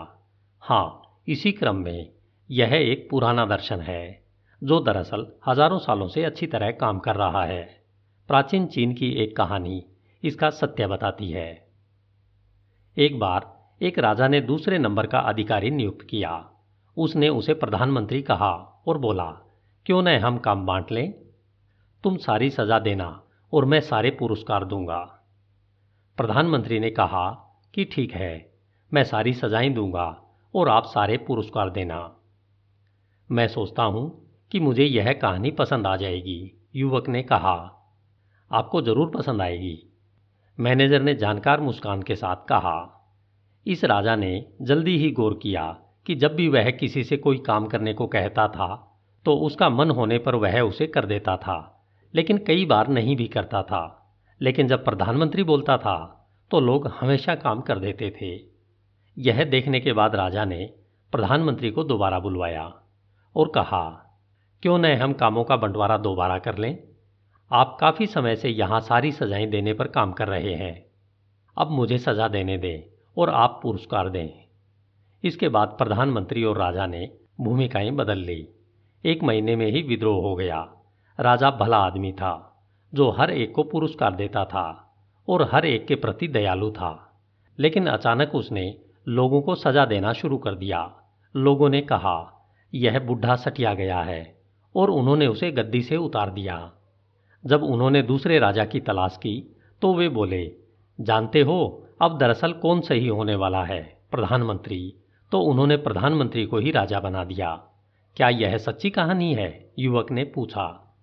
हाँ इसी क्रम में यह एक पुराना दर्शन है, जो दरअसल हज़ारों सालों से अच्छी तरह काम कर रहा है। प्राचीन चीन की एक कहानी इसका सत्य बताती है। एक बार एक राजा ने दूसरे नंबर का अधिकारी नियुक्त किया। उसने उसे प्रधानमंत्री कहा और बोला, क्यों न हम काम बांट लें? तुम सारी सजा देना और मैं सारे पुरस्कार दूँगा। प्रधानमंत्री ने कहा कि ठीक है, मैं सारी सजाएँ दूँगा और आप सारे पुरस्कार देना। मैं सोचता हूँ कि मुझे यह कहानी पसंद आ जाएगी, युवक ने कहा। आपको ज़रूर पसंद आएगी। मैनेजर ने जानकार मुस्कान के साथ कहा। इस राजा ने जल्दी ही गौर किया कि जब भी वह किसी से कोई काम करने को कहता था तो उसका मन होने पर वह उसे कर देता था, लेकिन कई बार नहीं भी करता था। लेकिन जब प्रधानमंत्री बोलता था तो लोग हमेशा काम कर देते थे। यह देखने के बाद राजा ने प्रधानमंत्री को दोबारा बुलवाया और कहा, क्यों न हम कामों का बंटवारा दोबारा कर लें? आप काफ़ी समय से यहाँ सारी सजाएँ देने पर काम कर रहे हैं। अब मुझे सजा देने दें और आप पुरस्कार दें। इसके बाद प्रधानमंत्री और राजा ने भूमिकाएँ बदल ली। एक महीने में ही विद्रोह हो गया। राजा भला आदमी था, जो हर एक को पुरस्कार देता था। और हर एक के प्रति दयालु था। लेकिन अचानक उसने लोगों को सजा देना शुरू कर दिया। लोगों ने कहा, यह बुढ़ा सटिया गया है। और उन्होंने उसे गद्दी से उतार दिया। जब उन्होंने दूसरे राजा की तलाश की तो वे बोले, जानते हो, अब दरअसल कौन सही होने वाला है, प्रधानमंत्री? तो उन्होंने प्रधानमंत्री को ही राजा बना दिया। क्या यह सच्ची कहानी है? युवक ने पूछा।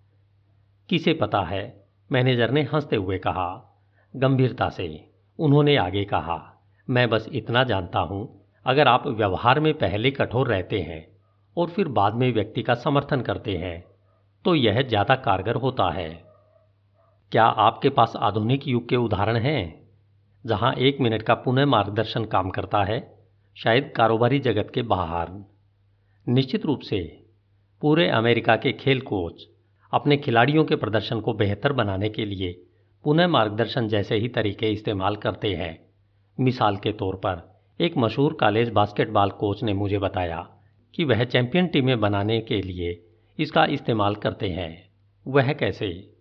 किसे पता है? मैनेजर ने हँसते हुए कहा। गंभीरता से। उन्होंने आगे कहा, मैं बस इतना जानता हूँ, अगर आप व्यवहार में पहले कठोर रहते हैं और फिर बाद में व्यक्ति का समर्थन करते हैं तो यह ज़्यादा कारगर होता है। क्या आपके पास आधुनिक युग के उदाहरण हैं, जहाँ एक मिनट का पुनः मार्गदर्शन काम करता है, शायद कारोबारी जगत के बाहर? निश्चित रूप से, पूरे अमेरिका के खेल कोच अपने खिलाड़ियों के प्रदर्शन को बेहतर बनाने के लिए पुनः मार्गदर्शन जैसे ही तरीके इस्तेमाल करते हैं। मिसाल के तौर पर, एक मशहूर कॉलेज बास्केटबॉल कोच ने मुझे बताया कि वह चैंपियन टीमें बनाने के लिए इसका इस्तेमाल करते हैं। वह कैसे?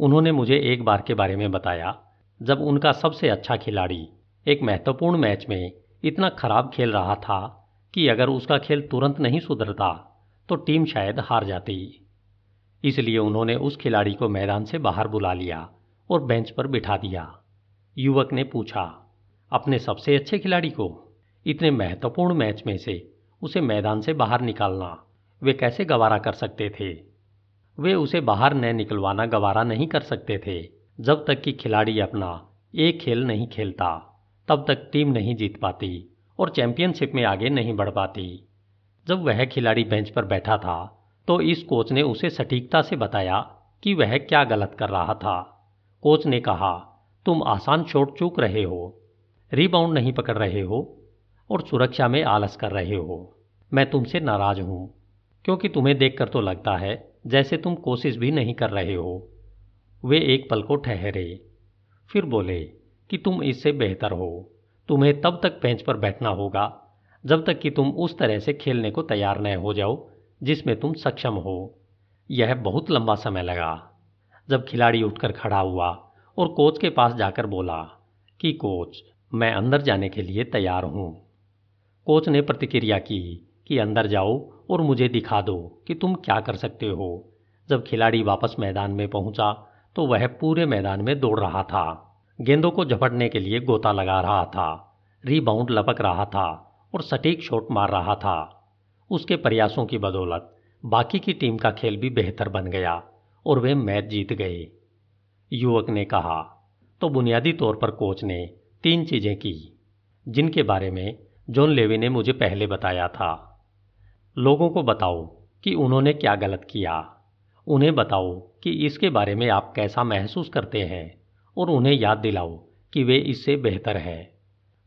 उन्होंने मुझे एक बार के बारे में बताया, जब उनका सबसे अच्छा खिलाड़ी एक महत्वपूर्ण मैच में इतना खराब खेल रहा था कि अगर उसका खेल तुरंत नहीं सुधरता तो टीम शायद हार जाती। इसलिए उन्होंने उस खिलाड़ी को मैदान से बाहर बुला लिया और बेंच पर बिठा दिया। युवक ने पूछा, अपने सबसे अच्छे खिलाड़ी को? इतने महत्वपूर्ण मैच में से उसे मैदान से बाहर निकालना वे कैसे गवारा कर सकते थे? वे उसे बाहर न निकलवाना गवारा नहीं कर सकते थे। जब तक कि खिलाड़ी अपना एक खेल नहीं खेलता, तब तक टीम नहीं जीत पाती और चैंपियनशिप में आगे नहीं बढ़ पाती। जब वह खिलाड़ी बेंच पर बैठा था तो इस कोच ने उसे सटीकता से बताया कि वह क्या गलत कर रहा था। कोच ने कहा, तुम आसान चोट चूक रहे हो रीबाउंड नहीं पकड़ रहे हो और सुरक्षा में आलस कर रहे हो। मैं तुमसे नाराज़ हूँ, क्योंकि तुम्हें देखकर तो लगता है जैसे तुम कोशिश भी नहीं कर रहे हो वे एक पल को ठहरे, फिर बोले कि तुम इससे बेहतर हो। तुम्हें तब तक बेंच पर बैठना होगा जब तक कि तुम उस तरह से खेलने को तैयार न हो जाओ जिसमें तुम सक्षम हो। यह बहुत लंबा समय लगा। जब खिलाड़ी उठकर खड़ा हुआ और कोच के पास जाकर बोला कि, कोच, मैं अंदर जाने के लिए तैयार हूँ। कोच ने प्रतिक्रिया की कि, अंदर जाओ और मुझे दिखा दो कि तुम क्या कर सकते हो। जब खिलाड़ी वापस मैदान में पहुँचा तो वह पूरे मैदान में दौड़ रहा था। गेंदों को झपटने के लिए गोता लगा रहा था रीबाउंड लपक रहा था और सटीक शॉट मार रहा था। उसके प्रयासों की बदौलत बाकी की टीम का खेल भी बेहतर बन गया। और वे मैच जीत गए। युवक ने कहा तो बुनियादी तौर पर कोच ने तीन चीज़ें की, जिनके बारे में जॉन लेवी ने मुझे पहले बताया था। लोगों को बताओ कि उन्होंने क्या गलत किया। उन्हें बताओ कि इसके बारे में आप कैसा महसूस करते हैं और उन्हें याद दिलाओ कि वे इससे बेहतर हैं।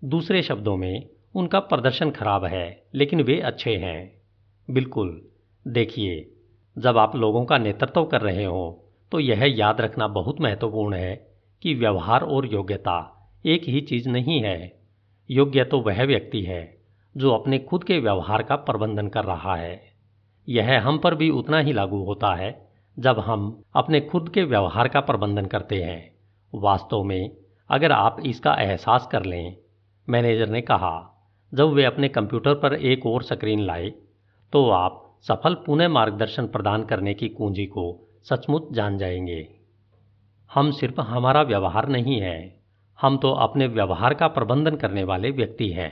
दूसरे शब्दों में, उनका प्रदर्शन खराब है, लेकिन वे अच्छे हैं। बिल्कुल, देखिए। जब आप लोगों का नेतृत्व कर रहे हों तो यह याद रखना बहुत महत्वपूर्ण है कि व्यवहार और योग्यता एक ही चीज़ नहीं है। योग्य तो वह व्यक्ति है जो अपने खुद के व्यवहार का प्रबंधन कर रहा है। यह हम पर भी उतना ही लागू होता है जब हम अपने खुद के व्यवहार का प्रबंधन करते हैं। वास्तव में, अगर आप इसका एहसास कर लें, मैनेजर ने कहा, जब वे अपने कंप्यूटर पर एक और स्क्रीन लाए तो आप सफल पुनः मार्गदर्शन प्रदान करने की कुंजी को सचमुच जान जाएँगे। हम सिर्फ़ हमारा व्यवहार नहीं है, हम तो अपने व्यवहार का प्रबंधन करने वाले व्यक्ति हैं।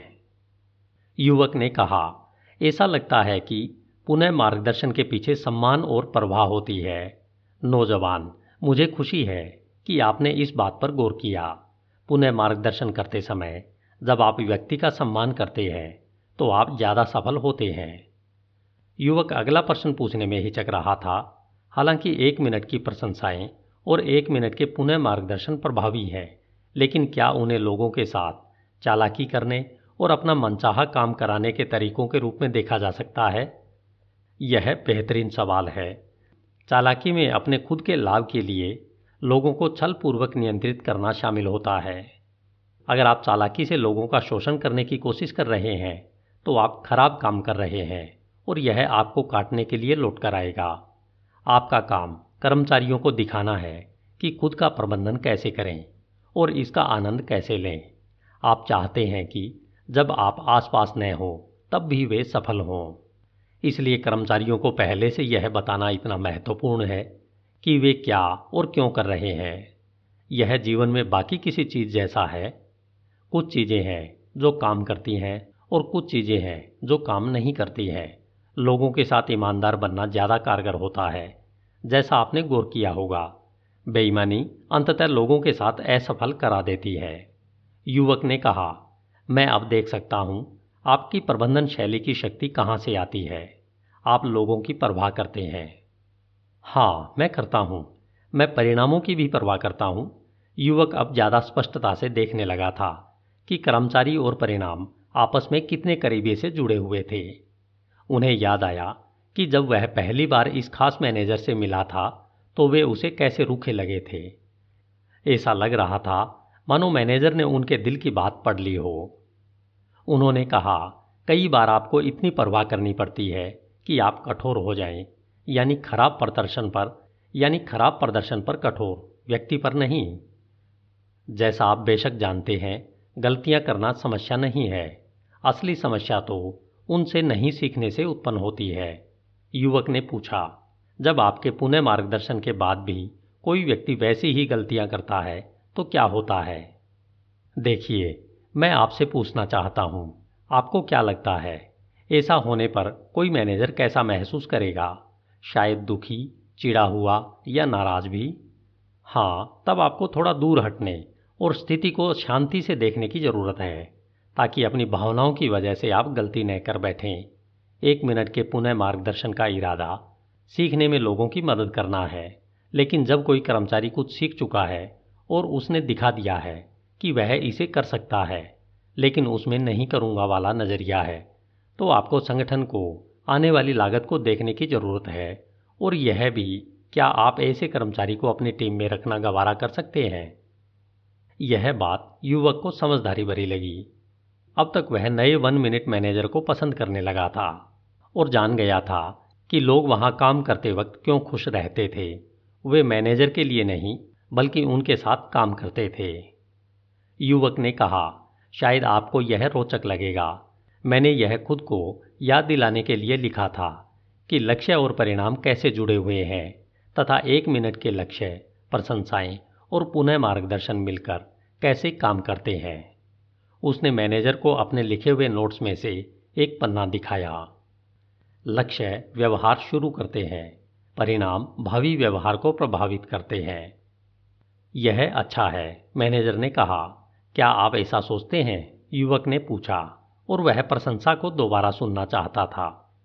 युवक ने कहा, ऐसा लगता है कि पुनः मार्गदर्शन के पीछे सम्मान और प्रवाह होती है। नौजवान, मुझे खुशी है कि आपने इस बात पर गौर किया। पुनः मार्गदर्शन करते समय जब आप व्यक्ति का सम्मान करते हैं तो आप ज़्यादा सफल होते हैं। युवक अगला प्रश्न पूछने में हिचक रहा था। हालाँकि एक मिनट की प्रशंसाएँ और एक मिनट के पुनः मार्गदर्शन प्रभावी है, लेकिन क्या उन्हें लोगों के साथ चालाकी करने और अपना मनचाहा काम कराने के तरीकों के रूप में देखा जा सकता है? यह बेहतरीन सवाल है। चालाकी में अपने खुद के लाभ के लिए लोगों को छल पूर्वक नियंत्रित करना शामिल होता है। अगर आप चालाकी से लोगों का शोषण करने की कोशिश कर रहे हैं तो आप खराब काम कर रहे हैं। और यह आपको काटने के लिए लौट कर आएगा। आपका काम कर्मचारियों को दिखाना है कि खुद का प्रबंधन कैसे करें और इसका आनंद कैसे लें। आप चाहते हैं कि जब आप आसपास न हो, तब भी वे सफल हों। इसलिए कर्मचारियों को पहले से यह बताना इतना महत्वपूर्ण है कि वे क्या और क्यों कर रहे हैं। यह जीवन में बाकी किसी चीज़ जैसा है। कुछ चीज़ें हैं जो काम करती हैं और कुछ चीज़ें हैं जो काम नहीं करती हैं। लोगों के साथ ईमानदार बनना ज़्यादा कारगर होता है, जैसा आपने गौर किया होगा। बेईमानी अंततः लोगों के साथ असफल करा देती है। युवक ने कहा, मैं अब देख सकता हूँ, आपकी प्रबंधन शैली की शक्ति कहाँ से आती है। आप लोगों की परवाह करते हैं। हाँ मैं करता हूँ। मैं परिणामों की भी परवाह करता हूँ। युवक अब ज़्यादा स्पष्टता से देखने लगा था कि कर्मचारी और परिणाम आपस में कितने करीबी से जुड़े हुए थे। उन्हें याद आया कि जब वह पहली बार इस खास मैनेजर से मिला था तो वे उसे कैसे रूखे लगे थे। ऐसा लग रहा था मानो मैनेजर ने उनके दिल की बात पढ़ ली हो। उन्होंने कहा कई बार आपको इतनी परवाह करनी पड़ती है कि आप कठोर हो जाएँ, यानी खराब प्रदर्शन पर यानी खराब प्रदर्शन पर कठोर व्यक्ति पर नहीं। जैसा आप बेशक जानते हैं गलतियाँ करना समस्या नहीं है। असली समस्या तो उनसे नहीं सीखने से उत्पन्न होती है। युवक ने पूछा, जब आपके पुनः मार्गदर्शन के बाद भी कोई व्यक्ति वैसी ही गलतियाँ करता है तो क्या होता है? देखिए, मैं आपसे पूछना चाहता हूँ, आपको क्या लगता है? ऐसा होने पर कोई मैनेजर कैसा महसूस करेगा? शायद दुखी चिड़ा हुआ या नाराज़ भी? हाँ तब आपको थोड़ा दूर हटने और स्थिति को शांति से देखने की ज़रूरत है। ताकि अपनी भावनाओं की वजह से आप गलती न कर बैठें। एक मिनट के पुनः मार्गदर्शन का इरादा सीखने में लोगों की मदद करना है, लेकिन जब कोई कर्मचारी कुछ सीख चुका है और उसने दिखा दिया है कि वह इसे कर सकता है, लेकिन उसमें नहीं करूँगा वाला नज़रिया है तो आपको संगठन को, आने वाली लागत को देखने की ज़रूरत है, और यह भी, क्या आप ऐसे कर्मचारी को अपनी टीम में रखना गवारा कर सकते हैं? यह बात युवक को समझदारी भरी लगी। अब तक वह नए वन मिनट मैनेजर को पसंद करने लगा था और जान गया था कि लोग वहाँ काम करते वक्त क्यों खुश रहते थे। वे मैनेजर के लिए नहीं, बल्कि उनके साथ काम करते थे। युवक ने कहा, शायद आपको यह रोचक लगेगा। मैंने यह खुद को याद दिलाने के लिए लिखा था कि लक्ष्य और परिणाम कैसे जुड़े हुए हैं, तथा एक मिनट के लक्ष्य, प्रशंसाएँ और पुनः मार्गदर्शन मिलकर कैसे काम करते हैं। उसने मैनेजर को अपने लिखे हुए नोट्स में से एक पन्ना दिखाया। लक्ष्य व्यवहार शुरू करते हैं, परिणाम भावी व्यवहार को प्रभावित करते हैं। यह अच्छा है, मैनेजर ने कहा। क्या आप ऐसा सोचते हैं? युवक ने पूछा और वह प्रशंसा को दोबारा सुनना चाहता था।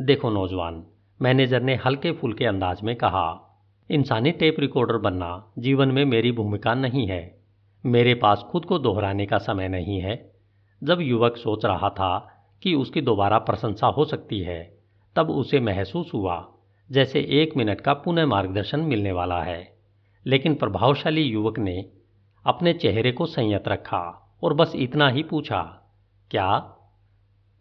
देखो नौजवान, मैनेजर ने हल्के फुल्के अंदाज में कहा, इंसानी टेप रिकॉर्डर बनना जीवन में मेरी भूमिका नहीं है। मेरे पास खुद को दोहराने का समय नहीं है। जब युवक सोच रहा था कि उसकी दोबारा प्रशंसा हो सकती है, तब उसे महसूस हुआ, जैसे एक मिनट का पुनः मार्गदर्शन मिलने वाला है। लेकिन प्रभावशाली युवक ने अपने चेहरे को संयत रखा और बस इतना ही पूछा, क्या?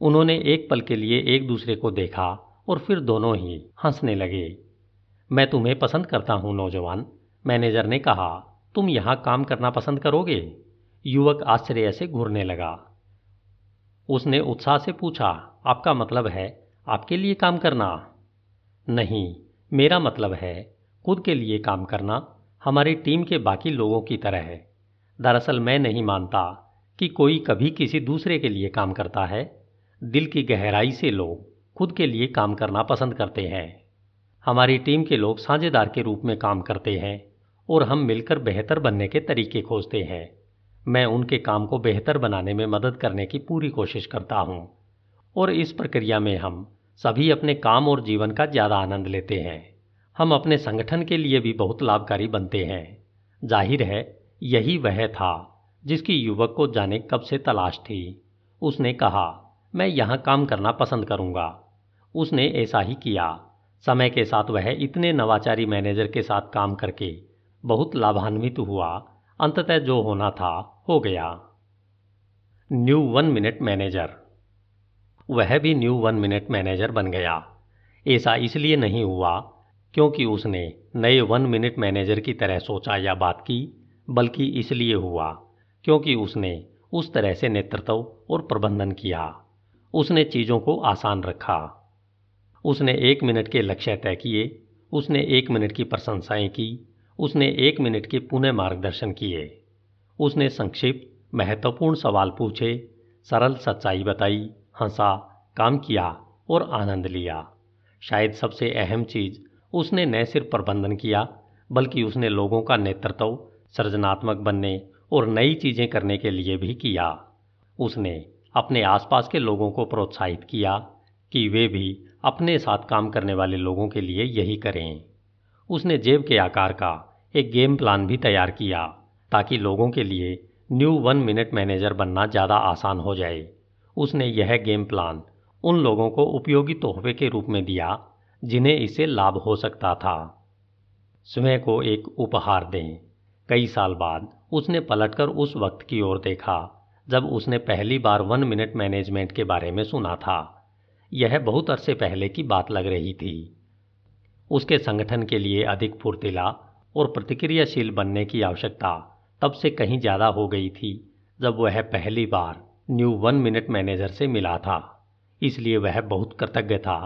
उन्होंने एक पल के लिए एक दूसरे को देखा और फिर दोनों ही हंसने लगे। मैं तुम्हें पसंद करता हूँ, नौजवान, मैनेजर ने कहा। तुम यहाँ काम करना पसंद करोगे? युवक आश्चर्य से घूरने लगा। उसने उत्साह से पूछा, आपका मतलब है आपके लिए काम करना? नहीं, मेरा मतलब है खुद के लिए काम करना हमारी टीम के बाकी लोगों की तरह है। दरअसल मैं नहीं मानता कि कोई कभी किसी दूसरे के लिए काम करता है। दिल की गहराई से लोग खुद के लिए काम करना पसंद करते हैं। हमारी टीम के लोग साझेदार के रूप में काम करते हैं। और हम मिलकर बेहतर बनने के तरीके खोजते हैं। मैं उनके काम को बेहतर बनाने में मदद करने की पूरी कोशिश करता हूँ। और इस प्रक्रिया में हम सभी अपने काम और जीवन का ज़्यादा आनंद लेते हैं। हम अपने संगठन के लिए भी बहुत लाभकारी बनते हैं। ज़ाहिर है, यही वह था जिसकी युवक को जाने कब से तलाश थी। उसने कहा, मैं यहाँ काम करना पसंद करूँगा। उसने ऐसा ही किया। समय के साथ वह इतने नवाचारी मैनेजर के साथ काम करके बहुत लाभान्वित हुआ। अंततः जो होना था, हो गया। New one minute manager. वह भी न्यू वन मिनट मैनेजर बन गया। ऐसा इसलिए नहीं हुआ क्योंकि उसने नए वन मिनट मैनेजर की तरह सोचा या बात की, बल्कि इसलिए हुआ क्योंकि उसने उस तरह से नेतृत्व और प्रबंधन किया। उसने चीज़ों को आसान रखा। उसने एक मिनट के लक्ष्य तय किए। उसने एक मिनट की प्रशंसाएँ की। उसने एक मिनट के पुनः मार्गदर्शन किए। उसने संक्षिप्त, महत्वपूर्ण सवाल पूछे, सरल सच्चाई बताई, हंसा, काम किया और आनंद लिया। शायद सबसे अहम चीज़ उसने न सिर्फ़ प्रबंधन किया, बल्कि उसने लोगों का नेतृत्व, सृजनात्मक बनने और नई चीज़ें करने के लिए भी किया। उसने अपने आसपास के लोगों को प्रोत्साहित किया कि वे भी अपने साथ काम करने वाले लोगों के लिए यही करें। उसने जेब के आकार का एक गेम प्लान भी तैयार किया ताकि लोगों के लिए न्यू वन मिनट मैनेजर बनना ज़्यादा आसान हो जाए। उसने यह गेम प्लान उन लोगों को उपयोगी तोहफे के रूप में दिया जिन्हें इसे लाभ हो सकता था। स्वयं को एक उपहार दें। कई साल बाद उसने पलटकर उस वक्त की ओर देखा जब उसने पहली बार वन मिनट मैनेजमेंट के बारे में सुना था। यह बहुत अरसे पहले की बात लग रही थी। उसके संगठन के लिए अधिक फुर्तीला और प्रतिक्रियाशील बनने की आवश्यकता तब से कहीं ज़्यादा हो गई थी, जब वह पहली बार न्यू वन मिनट मैनेजर से मिला था। इसलिए वह बहुत कृतज्ञ था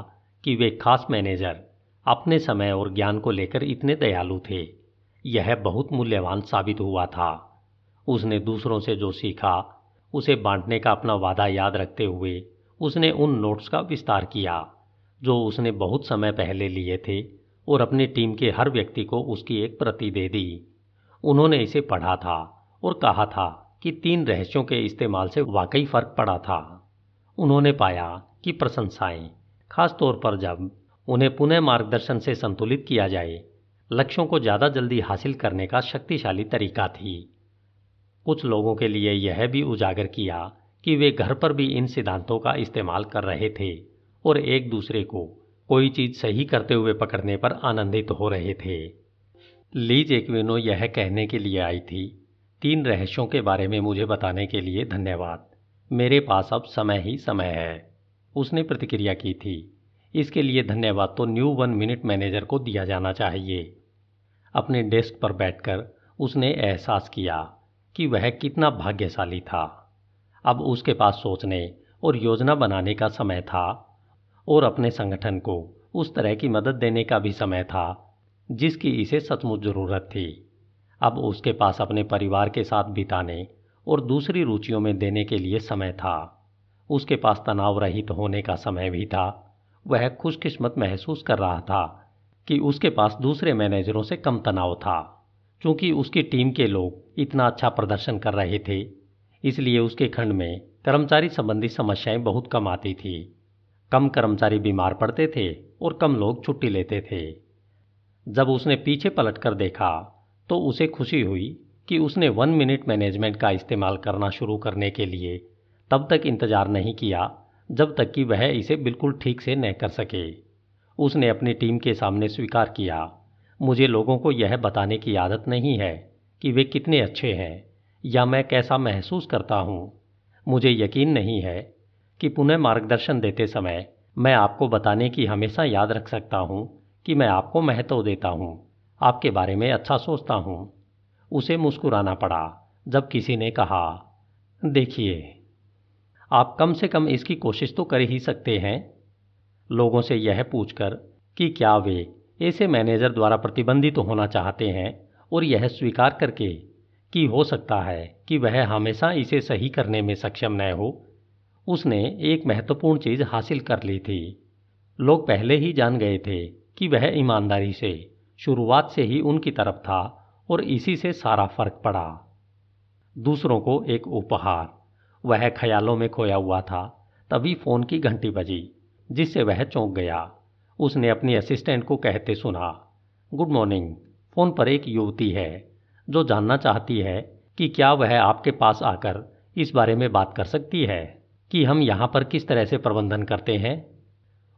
कि वे खास मैनेजर अपने समय और ज्ञान को लेकर इतने दयालु थे। यह बहुत मूल्यवान साबित हुआ था। उसने दूसरों से जो सीखा, उसे बांटने का अपना वादा याद रखते हुए उसने उन नोट्स का विस्तार किया, जो उसने बहुत समय पहले लिए थे और अपनी टीम के हर व्यक्ति को उसकी एक प्रति दे दी। उन्होंने इसे पढ़ा था और कहा था कि तीन रहस्यों के इस्तेमाल से वाकई फ़र्क पड़ा था। उन्होंने पाया कि प्रशंसाएँ खास तौर पर जब उन्हें पुनः मार्गदर्शन से संतुलित किया जाए, लक्ष्यों को ज़्यादा जल्दी हासिल करने का शक्तिशाली तरीका थी। कुछ लोगों के लिए यह भी उजागर किया कि वे घर पर भी इन सिद्धांतों का इस्तेमाल कर रहे थे और एक दूसरे को कोई चीज़ सही करते हुए पकड़ने पर आनंदित हो रहे थे। लीज एक्विनो यह कहने के लिए आई थी। तीन रहस्यों के बारे में मुझे बताने के लिए धन्यवाद। मेरे पास अब समय ही समय है। उसने प्रतिक्रिया की थी। इसके लिए धन्यवाद तो न्यू वन मिनट मैनेजर को दिया जाना चाहिए। अपने डेस्क पर बैठकर उसने एहसास किया कि वह कितना भाग्यशाली था। अब उसके पास सोचने और योजना बनाने का समय था। और अपने संगठन को उस तरह की मदद देने का भी समय था, जिसकी इसे सचमुच ज़रूरत थी। अब उसके पास अपने परिवार के साथ बिताने और दूसरी रुचियों में देने के लिए समय था। उसके पास तनाव रहित होने का समय भी था। वह खुशकिस्मत महसूस कर रहा था कि उसके पास दूसरे मैनेजरों से कम तनाव था, क्योंकि उसकी टीम के लोग इतना अच्छा प्रदर्शन कर रहे थे। इसलिए उसके खंड में कर्मचारी संबंधी समस्याएँ बहुत कम आती थी। कम कर्मचारी बीमार पड़ते थे और कम लोग छुट्टी लेते थे। जब उसने पीछे पलट कर देखा तो उसे खुशी हुई कि उसने वन मिनट मैनेजमेंट का इस्तेमाल करना शुरू करने के लिए तब तक इंतज़ार नहीं किया, जब तक कि वह इसे बिल्कुल ठीक से न कर सके। उसने अपनी टीम के सामने स्वीकार किया, मुझे लोगों को यह बताने की आदत नहीं है कि वे कितने अच्छे हैं या मैं कैसा महसूस करता हूँ। मुझे यकीन नहीं है कि पुनः मार्गदर्शन देते समय मैं आपको बताने की हमेशा याद रख सकता हूँ कि मैं आपको महत्व देता हूँ, आपके बारे में अच्छा सोचता हूँ। उसे मुस्कुराना पड़ा, जब किसी ने कहा, देखिए, आप कम से कम इसकी कोशिश तो कर ही सकते हैं। लोगों से यह पूछकर कि क्या वे ऐसे मैनेजर द्वारा प्रतिबंधित तो होना चाहते हैं और यह स्वीकार करके कि हो सकता है कि वह हमेशा इसे सही करने में सक्षम न हो। उसने एक महत्वपूर्ण चीज़ हासिल कर ली थी। लोग पहले ही जान गए थे कि वह ईमानदारी से, शुरुआत से ही उनकी तरफ़ था और इसी से सारा फ़र्क पड़ा। दूसरों को एक उपहार, वह ख्यालों में खोया हुआ था, तभी फ़ोन की घंटी बजी, जिससे वह चौंक गया। उसने अपनी असिस्टेंट को कहते सुना, गुड मॉर्निंग, फ़ोन पर एक युवती है, जो जानना चाहती है कि क्या वह आपके पास आकर इस बारे में बात कर सकती है? कि हम यहाँ पर किस तरह से प्रबंधन करते हैं।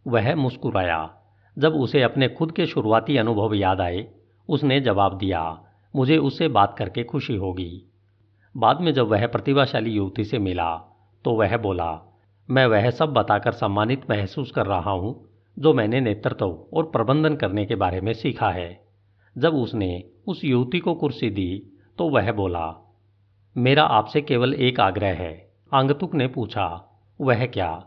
वह मुस्कुराया। जब उसे अपने खुद के शुरुआती अनुभव याद आए, उसने जवाब दिया, मुझे उससे बात करके खुशी होगी। बाद में जब वह प्रतिभाशाली युवती से मिला तो वह बोला, मैं वह सब बताकर सम्मानित महसूस कर रहा हूँ, जो मैंने नेतृत्व और प्रबंधन करने के बारे में सीखा है। जब उसने उस युवती को कुर्सी दी तो वह बोला, मेरा आपसे केवल एक आग्रह है। आंगतुक ने पूछा, वह क्या?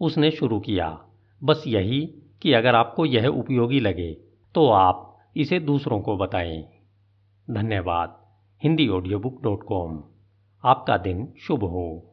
उसने शुरू किया, बस यही कि अगर आपको यह उपयोगी लगे तो आप इसे दूसरों को बताएँ। धन्यवाद। Hindi audio book dot com आपका दिन शुभ हो।